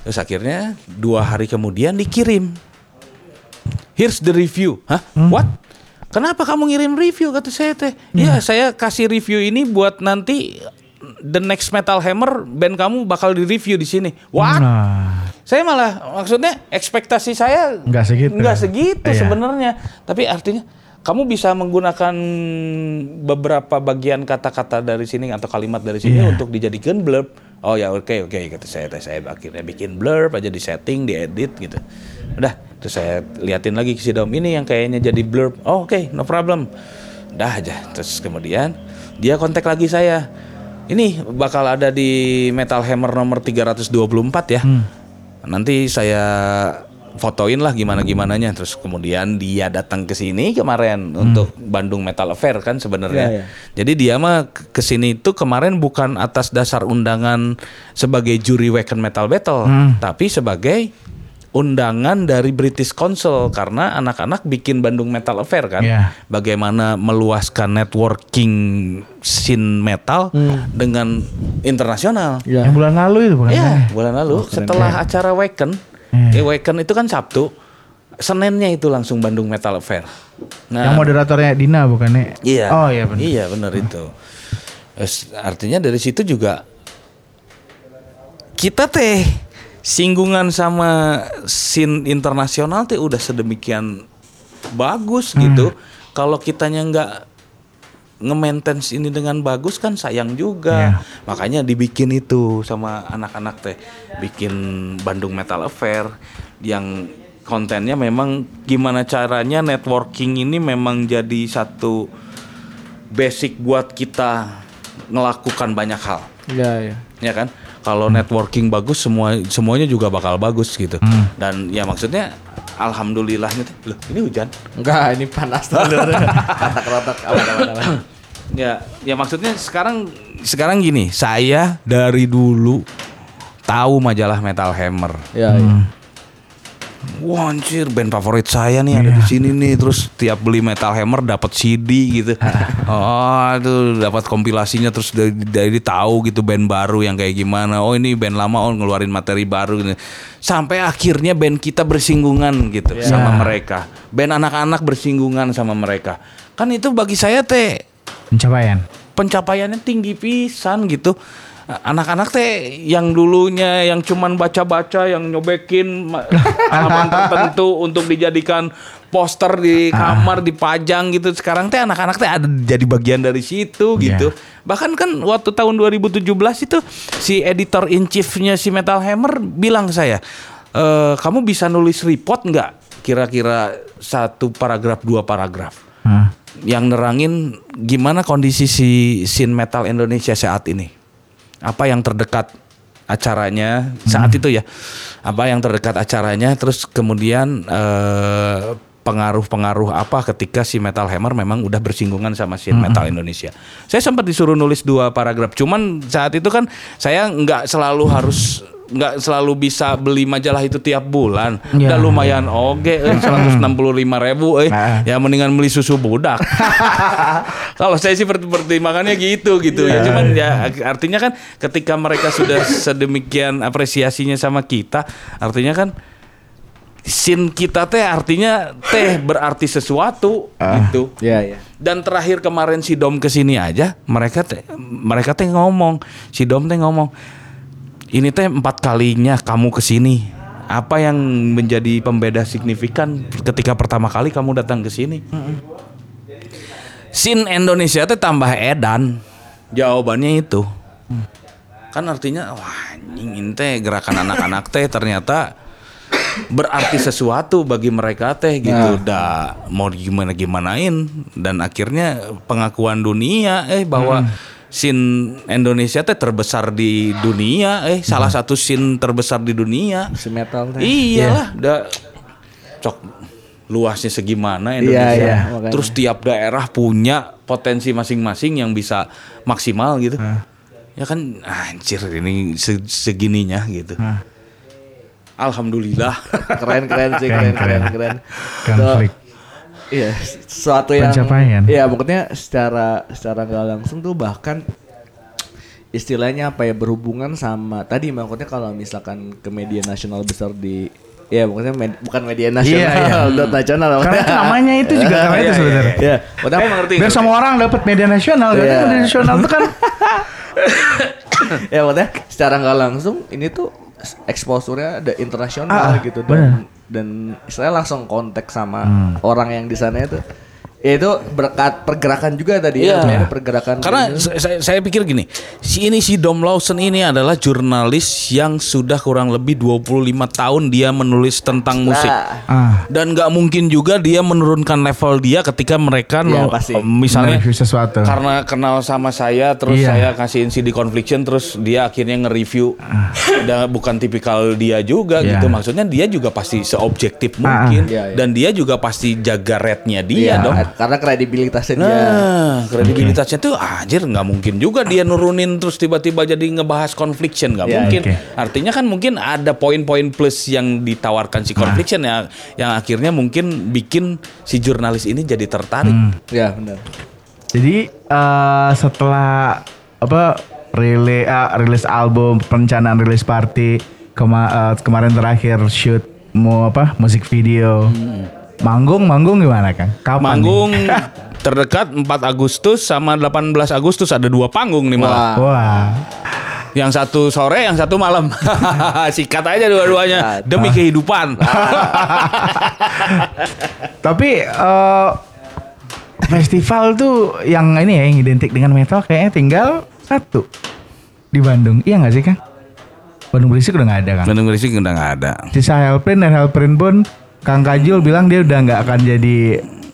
terus akhirnya dua hari kemudian dikirim here's the review hah what Kenapa kamu ngirim review kata saya teh? Ya saya kasih review ini buat nanti the next Metal Hammer band kamu bakal di review di sini. Wah, Nah, saya malah maksudnya ekspektasi saya Nggak segitu. nggak segitu Iya. sebenarnya. Tapi artinya kamu bisa menggunakan beberapa bagian kata-kata dari sini atau kalimat dari sini Iya. untuk dijadikan blurb. Oh ya oke oke kata saya saya akhirnya bikin blurb aja di setting, diedit gitu. Udah, terus saya liatin lagi si Dom ini yang kayaknya jadi blurb. Oh oke, no problem. Udah aja. Terus kemudian dia kontak lagi saya. Ini bakal ada di Metal Hammer nomor 324 ya. Nanti saya fotoin lah gimana gimananya terus kemudian dia datang ke sini kemarin untuk Bandung Metal Affair kan sebenarnya. Iya, iya. Jadi dia mah ke sini itu kemarin bukan atas dasar undangan sebagai juri Wacken Metal Battle, tapi sebagai undangan dari British Council karena anak-anak bikin Bandung Metal Affair kan. Iya. Bagaimana meluaskan networking scene metal dengan internasional. Yang bulan lalu itu bukan? Iya, bulan lalu Oh, setelah acara Wacken. Eh, Wacken itu kan Sabtu. Seninnya itu langsung Bandung Metal Affair. Yang moderatornya Dina bukannya? Iya. Oh iya benar. Iya benar itu. Terus, artinya dari situ juga kita teh singgungan sama scene internasional teh udah sedemikian bagus gitu. Kalau kitanya nggak nge-maintenance ini dengan bagus kan sayang juga. Makanya dibikin itu sama anak-anak teh. Bikin Bandung Metal Affair yang kontennya memang gimana caranya networking ini memang jadi satu basic buat kita ngelakukan banyak hal. Iya, iya. ya kan? Kalau networking bagus semua semuanya juga bakal bagus gitu. Dan ya maksudnya alhamdulillahnya tuh, loh ini hujan? Enggak, ini panas. Awan-awan. ya ya maksudnya sekarang sekarang gini saya dari dulu tahu majalah Metal Hammer. Iya, iya. Wah anjir band favorit saya nih ada di sini nih terus tiap beli Metal Hammer dapat CD gitu. oh itu dapat kompilasinya terus dari, dari tahu gitu band baru yang kayak gimana. Oh ini band lama oh ngeluarin materi baru gitu. Sampai akhirnya band kita bersinggungan gitu sama mereka. Band anak-anak bersinggungan sama mereka. Kan itu bagi saya teh Pencapaian. pencapaiannya tinggi pisan gitu. Anak-anak teh yang dulunya yang cuman baca-baca yang nyobekin ma- halaman tertentu untuk dijadikan poster di kamar dipajang gitu. Sekarang teh anak-anak teh ada jadi bagian dari situ gitu. Bahkan kan waktu tahun 2017 itu si editor in chiefnya si Metal Hammer bilang ke saya, "E, kamu bisa nulis report nggak? Kira-kira satu paragraf dua paragraf." Hah. yang nerangin gimana kondisi si scene metal Indonesia saat ini. Apa yang terdekat acaranya saat itu ya. Apa yang terdekat acaranya terus kemudian eh, pengaruh-pengaruh apa ketika si Metal Hammer memang udah bersinggungan sama scene metal Indonesia. Saya sempat disuruh nulis dua paragraf. Cuman saat itu kan saya nggak selalu harus nggak selalu bisa beli majalah itu tiap bulan. Ya. Udah lumayan oke, eh, 165 ribu, eh. Nah. ya mendingan beli susu budak. Kalau saya sih pert- pertimbangannya gitu gitu ya. Cuman ya artinya kan ketika mereka sudah sedemikian apresiasinya sama kita, artinya kan sin kita teh artinya teh berarti sesuatu gitu. Iya, iya. Dan terakhir kemarin si Dom ke sini aja, mereka teh mereka teh ngomong, si Dom teh ngomong, ini teh empat kalinya kamu ke sini. Apa yang menjadi pembeda signifikan ketika pertama kali kamu datang ke sini? Sin Indonesia teh tambah edan. Jawabannya itu. Kan artinya wah anjing teh gerakan anak-anak teh ternyata berarti sesuatu bagi mereka teh gitu dah mau gimana gimanain dan akhirnya pengakuan dunia eh bahwa scene Indonesia teh terbesar di dunia eh salah satu scene terbesar di dunia. Si metal teh. iyalah dah cok luasnya segimana Indonesia. Iya, iya, makanya. terus tiap daerah punya potensi masing-masing yang bisa maksimal gitu. Ya kan anjir ini se- segininya gitu. Alhamdulillah. Keren keren sih, keren keren keren. Konflik. Tuh, Iya, sesuatu yang Pencapaian. Iya, maksudnya secara secara nggak langsung tuh bahkan istilahnya apa ya berhubungan sama tadi maksudnya kalau misalkan ke media nasional besar di Ya maksudnya med- bukan media nasional, Iya, iya. dot nasional. Karena itu namanya itu juga karena itu Iya, iya, sebenarnya. Ya, udah Saya mengerti. Biar semua orang dapat media nasional, Iya. media nasional itu kan ya maksudnya secara nggak langsung ini tuh exposure-nya ada internasional Ah, gitu bener. Dan saya langsung kontak sama orang yang di sana itu. Ya itu berkat pergerakan juga tadi Iya. ya, pergerakan Karena saya, saya pikir gini, si ini si Dom Lawson ini adalah jurnalis yang sudah kurang lebih 25 tahun dia menulis tentang musik. Nah, ah, Dan nggak mungkin juga dia menurunkan level dia ketika mereka Iya, no- pasti. misalnya sesuatu. karena kenal sama saya terus Iya. saya kasihin CD Confliction terus dia akhirnya nge-review dan bukan tipikal dia juga Iya. gitu maksudnya dia juga pasti seobjektif Ah, mungkin Iya, iya. dan dia juga pasti jaga rate-nya dia iya, dong karena kredibilitasnya dia. Nah, kredibilitasnya tuh anjir nggak mungkin juga dia nurunin terus tiba-tiba jadi ngebahas confliction nggak Ya, mungkin. oke. Artinya kan mungkin ada poin-poin plus yang ditawarkan si confliction ya yang akhirnya mungkin bikin si jurnalis ini jadi tertarik. Ya benar. Jadi eh, setelah apa rilis ah, rilis album perencanaan rilis party kema- eh, kemarin terakhir shoot mau apa musik video manggung manggung gimana kang? Kapan? nih? Manggung terdekat 4 Agustus sama 18 Agustus ada dua panggung nih malah. Wah. Wah. Yang satu sore, yang satu malam. Sikat aja dua-duanya demi kehidupan. Tapi eh, festival tuh yang ini ya yang identik dengan metal kayaknya tinggal satu di Bandung. Iya nggak sih kang? Bandung berisik udah nggak ada kang. Bandung Berisik udah nggak ada. Sisa Helprin dan Helprin pun Kang Kajul bilang dia udah nggak akan jadi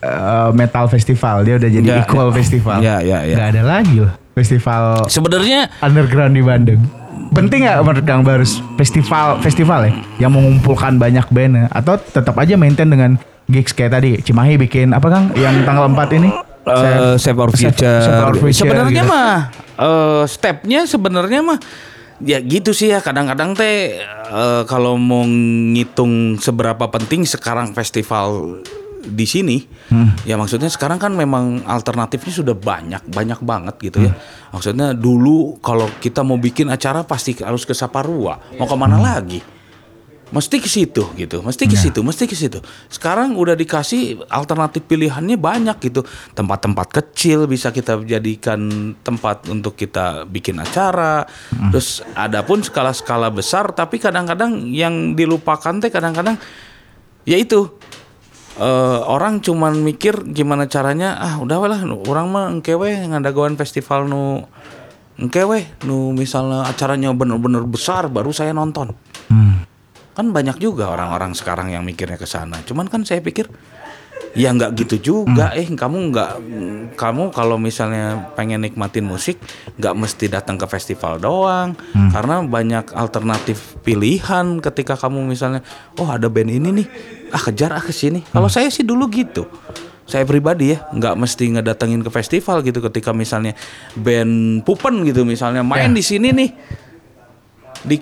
eh, metal festival, dia udah jadi Ya, equal ya. festival. Ya, ya, ya. Nggak ada lagi loh festival Sebenarnya underground di Bandung. Penting nggak menurut Kang Barus festival festival ya yang mengumpulkan banyak band ya? atau tetap aja maintain dengan gigs kayak tadi Cimahi bikin apa Kang yang tanggal 4 ini? Eh, Save Our Save- Future. Save Our Future Sebenarnya gitu. mah eh, stepnya sebenarnya mah ya gitu sih ya kadang-kadang teh eh, kalau mau ngitung seberapa penting sekarang festival di sini Hmm. ya maksudnya sekarang kan memang alternatifnya sudah banyak banyak banget gitu ya Hmm. maksudnya dulu kalau kita mau bikin acara pasti harus ke Saparua mau ke mana Hmm. lagi mesti ke situ gitu, mesti ke situ, mesti ke situ. Sekarang udah dikasih alternatif pilihannya banyak gitu. Tempat-tempat kecil bisa kita jadikan tempat untuk kita bikin acara. Terus ada pun skala-skala besar tapi kadang-kadang yang dilupakan teh kadang-kadang ya itu eh, orang cuman mikir gimana caranya ah udah lah nu- orang mah engkewe ngadagoan festival nu engkewe nu misalnya acaranya bener-bener besar baru saya nonton. Kan banyak juga orang-orang sekarang yang mikirnya ke sana. Cuman kan saya pikir ya nggak gitu juga. Eh kamu nggak kamu kalau misalnya pengen nikmatin musik nggak mesti datang ke festival doang. Karena banyak alternatif pilihan ketika kamu misalnya oh ada band ini nih. Ah kejar ah ke sini. Kalau saya sih dulu gitu. Saya pribadi ya nggak mesti ngedatengin ke festival gitu ketika misalnya band pupen gitu misalnya main di sini nih. Di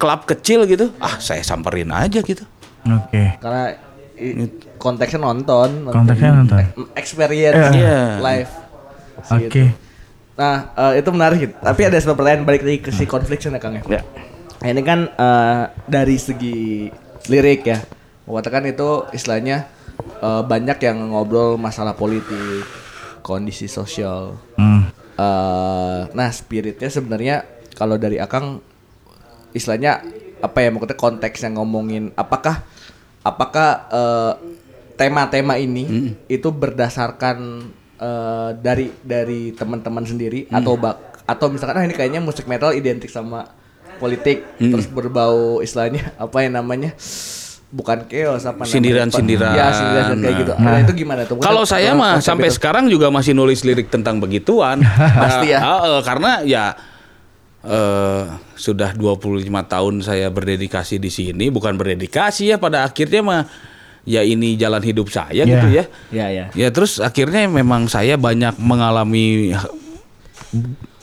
klub kecil gitu ah saya samperin aja gitu Oke. Karena i- konteksnya nonton, Konteksnya nonton. experience Iya. live. Oke. Nah, eh, itu menarik. gitu. Tapi ada sebuah pertanyaan balik lagi ke si confliction ya, Kang ya. Ya. Nah, ini kan eh, dari segi lirik ya. Mengatakan itu istilahnya eh, banyak yang ngobrol masalah politik, kondisi sosial. Hmm. Eh, nah, spiritnya sebenarnya kalau dari Akang istilahnya apa ya maksudnya konteks yang ngomongin apakah apakah eh, tema-tema ini itu berdasarkan eh, dari dari teman-teman sendiri atau bak atau misalkan ah ini kayaknya musik metal identik sama politik terus berbau istilahnya apa yang namanya bukan chaos apa namanya? Sindiran-sindiran. ya sindiran kayak gitu nah, itu gimana tuh Kalau saya mah sampai itu. sekarang juga masih nulis lirik tentang begituan. Pasti ya. Ah, eh, karena ya eh sudah 25 tahun saya berdedikasi di sini, bukan berdedikasi ya pada akhirnya mah ya ini jalan hidup saya Ya. gitu ya. ya ya Ya terus akhirnya memang saya banyak mengalami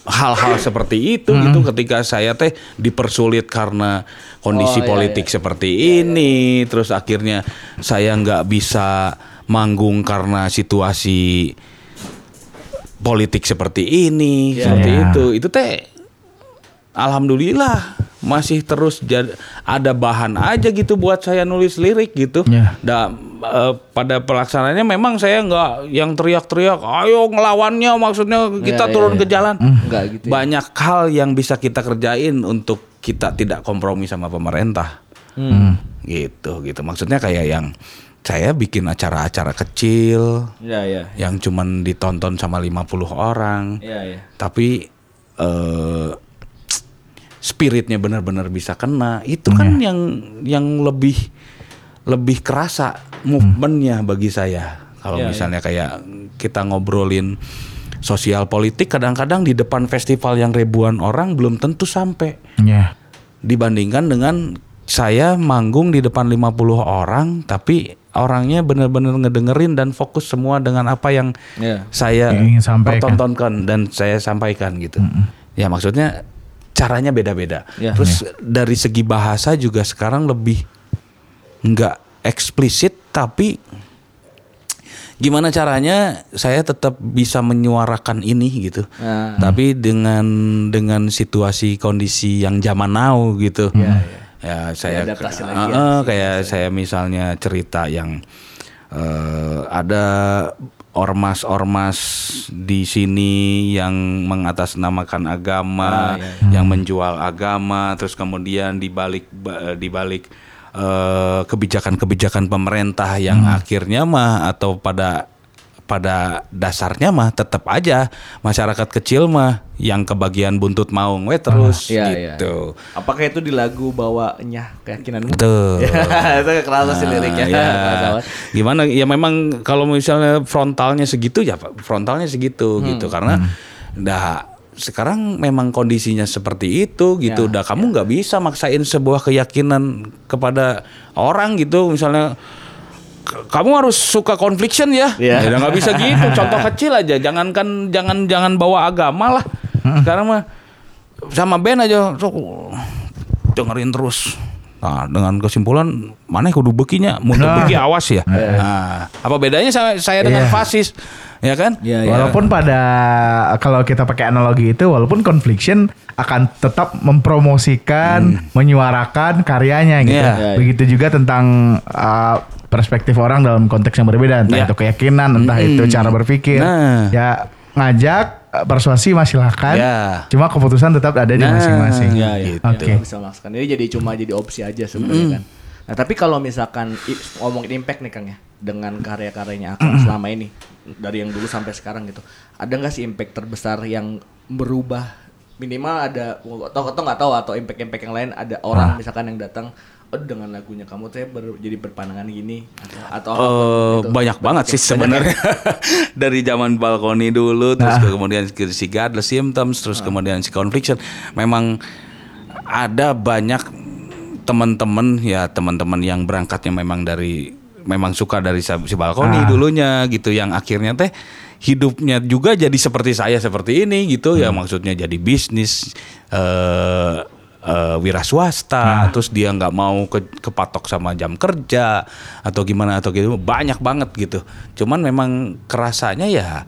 hal-hal seperti itu gitu ketika saya teh dipersulit karena kondisi Oh, iya, politik seperti ini terus akhirnya saya nggak bisa manggung karena situasi politik seperti ini Iya, seperti iya. itu itu teh alhamdulillah masih terus jad- ada bahan aja gitu buat saya nulis lirik gitu. Ya. Da- eh, pada pelaksanaannya memang saya nggak yang teriak-teriak, ayo ngelawannya maksudnya kita Ya, ya, turun ya. ke jalan. Enggak gitu ya. Banyak hal yang bisa kita kerjain untuk kita tidak kompromi sama pemerintah. Hmm. Gitu, gitu. Maksudnya kayak yang saya bikin acara-acara kecil Ya ya. yang cuman ditonton sama 50 orang. Ya ya. Tapi eh spiritnya benar-benar bisa kena. Itu kan yang yang lebih lebih kerasa movementnya bagi saya. Kalau Ya, misalnya kayak kita ngobrolin sosial politik kadang-kadang di depan festival yang ribuan orang belum tentu sampai Ya. dibandingkan dengan saya manggung di depan 50 orang tapi orangnya benar-benar ngedengerin dan fokus semua dengan apa yang Ya. saya Yang ingin sampaikan. pertontonkan dan saya sampaikan gitu. Ya maksudnya caranya beda-beda. Ya. Terus dari segi bahasa juga sekarang lebih nggak eksplisit tapi gimana caranya saya tetap bisa menyuarakan ini gitu. Nah. Tapi dengan dengan situasi kondisi yang zaman now gitu. Ya, saya Diadaptasi lagi ya, eh, kayak saya misalnya cerita yang eh, ada ormas-ormas di sini yang mengatasnamakan agama, yang menjual agama, terus kemudian dibalik ba- dibalik eh, kebijakan-kebijakan pemerintah yang akhirnya mah atau pada pada dasarnya mah tetap aja masyarakat kecil mah yang kebagian buntut maung we terus Iya, iya. gitu. Apakah itu di lagu bawanya keyakinanmu? Betul. Ya, itu kerasa sih liriknya. Ah, ya. Kerasa banget. Gimana ya memang kalau misalnya frontalnya segitu ya frontalnya segitu Hmm. gitu karena dah sekarang memang kondisinya seperti itu gitu. Ya, Udah kamu nggak bisa maksain sebuah keyakinan kepada orang gitu misalnya kamu harus suka confliction ya. Ya. Ya nggak bisa gitu. Contoh kecil aja jangankan jangan jangan bawa agama lah. Sekarang mah sama band aja sok dengerin terus. Nah, dengan kesimpulan mana kudu bekinya, teu Nah. beki awas ya. Nah, apa bedanya saya, saya dengan Iya. fasis? Ya kan? Iya, iya. Walaupun pada kalau kita pakai analogi itu, walaupun confliction akan tetap mempromosikan, menyuarakan karyanya gitu. Iya. Iya, iya. Begitu juga tentang uh, perspektif orang dalam konteks yang berbeda, entah Iya. itu keyakinan, entah Mm-mm. itu cara berpikir. Nah. Ya ngajak uh, persuasi mah silahkan. Ya. Cuma keputusan tetap ada di Nah, masing-masing. Iya. Gitu. Oke. Nggak bisa memaksakan. Ini jadi cuma jadi opsi aja sebenarnya kan. Nah, tapi kalau misalkan ngomongin impact nih Kang ya dengan karya-karyanya Akang selama ini dari yang dulu sampai sekarang gitu. Ada nggak sih impact terbesar yang berubah minimal ada atau atau nggak tahu atau impact-impact yang lain ada orang misalkan yang datang oh dengan lagunya kamu tuh ber- jadi berpandangan gini atau atau Eh, apa pun gitu. banyak banget sih sebenarnya dari zaman balkoni dulu terus Nah. ke- kemudian ke si Godless Symptoms terus kemudian si Confliction memang ada banyak teman-teman ya teman-teman yang berangkatnya memang dari memang suka dari sa- si balkoni Ah. dulunya gitu yang akhirnya teh hidupnya juga jadi seperti saya seperti ini gitu ya maksudnya jadi bisnis eh eh, wira swasta terus dia nggak mau ke, kepatok sama jam kerja atau gimana atau gitu. Banyak banget gitu. Cuman memang kerasanya ya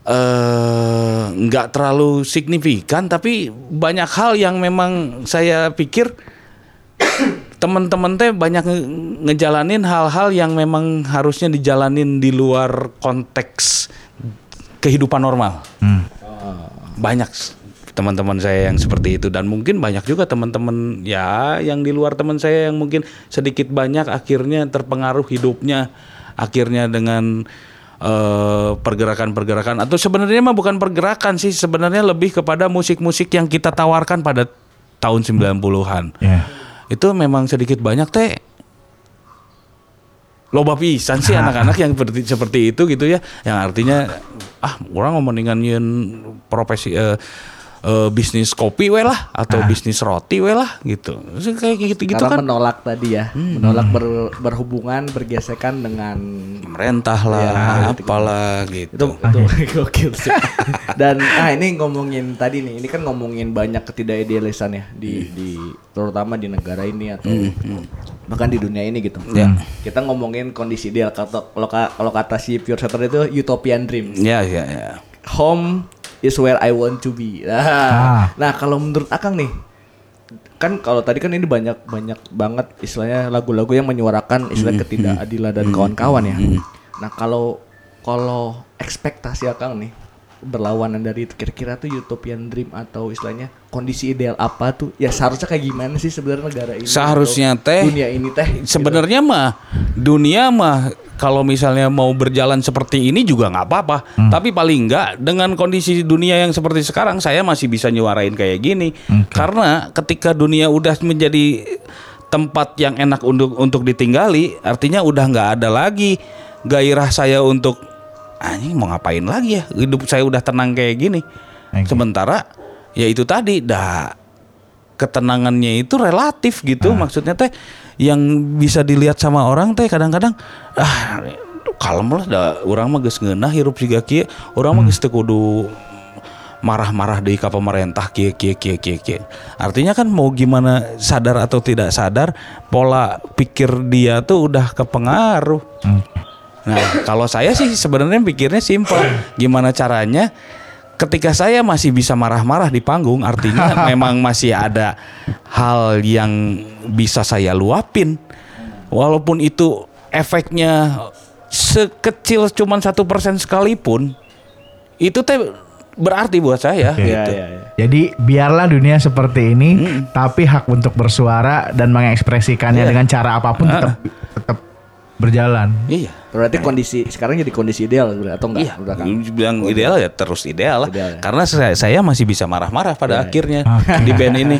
eh nggak terlalu signifikan tapi banyak hal yang memang saya pikir teman-teman teh banyak nge- ngejalanin hal-hal yang memang harusnya dijalanin di luar konteks kehidupan normal. Banyak. s- teman-teman saya yang seperti itu. Dan mungkin banyak juga teman-teman ya yang di luar teman saya yang mungkin sedikit banyak akhirnya terpengaruh hidupnya. Akhirnya dengan eh, pergerakan-pergerakan. Atau sebenarnya mah bukan pergerakan sih sebenarnya lebih kepada musik-musik yang kita tawarkan pada tahun 90-an Ya. itu memang sedikit banyak teh. Loba pisan sih anak-anak yang seperti seperti itu gitu ya. Yang artinya ah orang nyeun profesi eh, eh, bisnis kopi we lah atau bisnis roti we lah gitu Terus kayak gitu gitu Karena kan menolak tadi ya, menolak ber- berhubungan bergesekan dengan pemerintah lah Ya, gitu-gitu. apalah itu gitu itu gokil sih. Dan ah ini ngomongin tadi nih, ini kan ngomongin banyak ketidakidealisan ya di di terutama di negara ini atau bahkan di dunia ini gitu. Ya. Kita ngomongin kondisi ideal kalau ka- kalau kata si Pure Setter itu utopian dream. ya ya ya Home is where I want to be. Nah, Ah. nah kalau menurut Akang nih, kan kalau tadi kan ini banyak banyak banget istilahnya lagu-lagu yang menyuarakan istilah ketidakadilan dan kawan-kawan ya. Nah kalau kalau ekspektasi Akang nih berlawanan dari itu kira-kira tuh utopian dream atau istilahnya kondisi ideal apa tuh ya seharusnya kayak gimana sih sebenarnya negara ini Seharusnya teh, dunia ini teh gitu. Sebenarnya mah dunia mah kalau misalnya mau berjalan seperti ini juga nggak apa-apa. Tapi paling nggak dengan kondisi dunia yang seperti sekarang saya masih bisa nyuarain kayak gini. Karena ketika dunia udah menjadi tempat yang enak untuk untuk ditinggali, artinya udah nggak ada lagi gairah saya untuk anjing mau ngapain lagi ya? Hidup saya udah tenang kayak gini. Oke. Sementara ya itu tadi dah ketenangannya itu relatif gitu maksudnya teh yang bisa dilihat sama orang teh kadang-kadang ah kalem lah dah orang mah geus ngeunah hirup siga kieu orang mah geus teu kudu marah-marah deui ka pemerintah kieu kieu kieu kieu kieu. Artinya kan mau gimana sadar atau tidak sadar pola pikir dia tuh udah kepengaruh. Nah, kalau saya sih sebenarnya pikirnya simpel. Gimana caranya ketika saya masih bisa marah-marah di panggung, artinya memang masih ada hal yang bisa saya luapin. Walaupun itu efeknya sekecil cuman satu persen sekalipun, itu teh berarti buat saya. Oke. ya, gitu. ya, ya. Jadi biarlah dunia seperti ini, tapi hak untuk bersuara dan mengekspresikannya Iya. dengan cara apa pun tetap tetap berjalan. Iya. berarti kondisi sekarang jadi kondisi ideal atau enggak Iya, menurut Akang? bilang ideal ya terus ideal lah. Ideal ya. Karena saya, saya masih bisa marah-marah pada akhirnya di band ini.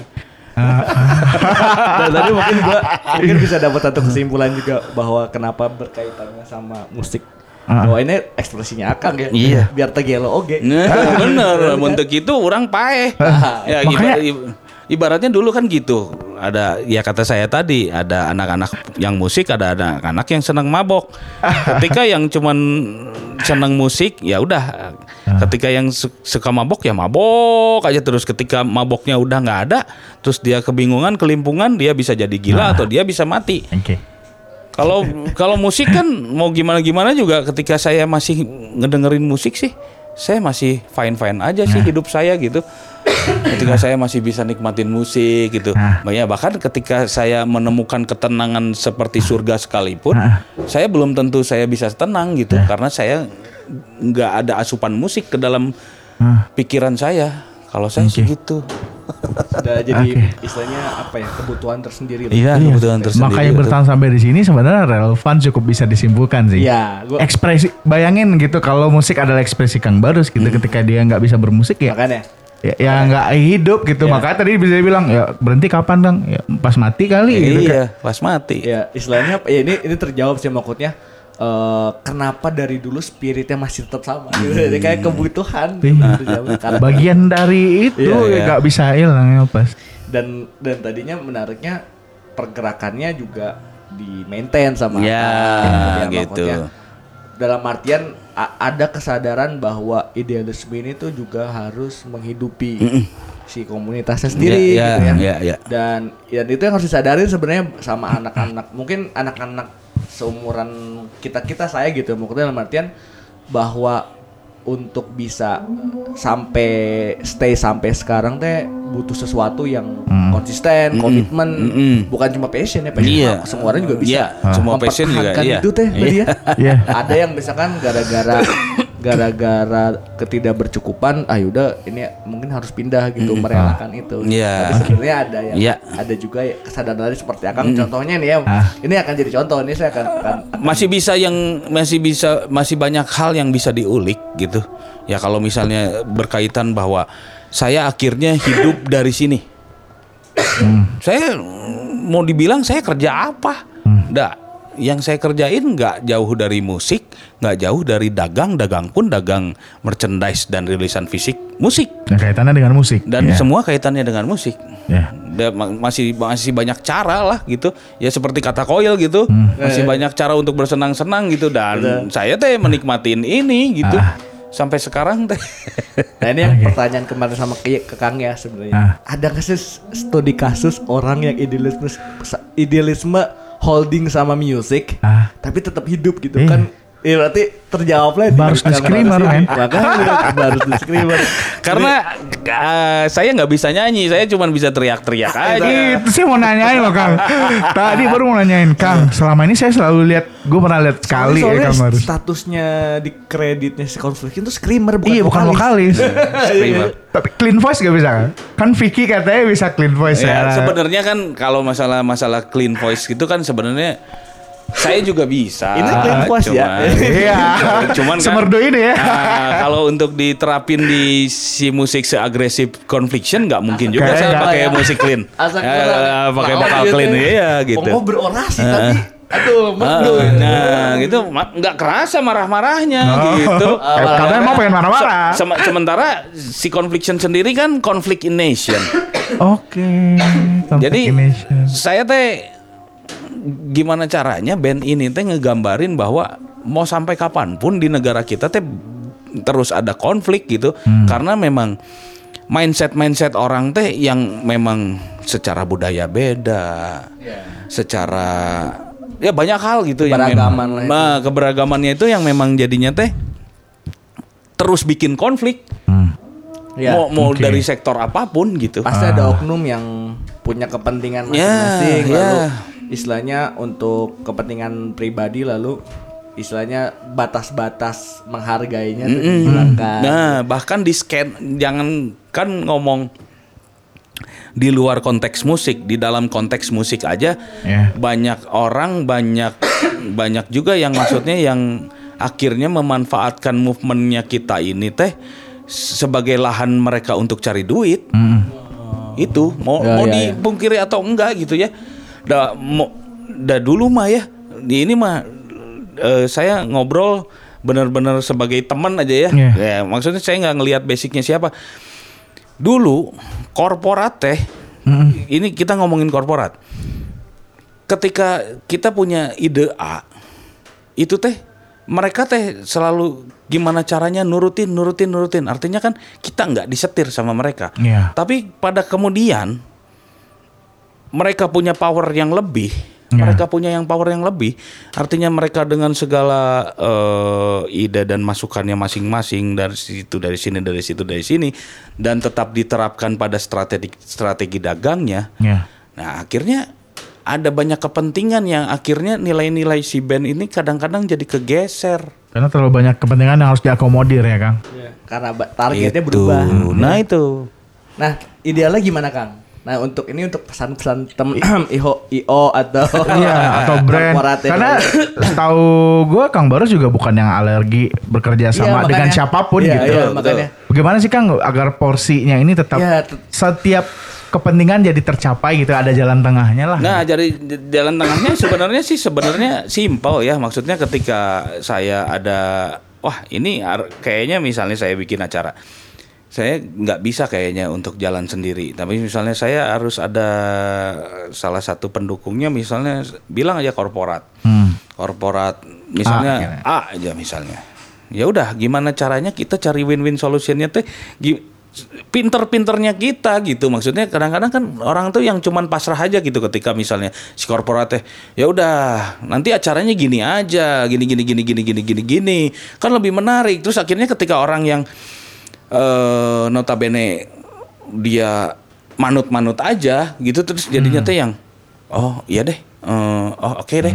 Dan tadi mungkin gua mungkin bisa dapat satu kesimpulan juga bahwa kenapa berkaitannya sama musik. Bahwa ini ekspresinya Akang ya. Iya. Biar tegelo oge. Nah, bener, untuk itu orang paeh. ya, iba- Makanya- i- ibaratnya dulu kan gitu. Ada ya kata saya tadi, ada anak-anak yang musik, ada anak-anak yang senang mabok. Ketika yang cuman senang musik, ya udah. Ketika yang su- suka mabok ya mabok aja terus. Ketika maboknya udah nggak ada, terus dia kebingungan, kelimpungan, dia bisa jadi gila atau dia bisa mati. Oke. Kalau kalau musik kan mau gimana gimana juga ketika saya masih ngedengerin musik sih saya masih fine fine aja sih hidup saya gitu. Ketika saya masih bisa nikmatin musik gitu. Nah. Bahkan ketika saya menemukan ketenangan seperti surga sekalipun, Nah. saya belum tentu saya bisa tenang gitu karena saya nggak ada asupan musik ke dalam Nah. pikiran saya. Kalau saya sih Oke. Sudah jadi Oke. istilahnya apa ya kebutuhan tersendiri. lah. Iya, kebutuhan tersendiri. Makanya bertahan sampai di sini sebenarnya relevan cukup bisa disimpulkan sih. Iya, gua Ekspresi bayangin gitu kalau musik adalah ekspresi Kang Barus gitu ketika dia nggak bisa bermusik ya makanya ya ya nggak hidup gitu. Iya. Makanya tadi bisa bilang ya berhenti kapan Kang? Ya pas mati kali gitu. Iya, pas mati. ya istilahnya ya ini ini terjawab sih maksudnya eh, kenapa dari dulu spiritnya masih tetap sama gitu. Jadi kayak kebutuhan gitu, Iya. terjawab. Karena Bagian dari itu Iya, ya iya. nggak bisa hilang ya pas. dan dan tadinya menariknya pergerakannya juga di maintain sama Ya, Akang. gitu. maksudnya dalam artian a- ada kesadaran bahwa idealisme ini tuh juga harus menghidupi si komunitasnya sendiri Ya, gitu ya. ya, ya. Dan dan itu yang harus disadarin sebenarnya sama anak-anak. Mungkin anak-anak seumuran kita-kita saya gitu maksudnya dalam artian bahwa untuk bisa sampai stay sampai sekarang teh butuh sesuatu yang konsisten, komitmen, Mm-mm. bukan cuma passion ya, passion Iya. mah semua orang juga bisa. Iya, semua passion juga, iya. itu teh tadi ya. Iya. Ada yang misalkan gara-gara gara-gara ketidakbercukupan, ah yaudah ini mungkin harus pindah gitu, merelakan itu. Iya. Tapi sebenarnya ada yang Iya. ada juga ya kesadaran tadi seperti akan contohnya nih ya. Ini akan jadi contoh ini saya akan, akan, akan masih bisa yang masih bisa masih banyak hal yang bisa diulik gitu ya kalau misalnya berkaitan bahwa saya akhirnya hidup dari sini saya mm, mau dibilang saya kerja apa Nggak. Yang saya kerjain nggak jauh dari musik nggak jauh dari dagang dagang pun dagang merchandise dan rilisan fisik musik Nah, kaitannya dengan musik. dan ya. semua kaitannya dengan musik Ya. Da- ma- masih masih banyak cara lah gitu ya seperti kata koil gitu Hmm. masih banyak cara untuk bersenang-senang gitu dan saya teh menikmatin ini gitu Ah. sampai sekarang teh Nah ini yang pertanyaan kemarin sama ke, ke Kang ya sebenarnya. Ah. Ada sih studi kasus orang yang idealisme idealisme holding sama music, Ah. tapi tetap hidup gitu Iya. kan? Iya berarti terjawab lah. Barus the Screamer. Makanya Barus the Screamer. Karena eh, saya nggak bisa nyanyi, saya cuma bisa teriak-teriak aja. Itu saya mau nanyain loh Kang. Tadi baru mau nanyain Kang. Selama ini saya selalu lihat, gue pernah lihat sekali ya Kang statusnya di kreditnya si konflik itu screamer bukan Iya bukan vokalis. Screamer. Tapi clean voice gak bisa kan? Kan Vicky katanya bisa clean voice Ya, ya. sebenarnya kan kalau masalah masalah clean voice gitu kan sebenarnya saya juga bisa. Ini clean voice ya? Iya. Cuman kan, Semerdu ini ya. ah, kalau untuk diterapin di si musik seagresif confliction nggak mungkin juga Kayak saya nggak. pakai musik clean. Asal Ya, keluar. pakai Mau gitu clean ya. iya gitu. Oh, berorasi tapi aduh Ah, nah, gitu nggak kerasa marah-marahnya Oh. gitu. Eh, Karena emang pengen marah-marah. Se- sem- sementara si confliction sendiri kan conflict in nation. Oke. Jadi Imagination. saya teh gimana caranya band ini teh ngegambarin bahwa mau sampai kapan pun di negara kita teh terus ada konflik gitu karena memang mindset mindset orang teh yang memang secara budaya beda, secara ya banyak hal gitu yang Keberagaman memang itu. Nah, keberagamannya itu yang memang jadinya teh terus bikin konflik Hmm. Ya. mau mau Oke. dari sektor apa pun gitu. Pasti ada oknum yang punya kepentingan Ya, masing-masing ya. lalu istilahnya untuk kepentingan pribadi lalu istilahnya batas-batas menghargainya itu dihilangkan. Nah, bahkan di scan jangan kan ngomong di luar konteks musik, di dalam konteks musik aja Ya. banyak orang banyak banyak juga yang maksudnya yang akhirnya memanfaatkan movementnya kita ini teh sebagai lahan mereka untuk cari duit. Itu mau Ya, mau ya, ya. dipungkiri atau enggak gitu ya. Da, mau, da dulu mah ya. Di ini mah eh, saya ngobrol benar-benar sebagai teman aja ya. Iya. Ya, maksudnya saya nggak ngelihat basicnya siapa. Dulu korporat teh, ini kita ngomongin korporat. Ketika kita punya ide A, itu teh mereka teh selalu gimana caranya nurutin, nurutin, nurutin. Artinya kan kita nggak disetir sama mereka. Iya. Tapi pada kemudian mereka punya power yang lebih. Ya. Mereka punya yang power yang lebih. Artinya mereka dengan segala eh, ide dan masukannya masing-masing dari situ dari sini dari situ dari sini dan tetap diterapkan pada strategi strategi dagangnya. Ya. Nah, akhirnya ada banyak kepentingan yang akhirnya nilai-nilai si band ini kadang-kadang jadi kegeser. Karena terlalu banyak kepentingan yang harus diakomodir ya Kang. Ya, Karena targetnya Itu. berubah. Nah, itu. Nah, idealnya gimana, Kang? Nah, untuk ini untuk pesan-pesan tem IO IO atau Iya atau brand. Karena setahu gue Kang Barus juga bukan yang alergi bekerja sama Iya, dengan makanya. siapa pun Iya, gitu. iya, makanya. Bagaimana sih Kang agar porsinya ini tetap Iya, setiap kepentingan jadi tercapai gitu ada jalan tengahnya lah. Nah, jadi jalan tengahnya sebenarnya sih sebenarnya simpel ya. Maksudnya ketika saya ada wah, ini kayaknya misalnya saya bikin acara. Saya nggak bisa kayaknya untuk jalan sendiri. Tapi misalnya saya harus ada salah satu pendukungnya misalnya bilang aja korporat. Hmm. Korporat misalnya A, aja misalnya. Ya udah, gimana caranya kita cari win-win solutionnya teh pinter-pinternya kita gitu. Maksudnya kadang-kadang kan orang tuh yang cuman pasrah aja gitu ketika misalnya si korporat teh ya udah nanti acaranya gini aja gini gini gini gini gini gini gini. Kan lebih menarik. Terus akhirnya ketika orang yang eh notabene dia manut-manut aja gitu terus jadinya teh yang oh iya deh eh, oh oke deh.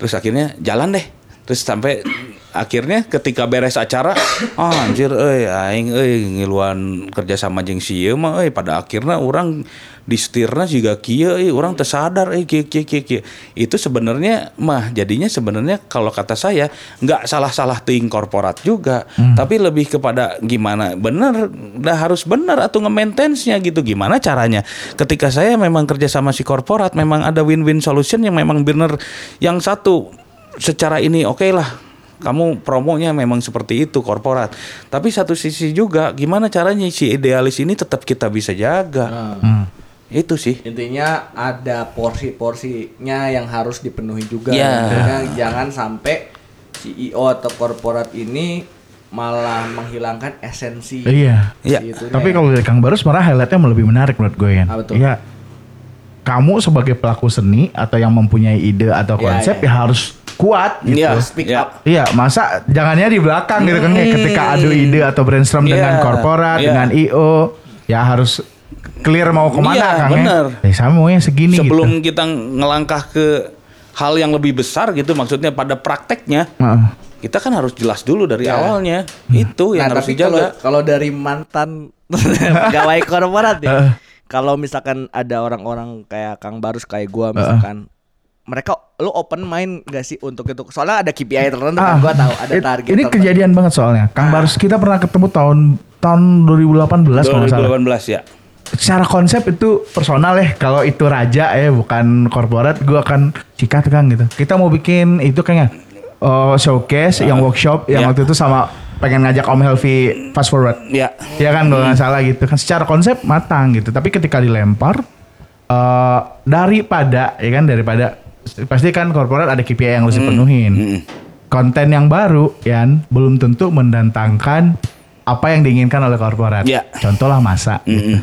Terus akhirnya jalan deh. Terus sampai akhirnya ketika beres acara ah anjir euy aing euy ngiluan kerja sama jeung si ieu mah euy pada akhirnya orang di setirna juga kieu euy urang teu sadar euy kieu kieu kieu kieu. itu sebenarnya mah jadinya sebenarnya kalau kata saya nggak salah-salah teuing korporat juga. Tapi lebih kepada gimana bener dah harus bener atau nge-maintainnya gitu gimana caranya? Ketika saya memang kerja sama si korporat memang ada win-win solution yang memang bener. Yang satu secara ini oke lah kamu promonya memang seperti itu korporat tapi satu sisi juga gimana caranya si idealis ini tetap kita bisa jaga Hmm. itu sih intinya ada porsi-porsinya yang harus dipenuhi juga. Ya. Maksudnya jangan sampai CEO atau korporat ini malah menghilangkan esensi. Iya. Iya. Tapi ya. kalau dari Kang Barus malah highlightnya lebih menarik menurut gue ya. Apa tuh? Iya. Kamu sebagai pelaku seni atau yang mempunyai ide atau Iya, konsep iya. ya harus kuat gitu. Iya, Speak iya. up. Iya, masa jangannya di belakang gitu kan kayak ketika adu ide atau brainstorm Iya, dengan korporat, iya. dengan IO, ya harus clear mau ke mana Iya, kan bener. ya. Eh, saya maunya segini Sebelum gitu. kita ngelangkah ke hal yang lebih besar gitu maksudnya pada prakteknya Heeh. kita kan harus jelas dulu dari Ya. awalnya itu yang nah, harus tapi dijaga kalau dari mantan pegawai korporat ya. kalau misalkan ada orang-orang kayak Kang Barus kayak gua misalkan mereka lu open mind gak sih untuk itu? Soalnya ada KPI tertentu kan gua tahu ada it- target. Ah, Ini tertentu. kejadian banget soalnya. Kang Barus kita pernah ketemu tahun tahun 2018 kalau nggak salah. 2018 ya Secara konsep itu personal ya. Kalau itu raja ya bukan korporat, gua akan sikat Kang gitu. Kita mau bikin itu kayaknya oh, showcase yang workshop yang Ya. waktu itu sama pengen ngajak Om Helvi fast forward. ya Ya kan kalau nggak salah gitu kan secara konsep matang gitu. Tapi ketika dilempar eh daripada ya kan daripada pasti kan korporat ada KPI yang harus dipenuhin. Mm-mm. Konten yang baru ya belum tentu mendatangkan apa yang diinginkan oleh korporat. Ya. Contohlah masa. Mm-mm.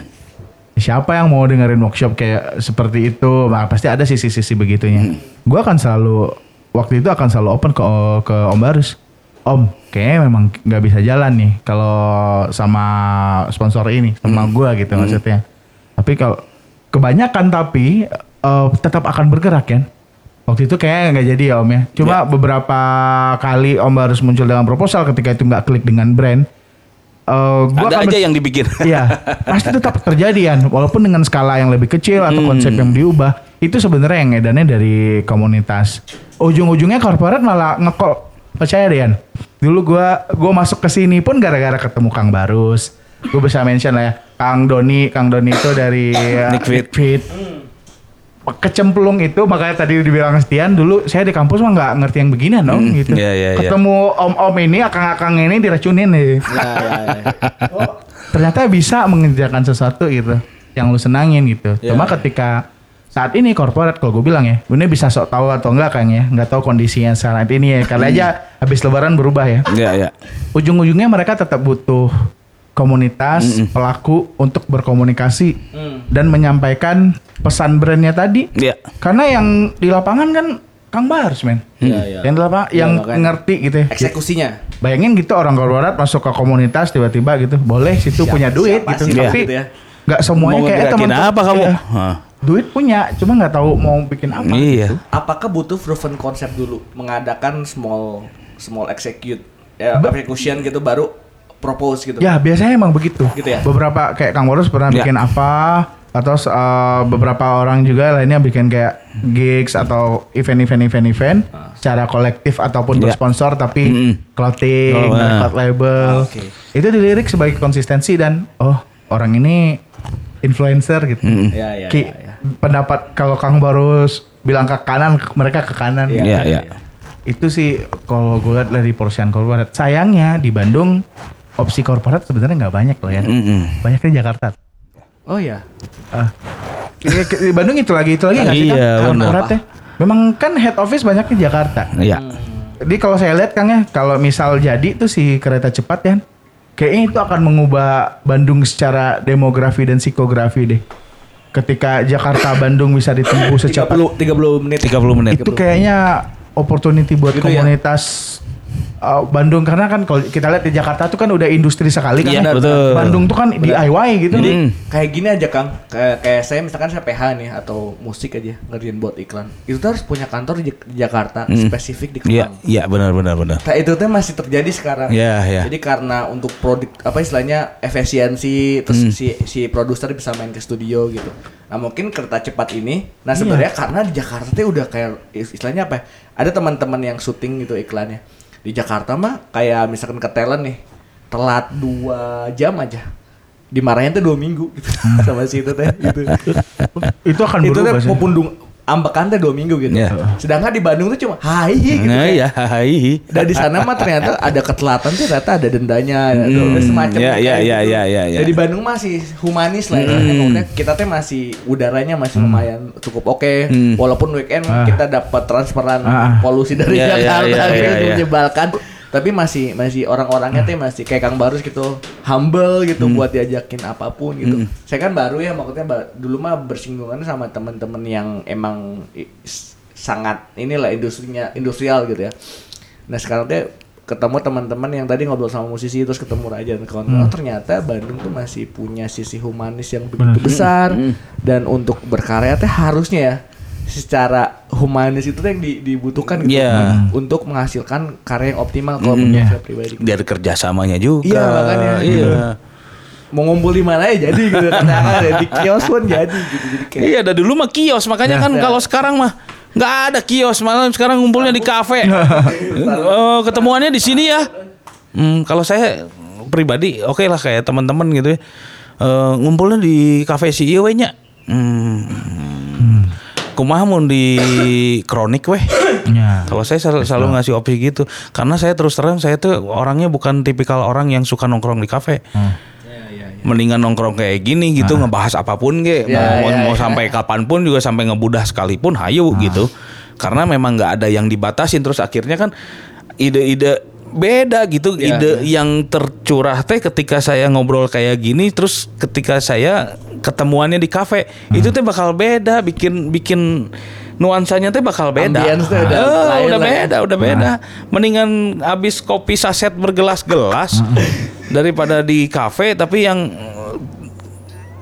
Siapa yang mau dengerin workshop kayak seperti itu? Nah, pasti ada sisi-sisi begitunya. Gua akan selalu waktu itu akan selalu open ke ke Om Barus. Om, kayaknya memang nggak bisa jalan nih kalau sama sponsor ini sama gua gitu maksudnya. Tapi kalau kebanyakan tapi eh, tetap akan bergerak kan. Waktu itu kayaknya nggak jadi ya Om ya. Cuma beberapa kali Om Barus muncul dengan proposal ketika itu nggak klik dengan brand. eh, gua ada aja yang dibikin Iya, pasti tetap terjadi kan, walaupun dengan skala yang lebih kecil atau Hmm. konsep yang diubah. Itu sebenarnya yang edannya dari komunitas. Ujung-ujungnya korporat malah ngekol. Percaya deh, Yan. Dulu gua gua masuk ke sini pun gara-gara ketemu Kang Barus. Gue bisa mention lah ya, Kang Doni, Kang Doni itu dari uh, Nick Fit. Fit. Kecemplung itu makanya tadi dibilang Setian dulu saya di kampus mah nggak ngerti yang beginian dong Hmm, gitu. iya, iya, iya. Ketemu om-om ini, akang-akang ini diracunin nih Ya, ya, ya. oh, ternyata bisa mengerjakan sesuatu gitu yang lu senangin gitu. Ya. Cuma ketika saat ini korporat kalau gue bilang ya, ini bisa sok tahu atau enggak Kang ya, nggak tahu kondisinya saat ini ya. Kali aja habis lebaran berubah ya. ya ya Ujung-ujungnya mereka tetap butuh komunitas pelaku untuk berkomunikasi Hmm. dan menyampaikan pesan brandnya tadi. ya Karena yang di lapangan kan Kang Bars men. Iya, iya. Yang lapangan Iya, yang makanya. ngerti gitu ya. Eksekusinya. Bayangin gitu orang korporat masuk ke komunitas tiba-tiba gitu, boleh situ Siapa- punya duit siapa gitu, sih tapi gitu ya? nggak semuanya mau kayak ngegerakin teman apa kamu Iya. Hah. duit punya, cuma nggak tahu mau bikin apa. iya Apakah butuh proven konsep dulu mengadakan small small execute ya execution gitu baru propose gitu. Ya biasanya emang begitu. Gitu ya? Beberapa kayak Kang Boros pernah Ya. bikin apa, atau uh, beberapa orang juga lainnya bikin kayak gigs atau event-event event-event secara kolektif ataupun Ya. bersponsor tapi Mm-mm. clothing, Oh, nah. record label. Ah, oke. Itu dilirik sebagai konsistensi dan oh orang ini influencer gitu. Mm-mm. Ya, ya, Ki, ya, ya. pendapat kalau Kang Barus bilang ke kanan, mereka ke kanan. Iya, Iya, iya, iya. Itu sih kalau gue lihat dari porsian korporat. Sayangnya di Bandung opsi korporat sebenarnya nggak banyak loh ya. Mm-mm. Banyaknya Jakarta. Oh ya. Ah. Di, di Bandung itu lagi itu lagi nggak sih Iya, kan? benar. Korporatnya. Memang kan head office banyaknya Jakarta. Iya. Jadi kalau saya lihat Kang ya, kalau misal jadi tuh si kereta cepat ya, kayaknya itu akan mengubah Bandung secara demografi dan psikografi deh. Ketika Jakarta Bandung bisa ditempuh secepat 30 30 menit. 30 menit. itu kayaknya opportunity buat Gitu ya? Uh, Bandung karena kan kalau kita lihat di Jakarta tuh kan udah industri sekali kan. Iya, ya. betul. Bandung tuh kan DIY gitu. Jadi Hmm. kayak gini aja Kang, kayak, kayak saya misalkan saya PH nih atau musik aja ngerjain buat iklan. Itu tuh harus punya kantor di, di Jakarta Hmm. spesifik di Iya, Kemang. iya benar benar benar. Nah, itu tuh masih terjadi sekarang. Iya, iya. Jadi karena untuk produk apa istilahnya efisiensi terus Hmm. si si produser bisa main ke studio gitu. Nah, mungkin kereta cepat ini nah Iya. sebenarnya karena di Jakarta tuh udah kayak istilahnya apa? ya, Ada teman-teman yang syuting gitu iklannya. Di Jakarta mah kayak misalkan ke talent nih telat dua jam aja dimarahin tuh dua minggu gitu sama si itu teh gitu. Itu akan itu teh berubah. Ambekan teh dua minggu gitu. Iya. Sedangkan di Bandung tuh cuma hai gitu. Nah, kayak- ya, hai. dan di sana mah ternyata ada ketelatan tuh ternyata ada dendanya ada Hmm, semacam ya, kayak ya, gitu. ya, ya, ya, ya. Jadi Bandung masih humanis lah ya. Maksudnya kita teh masih udaranya masih lumayan cukup oke Hmm. walaupun weekend Ah. kita dapat transferan Ah. polusi dari Ya, ya, Jakarta ya, ya, gitu, ya. menyebalkan tapi masih masih orang-orangnya teh masih kayak Kang Barus gitu humble gitu Hmm. buat diajakin apa pun gitu. Saya kan baru ya maksudnya dulu mah bersinggungan sama teman-teman yang emang sangat inilah industrinya industrial gitu ya. Nah sekarang teh ketemu teman-teman yang tadi ngobrol sama musisi terus ketemu Raja dan kawan-kawan oh, ternyata Bandung tuh masih punya sisi humanis yang begitu besar dan untuk berkarya teh harusnya ya secara humanis itu yang di- dibutuhkan gitu Iya. untuk menghasilkan karya yang optimal kalau Mm, menurut iya. saya pribadi. Dari kerjasamanya juga. Iya, makanya. Iya. Mau ngumpul di mana ya jadi gitu ada di kios pun jadi gitu jadi kayak Iya, dari dulu mah kios. Makanya kan Ya. kalau sekarang mah nggak ada kios, malah sekarang ngumpulnya di kafe. oh, ketemuannya di sini ya. Hmm, kalau saya pribadi oke lah kayak teman-teman gitu ya. Eh, ngumpulnya di kafe we nya. Hmm. Kumaha mun di kronik weh. Ya. Kalau saya selalu, selalu ngasih opsi gitu, karena saya terus terang saya tuh orangnya bukan tipikal orang yang suka nongkrong di kafe. Mendingan nongkrong kayak gini gitu, ngebahas apa pun ge, Ya, mau, ya, mau ya. sampai kapan pun juga sampai ngebudah sekalipun, hayu gitu. Karena memang nggak ada yang dibatasin, terus akhirnya kan ide-ide beda gitu, Ya, ide yang tercurah teh ketika saya ngobrol kayak gini, terus ketika saya ketemuannya di kafe, itu teh bakal beda, bikin bikin nuansanya teh bakal beda. Ambience teh udah Eh, lain udah lah ya. beda, udah beda. Mendingan habis kopi saset bergelas-gelas daripada di kafe tapi yang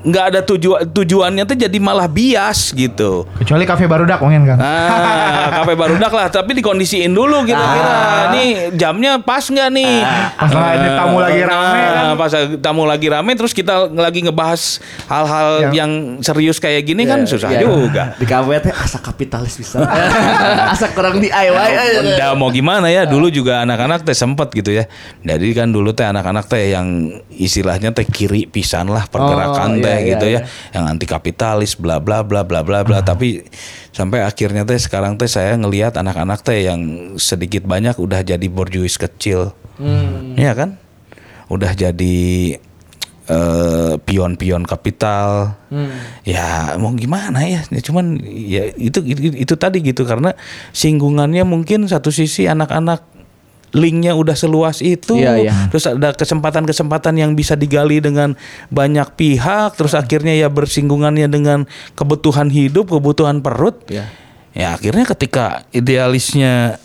nggak ada tujuan tujuannya tuh jadi malah bias gitu. Kecuali kafe barudak mungkin kan. Ah, kafe barudak lah, tapi dikondisiin dulu kira-kira. Nih jamnya pas nggak nih? Pas lah ini tamu lagi rame Nah, kan. Pas tamu lagi rame, terus kita lagi ngebahas hal-hal Yang- yang serius kayak gini kan Ya, susah ya. juga. Di kafe teh asa kapitalis bisa. asa kurang DIY aja. Udah mau gimana ya dulu juga anak-anak teh sempet gitu ya. Jadi kan dulu teh anak-anak teh yang istilahnya teh kiri pisan lah pergerakan Oh, teh iya, gitu iya, ya, yang anti kapitalis bla bla bla bla bla bla. Tapi sampai akhirnya teh sekarang teh saya ngelihat anak-anak teh yang sedikit banyak udah jadi borjuis kecil. Hmm. Iya kan? Udah jadi eh, pion-pion kapital. Hmm. Ya mau gimana ya? Ya cuman ya itu, itu itu tadi gitu karena singgungannya mungkin satu sisi anak-anak linknya udah seluas itu, Iya, iya. terus ada kesempatan-kesempatan yang bisa digali dengan banyak pihak, terus akhirnya ya bersinggungannya dengan kebutuhan hidup, kebutuhan perut. Ya. Ya akhirnya ketika idealisnya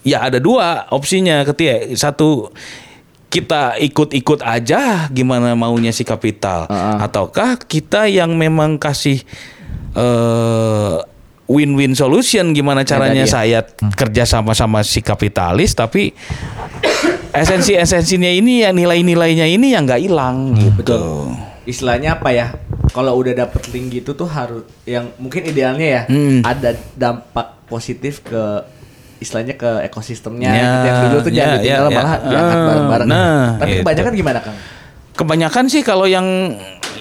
ya ada dua opsinya ketika satu kita ikut-ikut aja gimana maunya si kapital Uh-uh. ataukah kita yang memang kasih eh, win-win solution gimana caranya tadi ya. saya kerja sama-sama si kapitalis tapi esensi-esensinya ini ya nilai-nilainya ini yang nggak hilang gitu. Istilahnya apa ya? Kalau udah dapet link gitu tuh harus yang mungkin idealnya ya Hmm. ada dampak positif ke istilahnya ke ekosistemnya Ya, gitu. yang dulu tuh ya, jangan ya, ya. malah diangkat Ah, bareng-bareng. nah, Tapi gitu. kebanyakan gimana Kang? Kebanyakan sih kalau yang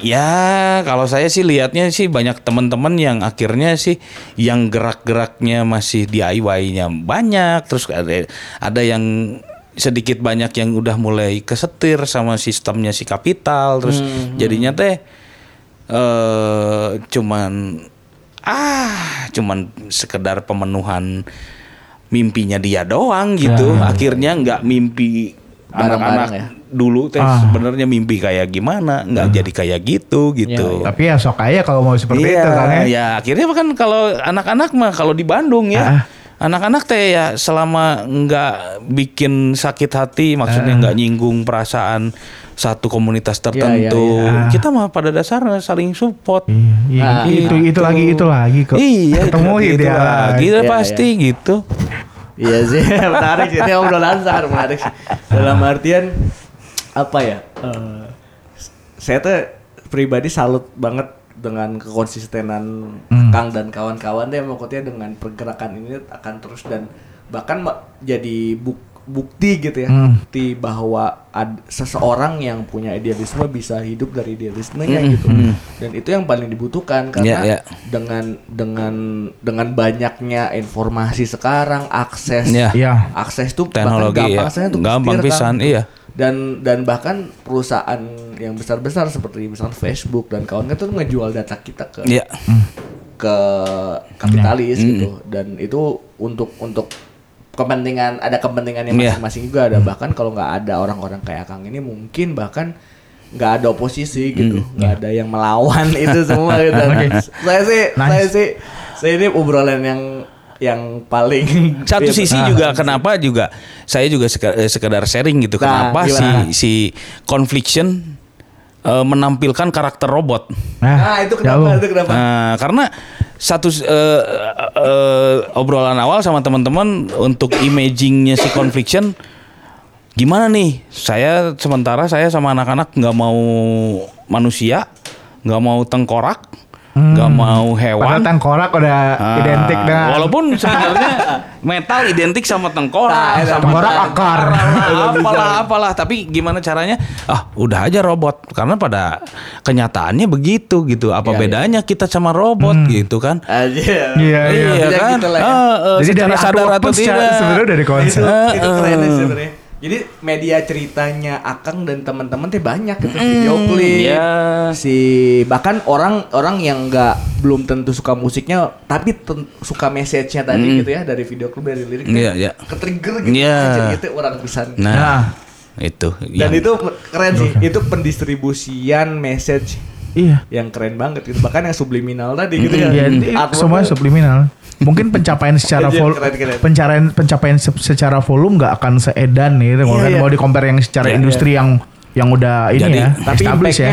ya kalau saya sih lihatnya sih banyak teman-teman yang akhirnya sih yang gerak-geraknya masih DIY-nya banyak terus ada ada yang sedikit banyak yang udah mulai kesetir sama sistemnya si kapital terus jadinya teh eh cuman ah cuman sekedar pemenuhan mimpinya dia doang gitu. Akhirnya nggak mimpi anak-anak ya? Dulu teh Ah. sebenarnya mimpi kayak gimana nggak jadi kayak gitu gitu Iya, Tapi ya sok aja kalau mau seperti Iya, itu kan ya. ya akhirnya kan kalau anak-anak mah kalau di Bandung Ah. ya anak-anak teh ya selama nggak bikin sakit hati maksudnya Ah. nggak nyinggung perasaan satu komunitas Iya, tertentu iya. kita mah pada dasarnya saling support Iya, iya, Nah, itu itu lagi itu lagi kok. iya Ketemu itu, itu ideal lagi Iya, pasti gitu Iya sih, menarik sih. Ini obrolan sangat menarik sih. Dalam artian apa ya? eh, saya tuh pribadi salut banget dengan kekonsistenan Hmm. Kang dan kawan-kawan deh maksudnya dengan pergerakan ini akan terus dan bahkan ma- jadi buk- bukti gitu ya Hmm. bukti bahwa ad- seseorang yang punya idealisme bisa hidup dari idealismenya Mm, gitu mm. dan itu yang paling dibutuhkan karena Ya, ya. dengan dengan dengan banyaknya informasi sekarang akses Ya. Iya. akses tuh teknologi bahkan ya gampang saya tuh gampang setir, pisan iya dan dan bahkan perusahaan yang besar-besar seperti misalnya Facebook dan kawan-kawan tuh ngejual data kita ke iya. ke kapitalis Mm. gitu. Dan itu untuk untuk kepentingan ada kepentingannya Iya. masing-masing juga. Ada bahkan kalau nggak ada orang-orang kayak Kang ini mungkin bahkan nggak ada oposisi gitu. Nggak ada yang melawan itu semua gitu. Saya sih Nice. saya sih saya ini obrolan yang yang paling satu sisi benar. juga kenapa juga saya juga eh, sekedar sharing gitu Nah, kenapa si gimana? si Confliction eh, menampilkan karakter robot. Nah, itu kenapa? jauh. Itu kenapa? Nah, karena satu eh, eh, obrolan awal sama teman-teman untuk imagingnya si Confliction gimana nih? Saya sementara saya sama anak-anak nggak mau manusia, nggak mau tengkorak, nggak mau Padahal hewan. tengkorak udah Ah, identik dengan Walaupun sebenarnya metal identik sama tengkorak, Nah, sama tengkorak akar. lah, apalah apalah. Tapi gimana caranya? Ah, udah aja robot. Karena pada kenyataannya begitu gitu. Apa Iya, bedanya kita sama robot gitu kan? Aja. Iya, iya. Iya kan? gitu lah ya. Ah, eh, Jadi secara dari sadar atau tidak. sebenarnya dari itu, konsep. itu Eh, keren eh. sih sebenarnya. Jadi media ceritanya Akang dan teman-teman teh banyak gitu video klip. iya. Si bahkan orang orang yang nggak belum tentu suka musiknya tapi ten- suka message-nya tadi gitu ya dari video klip dari lirik. Iya, iya. Ke-trigger gitu Iya. aja gitu orang pisan. Nah, Nah. itu. Dan yang- itu keren sih. Itu pendistribusian message Iya. yang keren banget gitu. Bahkan yang subliminal tadi gitu ya. Iya, Artwork semua subliminal. Mungkin pencapaian secara Anjir, vol keren, keren. pencapaian pencapaian se- secara volume nggak akan seedan nih. Kalau Iya, iya. mau di compare yang secara Iya, industri yang yang udah ini Jadi, ya, tapi established ya.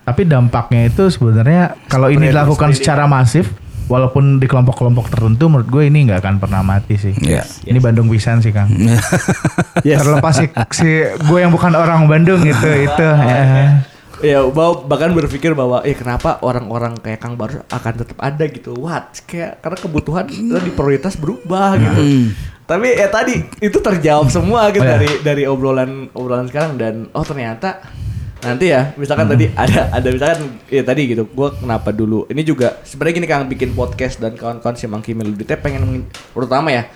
Tapi dampaknya itu sebenarnya kalau ini dilakukan secara masif, walaupun di kelompok-kelompok tertentu, menurut gue ini nggak akan pernah mati sih. Iya. Ini Bandung pisan sih Kang. Yes. Terlepas si, si gue yang bukan orang Bandung gitu itu. ya. Ya, bahwa- bahkan berpikir bahwa eh kenapa orang-orang kayak Kang Baru akan tetap ada gitu. What? Kayak karena kebutuhan di prioritas berubah gitu. Tapi ya tadi itu terjawab semua gitu Oh, ya. dari dari obrolan obrolan sekarang dan oh ternyata nanti ya misalkan tadi ada ada misalkan ya tadi gitu gua kenapa dulu ini juga sebenarnya gini Kang bikin podcast dan kawan-kawan si Monkey Melody teh pengen terutama ya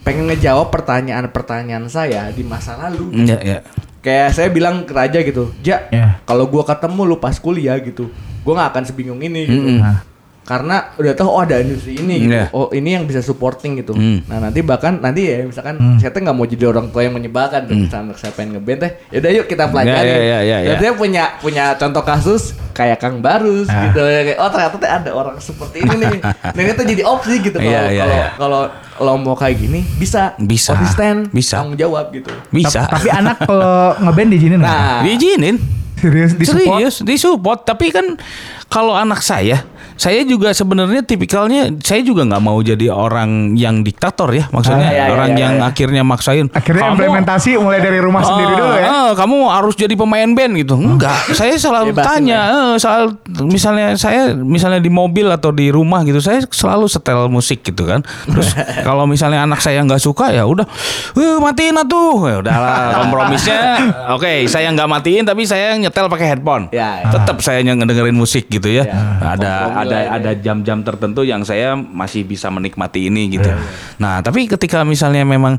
pengen ngejawab pertanyaan-pertanyaan saya di masa lalu iya. Kayak saya bilang ke Raja gitu, Ja, Ya. kalau gua ketemu lu pas kuliah gitu, gua nggak akan sebingung ini gitu. Mm-mm. Nah. Karena udah tahu oh ada industri ini gitu. Iya. Oh, ini yang bisa supporting gitu. Mm. Nah, nanti bahkan nanti ya misalkan Hmm. saya tuh nggak mau jadi orang tua yang menyebalkan tuh. Misalkan saya pengen ngeband teh, ya udah yuk kita pelajari. Ya, ya, ya, ya, Dan ya. saya punya punya contoh kasus kayak Kang Barus Ah. gitu. Kayak, oh ternyata tuh ada orang seperti ini nih. Dan itu jadi opsi gitu kalau Iya, iya, kalau iya. kalau lo mau kayak gini bisa Bisa. konsisten Bisa. tanggung jawab gitu. Bisa. Tapi anak kalau ngeband diizinin? Nah, Diizinin. Serius di support? Serius, disupport. Tapi kan kalau anak saya, saya juga sebenarnya tipikalnya, saya juga nggak mau jadi orang yang diktator ya. Maksudnya Ah, iya, iya, orang iya, yang iya. akhirnya maksain. Akhirnya "Kamu- implementasi mulai dari rumah sendiri Ah, dulu ya. ah, kamu harus jadi pemain band gitu. Enggak, saya selalu tanya, eh, soal misalnya saya misalnya di mobil atau di rumah gitu, saya selalu setel musik gitu kan. Terus kalau misalnya anak saya nggak suka ya udah, eh matiin atuh. Ya udahlah, kompromisnya. Oke, saya nggak matiin tapi saya nyetel pakai headphone. Ya, ya. Tetap saya ngedengerin musik gitu ya. Ya. Ada ada ya. ada jam-jam tertentu yang saya masih bisa menikmati ini gitu. Iya, Nah, tapi ketika misalnya memang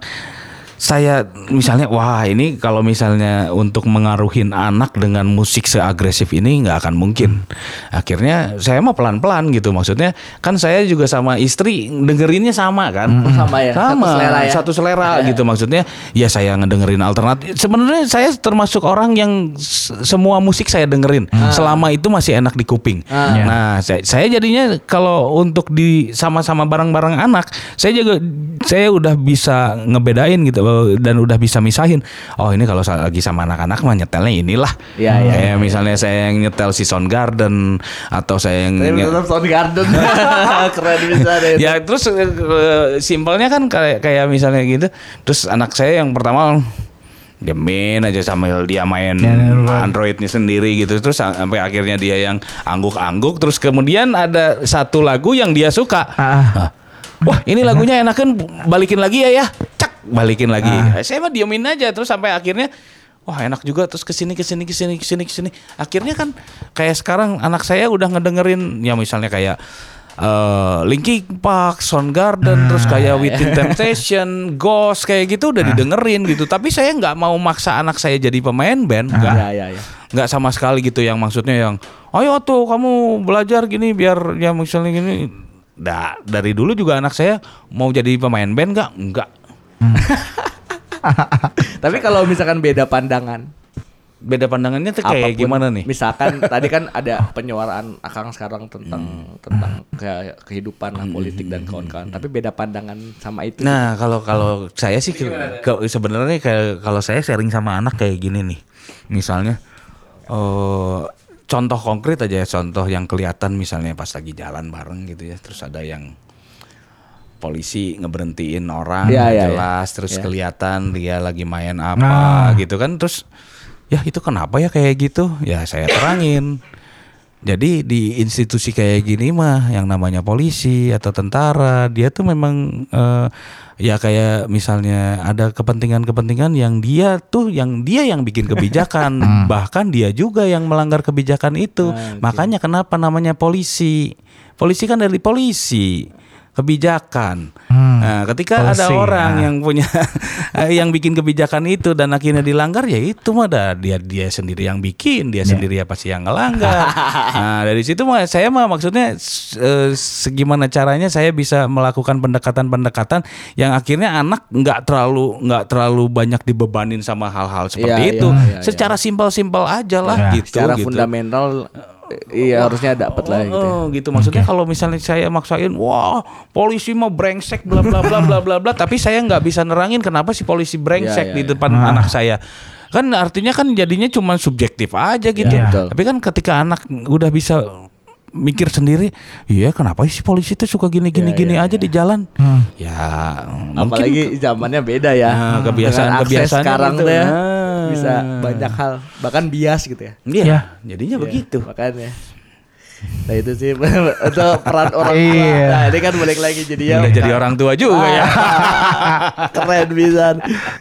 saya misalnya wah ini kalau misalnya untuk mengaruhin anak dengan musik seagresif ini nggak akan mungkin. Akhirnya saya mau pelan-pelan gitu maksudnya kan saya juga sama istri dengerinnya sama kan. Oh, sama ya? Satu Sama, selera ya? satu selera Iya. gitu maksudnya. Ya saya ngedengerin alternatif. Sebenarnya saya termasuk orang yang semua musik saya dengerin selama itu masih enak di kuping. Ah. Nah, saya, saya jadinya kalau untuk di sama-sama bareng-bareng anak, saya juga saya udah bisa ngebedain gitu dan udah bisa misahin. Oh, ini kalau lagi sama anak-anak mah nyetelnya inilah. Iya, iya, Kayak misalnya saya yang nyetel si Soundgarden atau saya yang Saya nye- tetap Soundgarden. Keren bisa deh. ya terus eh, eh, simpelnya kan kayak kayak misalnya gitu terus anak saya yang pertama diamin aja sambil dia main Ya, ya, Androidnya sendiri gitu terus sampai akhirnya dia yang angguk-angguk terus kemudian ada satu lagu yang dia suka Ah. Hah, wah ini lagunya enakan balikin lagi ya ya. Cak balikin lagi. Ah. saya mah diemin aja terus sampai akhirnya Wah enak juga. Terus ke sini ke sini ke sini ke sini ke sini. Akhirnya kan kayak sekarang anak saya udah ngedengerin ya misalnya kayak eh Linkin Park, Soundgarden, terus kayak Within Temptation, Ghost kayak gitu udah didengerin gitu. Tapi saya nggak mau maksa anak saya jadi pemain band, nggak, Ya, ya, ya. nggak sama sekali gitu yang maksudnya yang, ayo tuh kamu belajar gini biar ya misalnya gini. Nah, dari dulu juga anak saya mau jadi pemain band nggak? Nggak. Tapi kalau misalkan beda pandangan, beda pandangannya tuh kayak apa pun. gimana nih? Misalkan tadi kan ada penyuaraan Akang sekarang tentang Hmm. tentang ke- kehidupan lah, politik dan kawan-kawan. Tapi beda pandangan sama itu. Nah, kalau kalau saya sih sebenarnya kayak kalau saya sharing sama anak kayak gini nih. Misalnya eh contoh konkret aja ya, contoh yang kelihatan misalnya pas lagi jalan bareng gitu ya, terus ada yang polisi ngeberhentiin orang Iya, iya, jelas iya. terus Iya. kelihatan dia lagi main apa gitu kan terus ya itu kenapa ya kayak gitu ya saya terangin jadi di institusi kayak gini mah yang namanya polisi atau tentara dia tuh memang eh, ya kayak misalnya ada kepentingan-kepentingan yang dia tuh yang dia yang bikin kebijakan. Bahkan dia juga yang melanggar kebijakan itu. Makanya kenapa namanya polisi? Polisi kan dari polisi kebijakan. Nah, ketika ada orang nah. yang punya yang bikin kebijakan itu dan akhirnya dilanggar ya itu mah dah dia dia sendiri yang bikin, dia sendiri ya pasti yang ngelanggar. nah, dari situ mah saya mah maksudnya eh, segimana caranya saya bisa melakukan pendekatan-pendekatan yang akhirnya anak nggak terlalu nggak terlalu banyak dibebanin sama hal-hal seperti Iya, itu. iya, iya, Secara simpel-simpel aja lah Iya. gitu Secara gitu. fundamental iya harusnya dapat lah gitu. ya. Oh, gitu. Maksudnya kalau misalnya saya maksain, wah polisi mau brengsek bla bla bla bla bla bla, tapi saya nggak bisa nerangin kenapa si polisi brengsek Iya, di iya, depan anak saya. Kan artinya kan jadinya cuma subjektif aja gitu. Iya, betul. Tapi kan ketika anak udah bisa mikir sendiri, iya kenapa sih polisi itu suka gini gini Iya, gini iya, aja di jalan? Ya mungkin Apalagi zamannya beda ya. Nah, kebiasaan- kebiasaannya sekarang gitu. tuh ya Nah. Bisa banyak hal, bahkan bias gitu ya. Iya, Ya. jadinya Iya, begitu. Makanya. Nah itu sih itu peran orang tua. Iya. Nah ini kan balik lagi jadi ya. Udah jadi orang tua juga ya. Keren bisa.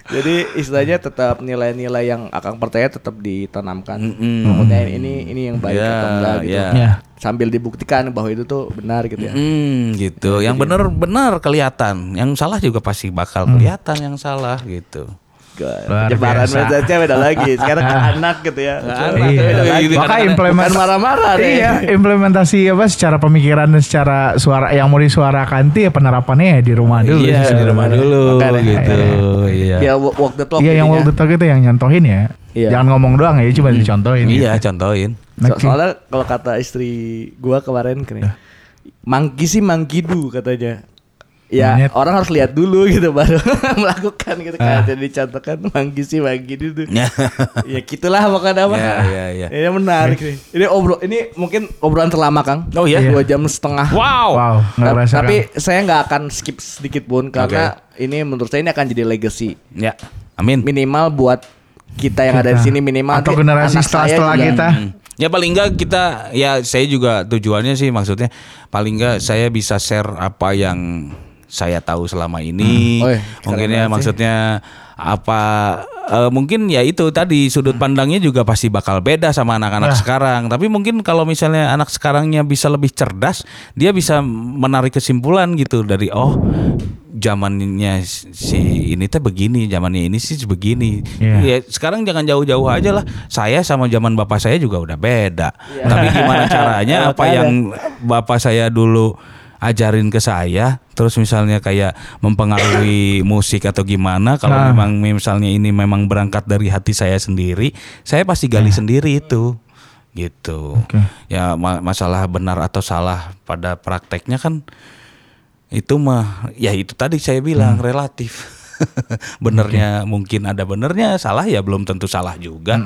Jadi istilahnya tetap nilai-nilai yang akang percaya tetap ditanamkan. Maksudnya ini ini yang baik Ya, atau enggak gitu. ya. Ya. Sambil dibuktikan bahwa itu tuh benar gitu ya. Hmm, gitu. Yang benar-benar kelihatan. Yang salah juga pasti bakal Hmm. kelihatan yang salah gitu. Luar Penyebaran biasa. message-nya beda lagi. Sekarang ke anak gitu ya. Sekarang Iya. beda lagi. Maka Bukan implementasi marah-marah. Iya, implementasi apa secara pemikiran dan secara suara yang mau disuarakan tuh ya penerapannya ya di rumah dulu. Iya, di rumah dulu Makanya. gitu. Iya. Ya walk walk the talk. Iya, yang intinya. waktu itu itu yang nyontohin ya. Iya. Jangan ngomong doang ya, cuma dicontohin. Iya, contohin. Soalnya kalau kata istri gua kemarin kan ya, mangki sih mangkidu katanya. Ya Monyet. orang harus lihat dulu gitu baru melakukan gitu Ah. kan. Jadi contohkan mangki sih mangkidu tuh. Ya. ya gitulah pokoknya apa. Ya, ya, ya. Ini menarik nih. Ini obrol ini mungkin obrolan terlama Kang. Oh, iya? Dua jam setengah. Wow. Wow, nggak tapi kan? saya nggak akan skip sedikit pun karena ini menurut saya ini akan jadi legacy Ya. Amin. minimal buat kita yang ada di Kita. sini minimal Atau generasi setelah-setelah juga- kita. Hmm. Ya paling enggak kita ya saya juga tujuannya sih maksudnya paling enggak saya bisa share apa yang saya tahu selama ini. Hmm. Oh, iya. Mungkin ya maksudnya apa eh, mungkin ya itu tadi sudut pandangnya juga pasti bakal beda sama anak-anak Nah. sekarang. Tapi mungkin kalau misalnya anak sekarangnya bisa lebih cerdas, dia bisa menarik kesimpulan gitu dari oh zamannya si ini teh begini, zamannya ini sih begini. Iya. Ya sekarang jangan jauh-jauh aja lah. Saya sama zaman bapak saya juga udah beda. Iya. Tapi gimana caranya apa yang bapak saya dulu ajarin ke saya terus misalnya kayak mempengaruhi musik atau gimana kalau Nah. memang misalnya ini memang berangkat dari hati saya sendiri saya pasti gali sendiri itu. Gitu. Oke. ya ma- masalah benar atau salah pada prakteknya kan itu mah ya itu tadi saya bilang relatif. Benernya mungkin ada benernya salah ya belum tentu salah juga.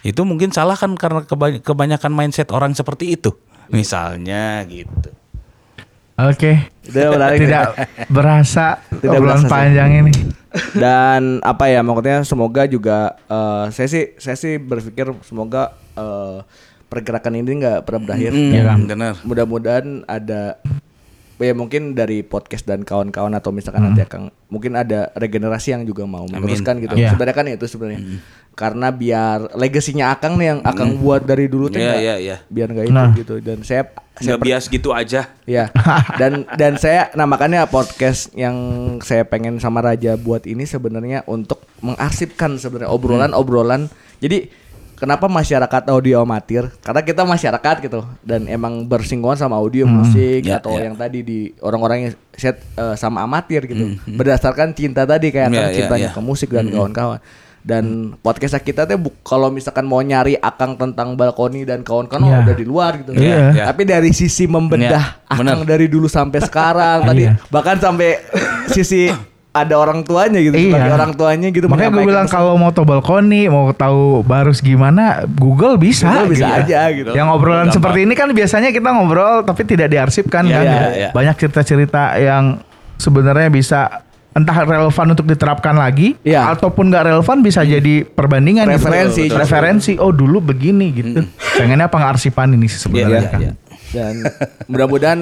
Itu mungkin salah kan karena keba- kebanyakan mindset orang seperti itu misalnya gitu Oke. Menarik. Tidak berasa Tidak obrolan berasa sih. panjang ini. dan apa ya maksudnya semoga juga eh, saya sih saya sih berpikir semoga eh, pergerakan ini nggak pernah berakhir Hmm, Iya kan? benar mudah-mudahan ada ya mungkin dari podcast dan kawan-kawan atau misalkan nanti akan mungkin ada regenerasi yang juga mau meneruskan gitu Iya. sebenarnya kan itu sebenarnya karena biar legasinya Akang nih yang Akang buat dari dulu tuh nggak- iya, iya. biar nggak itu Nah. gitu dan saya saya nggak bias gitu aja Ya. Dan dan saya nah makanya podcast yang saya pengen sama Raja buat ini sebenarnya untuk mengarsipkan sebenarnya obrolan-obrolan. Jadi kenapa masyarakat audio amatir? Karena kita masyarakat gitu dan emang bersinggungan sama audio musik Ya, atau ya. yang tadi di orang-orang yang set eh, sama amatir gitu. Berdasarkan cinta tadi kayak Ya, kan ya, cintanya ya. ke musik dan kawan-kawan. Dan podcast kita tuh kalau misalkan mau nyari akang tentang balkoni dan kawan-kawan oh, Iya. udah di luar gitu. Iya. Iya. Tapi dari sisi membedah Iya, akang bener. dari dulu sampai sekarang tadi Iya. bahkan sampai sisi ada orang tuanya gitu Iya. sebagai orang tuanya gitu Makanya gue bilang kalau mau tahu balkoni, mau tahu barus gimana, Google bisa. Google bisa gitu. aja gitu. Yang obrolan Gampang. seperti ini kan biasanya kita ngobrol tapi tidak diarsipkan Iya, kan. iya, iya. Banyak cerita-cerita yang sebenarnya bisa entah relevan untuk diterapkan lagi Iya. ataupun nggak relevan bisa jadi perbandingan gitu. Referensi. Betul, referensi oh dulu begini gitu pengennya pengarsipan ini sih sebenarnya Iya, kan. iya. dan mudah-mudahan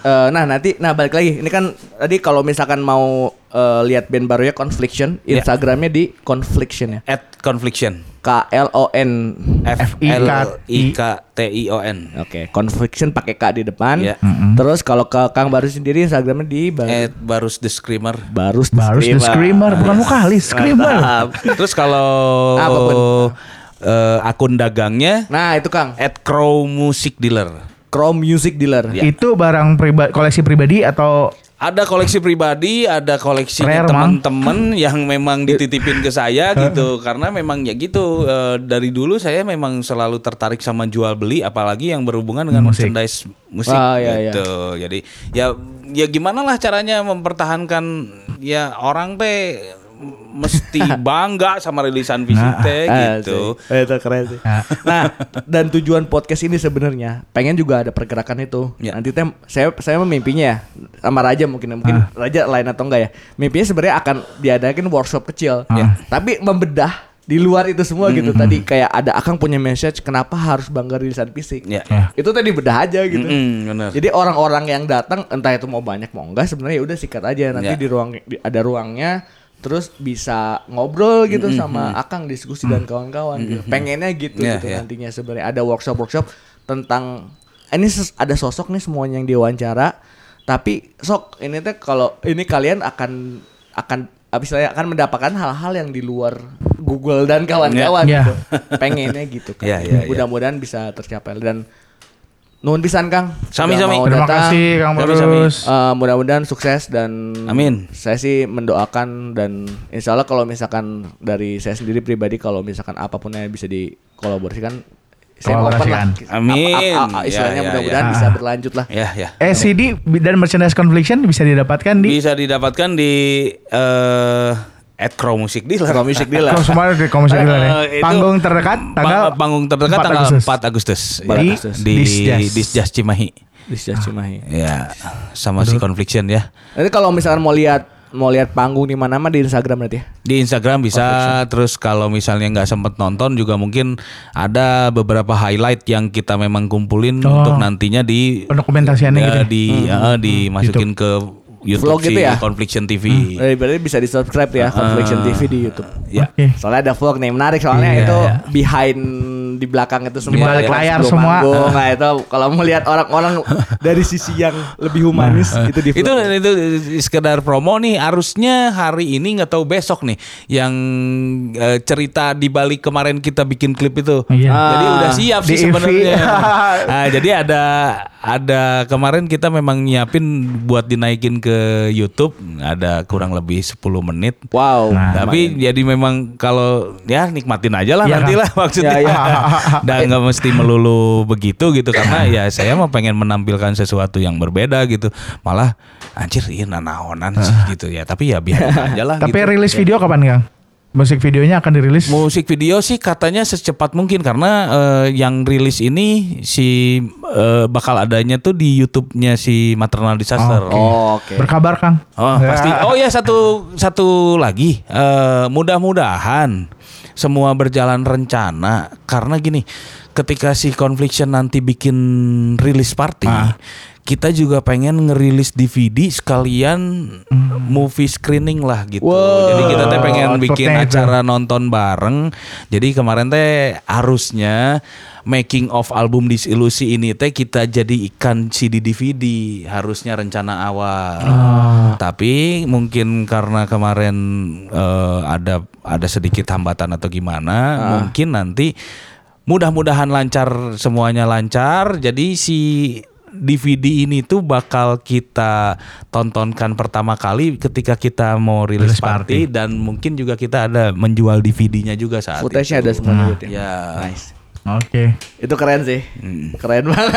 eh, nah nanti nah balik lagi ini kan tadi kalau misalkan mau eh, lihat band barunya Confliction Iya. Instagramnya di Confliction ya At confliction. K L O N F L I K T I O N. Oke, Confliction pakai K di depan. Iya. Terus kalau ke Kang Baru sendiri Instagramnya di Bar At Barus the Screamer. Barus Barus the Screamer bukan vokalis Screamer Terus kalau Apa pun. eh, akun dagangnya Nah, itu Kang. at Crow Music Dealer. Chrome Music Dealer. Iya. itu barang pribadi koleksi pribadi atau Ada koleksi pribadi, ada koleksi teman-teman yang memang dititipin ke saya gitu. Karena memang ya gitu eh, dari dulu saya memang selalu tertarik sama jual beli, apalagi yang berhubungan dengan Musik. merchandise musik Ah, iya, iya. gitu. Jadi ya ya gimana lah caranya mempertahankan ya orang teh mesti bangga sama rilisan fisik teh Ah, gitu. sih. Itu keren sih. Ah. Nah, dan tujuan podcast ini sebenarnya pengen juga ada pergerakan itu. Ya. Nanti tem saya saya mimpinya ya sama Raja mungkin mungkin Ah. Raja lain atau enggak ya. Mimpinya sebenarnya akan diadakan workshop kecil. Ah. Tapi membedah di luar itu semua gitu. Tadi kayak ada Akang punya message kenapa harus bangga rilisan fisik. Ya. Ya. Itu tadi bedah aja gitu. Mm-mm, bener. Jadi orang-orang yang datang entah itu mau banyak mau enggak sebenarnya ya udah sikat aja nanti Ya. di ruang di- ada ruangnya terus bisa ngobrol gitu sama Akang diskusi dan kawan-kawan gitu. Pengennya gitu Ya, gitu ya. nantinya sebenarnya ada workshop-workshop tentang ini ses- ada sosok nih semuanya yang diwawancara tapi sok ini teh kalau ini kalian akan akan apa istilahnya akan mendapatkan hal-hal yang di luar Google dan kawan-kawan Ya. gitu. Pengennya gitu kan. Ya, ya. Mudah-mudahan bisa tercapai dan nuhun pisan Kang. Sami, Sudah sami. mau terima datang. kasih Kang sami. Barus Eh, mudah-mudahan sukses dan Amin. Saya sih mendoakan dan insya Allah kalau misalkan dari saya sendiri pribadi kalau misalkan apa pun yang bisa dikolaborasikan saya open lah. Kolaborasikan. Amin. Ap- ap- ap- istilahnya Ya, ya, mudah-mudahan ya. bisa berlanjut lah. Ya, ya. Eh CD dan merchandise confliction bisa didapatkan di Bisa didapatkan di eh at Crow Music Dealer. Crow Music Dealer. Kalau semua di komersial dealer ya. Panggung terdekat tanggal Pa- panggung terdekat 4 tanggal Agustus. 4 Agustus. Di Ya, di Disjas. Disjas Cimahi. Di Sias Cimahi. Ya, sama si Confliction ya. Nanti kalau misalkan mau lihat mau lihat panggung di mana mah di Instagram nanti ya. Di Instagram bisa terus kalau misalnya nggak sempet nonton juga mungkin ada beberapa highlight yang kita memang kumpulin Oh. untuk nantinya di Pendokumentasiannya ya, gitu ya? di ya, dimasukin ke YouTube Vlog si gitu ya? Confliction TV. Eh, berarti bisa di subscribe ya Confliction TV di YouTube. Ya. Oke. Soalnya ada vlog nih menarik soalnya Iya, itu iya. behind di belakang itu semua Di balik layar semua. manggung. Nah itu kalau mau lihat orang-orang dari sisi yang lebih humanis itu di Itu vlog. itu sekedar promo nih harusnya hari ini nggak tahu besok nih yang eh, cerita di balik kemarin kita bikin klip itu. Iya. Jadi Ah, udah siap sih di EV. sebenarnya. Nah, jadi ada ada kemarin kita memang nyiapin buat dinaikin ke YouTube ada kurang lebih 10 menit. Wow. Nah, Tapi jadi memang kalau ya nikmatin aja lah Iya, nanti Kang. lah maksudnya. Ya, ya. Dan nggak mesti melulu begitu gitu karena ya saya mah pengen menampilkan sesuatu yang berbeda gitu. Malah anjir ini nanaonan sih gitu ya. Tapi ya biar aja lah Tapi gitu. rilis video kapan Kang? Musik videonya akan dirilis Musik video sih katanya secepat mungkin karena eh, yang rilis ini si eh, bakal adanya tuh di YouTube-nya si Maternal Disaster. Oh, Oke. berkabar Kang. Oh pasti. Oh ya satu satu lagi. Eh, mudah-mudahan semua berjalan rencana karena gini, ketika si Confliction nanti bikin rilis party, kita juga pengen ngerilis DVD sekalian movie screening lah gitu. Wow. Jadi kita teh pengen bikin acara nonton bareng. Jadi kemarin teh harusnya making of album Disillusi ini teh kita jadi ikan CD DVD harusnya rencana awal. Tapi mungkin karena kemarin eh, ada ada sedikit hambatan atau gimana, mungkin nanti mudah-mudahan lancar semuanya lancar. Jadi si DVD ini tuh bakal kita tontonkan pertama kali ketika kita mau rilis party. party dan mungkin juga kita ada menjual DVD-nya juga saat Footage-nya ada itu. semua Nah. gitu ya. Ya. Nice. Oke. Itu keren sih. Hmm. Keren banget.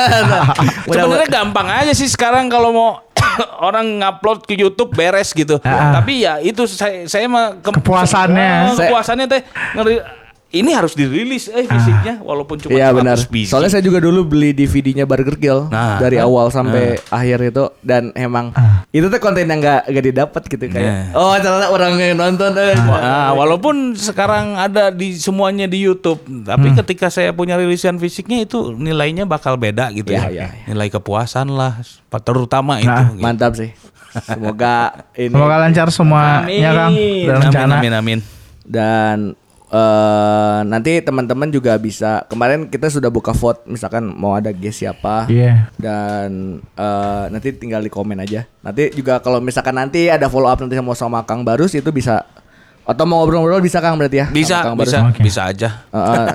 Sebenarnya gampang aja sih sekarang kalau mau orang ngupload ke YouTube beres gitu. Ah. Tapi ya itu saya saya mah ke- Kepuasannya. Oh, kepuasannya teh ngeri- ini harus dirilis eh fisiknya walaupun cuma Iya 100 benar. biji. Soalnya saya juga dulu beli DVD-nya Burger Kill Nah. dari awal sampai akhir itu dan emang itu tuh konten yang nggak nggak didapat gitu kayak. Nah. Oh ternyata orang yang nonton. Eh. Nah, walaupun sekarang ada di semuanya di YouTube, tapi ketika saya punya rilisan fisiknya itu nilainya bakal beda gitu Iya, ya. iya. Nilai kepuasan lah, terutama itu. Nah, gitu. Mantap sih. Semoga ini Semoga lancar semuanya Kang. Dan rencana. Amin, amin, amin. dan eh nanti teman-teman juga bisa kemarin kita sudah buka vote misalkan mau ada guest siapa Iya. dan eh nanti tinggal di komen aja nanti juga kalau misalkan nanti ada follow up nanti mau sama Kang Barus itu bisa atau mau ngobrol-ngobrol bisa Kang berarti ya Bisa, Kang bisa, Oke. bisa aja. Eh,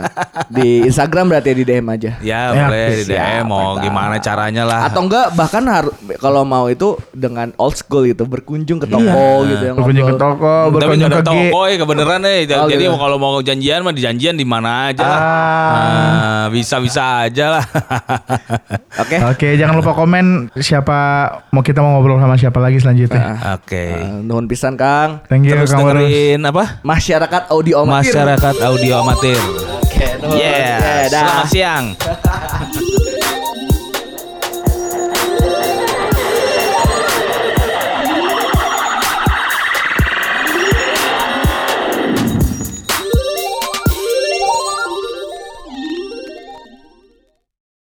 di Instagram berarti ya di DM aja Ya, Ya, boleh di siap, DM mau mantap. gimana caranya lah. atau enggak bahkan harus kalau mau itu dengan old school gitu berkunjung ke toko gitu yang Berkunjung ke ngobrol. toko, Tapi berkunjung nggak ke toko ya kebenaran nih. Oh, Jadi gitu. kalau mau janjian mah dijanjian di mana aja lah. Ah. Nah, bisa-bisa aja lah. oke Oke, jangan lupa komen siapa mau kita mau ngobrol sama siapa lagi selanjutnya. Oke. Eh, nuhun pisan Kang Thank you Terus Kang Barus. Dengerin apa? masyarakat audio amatir Masyarakat audio amatir. Oke, nuhun. Yeah. Oke, dah. Selamat siang.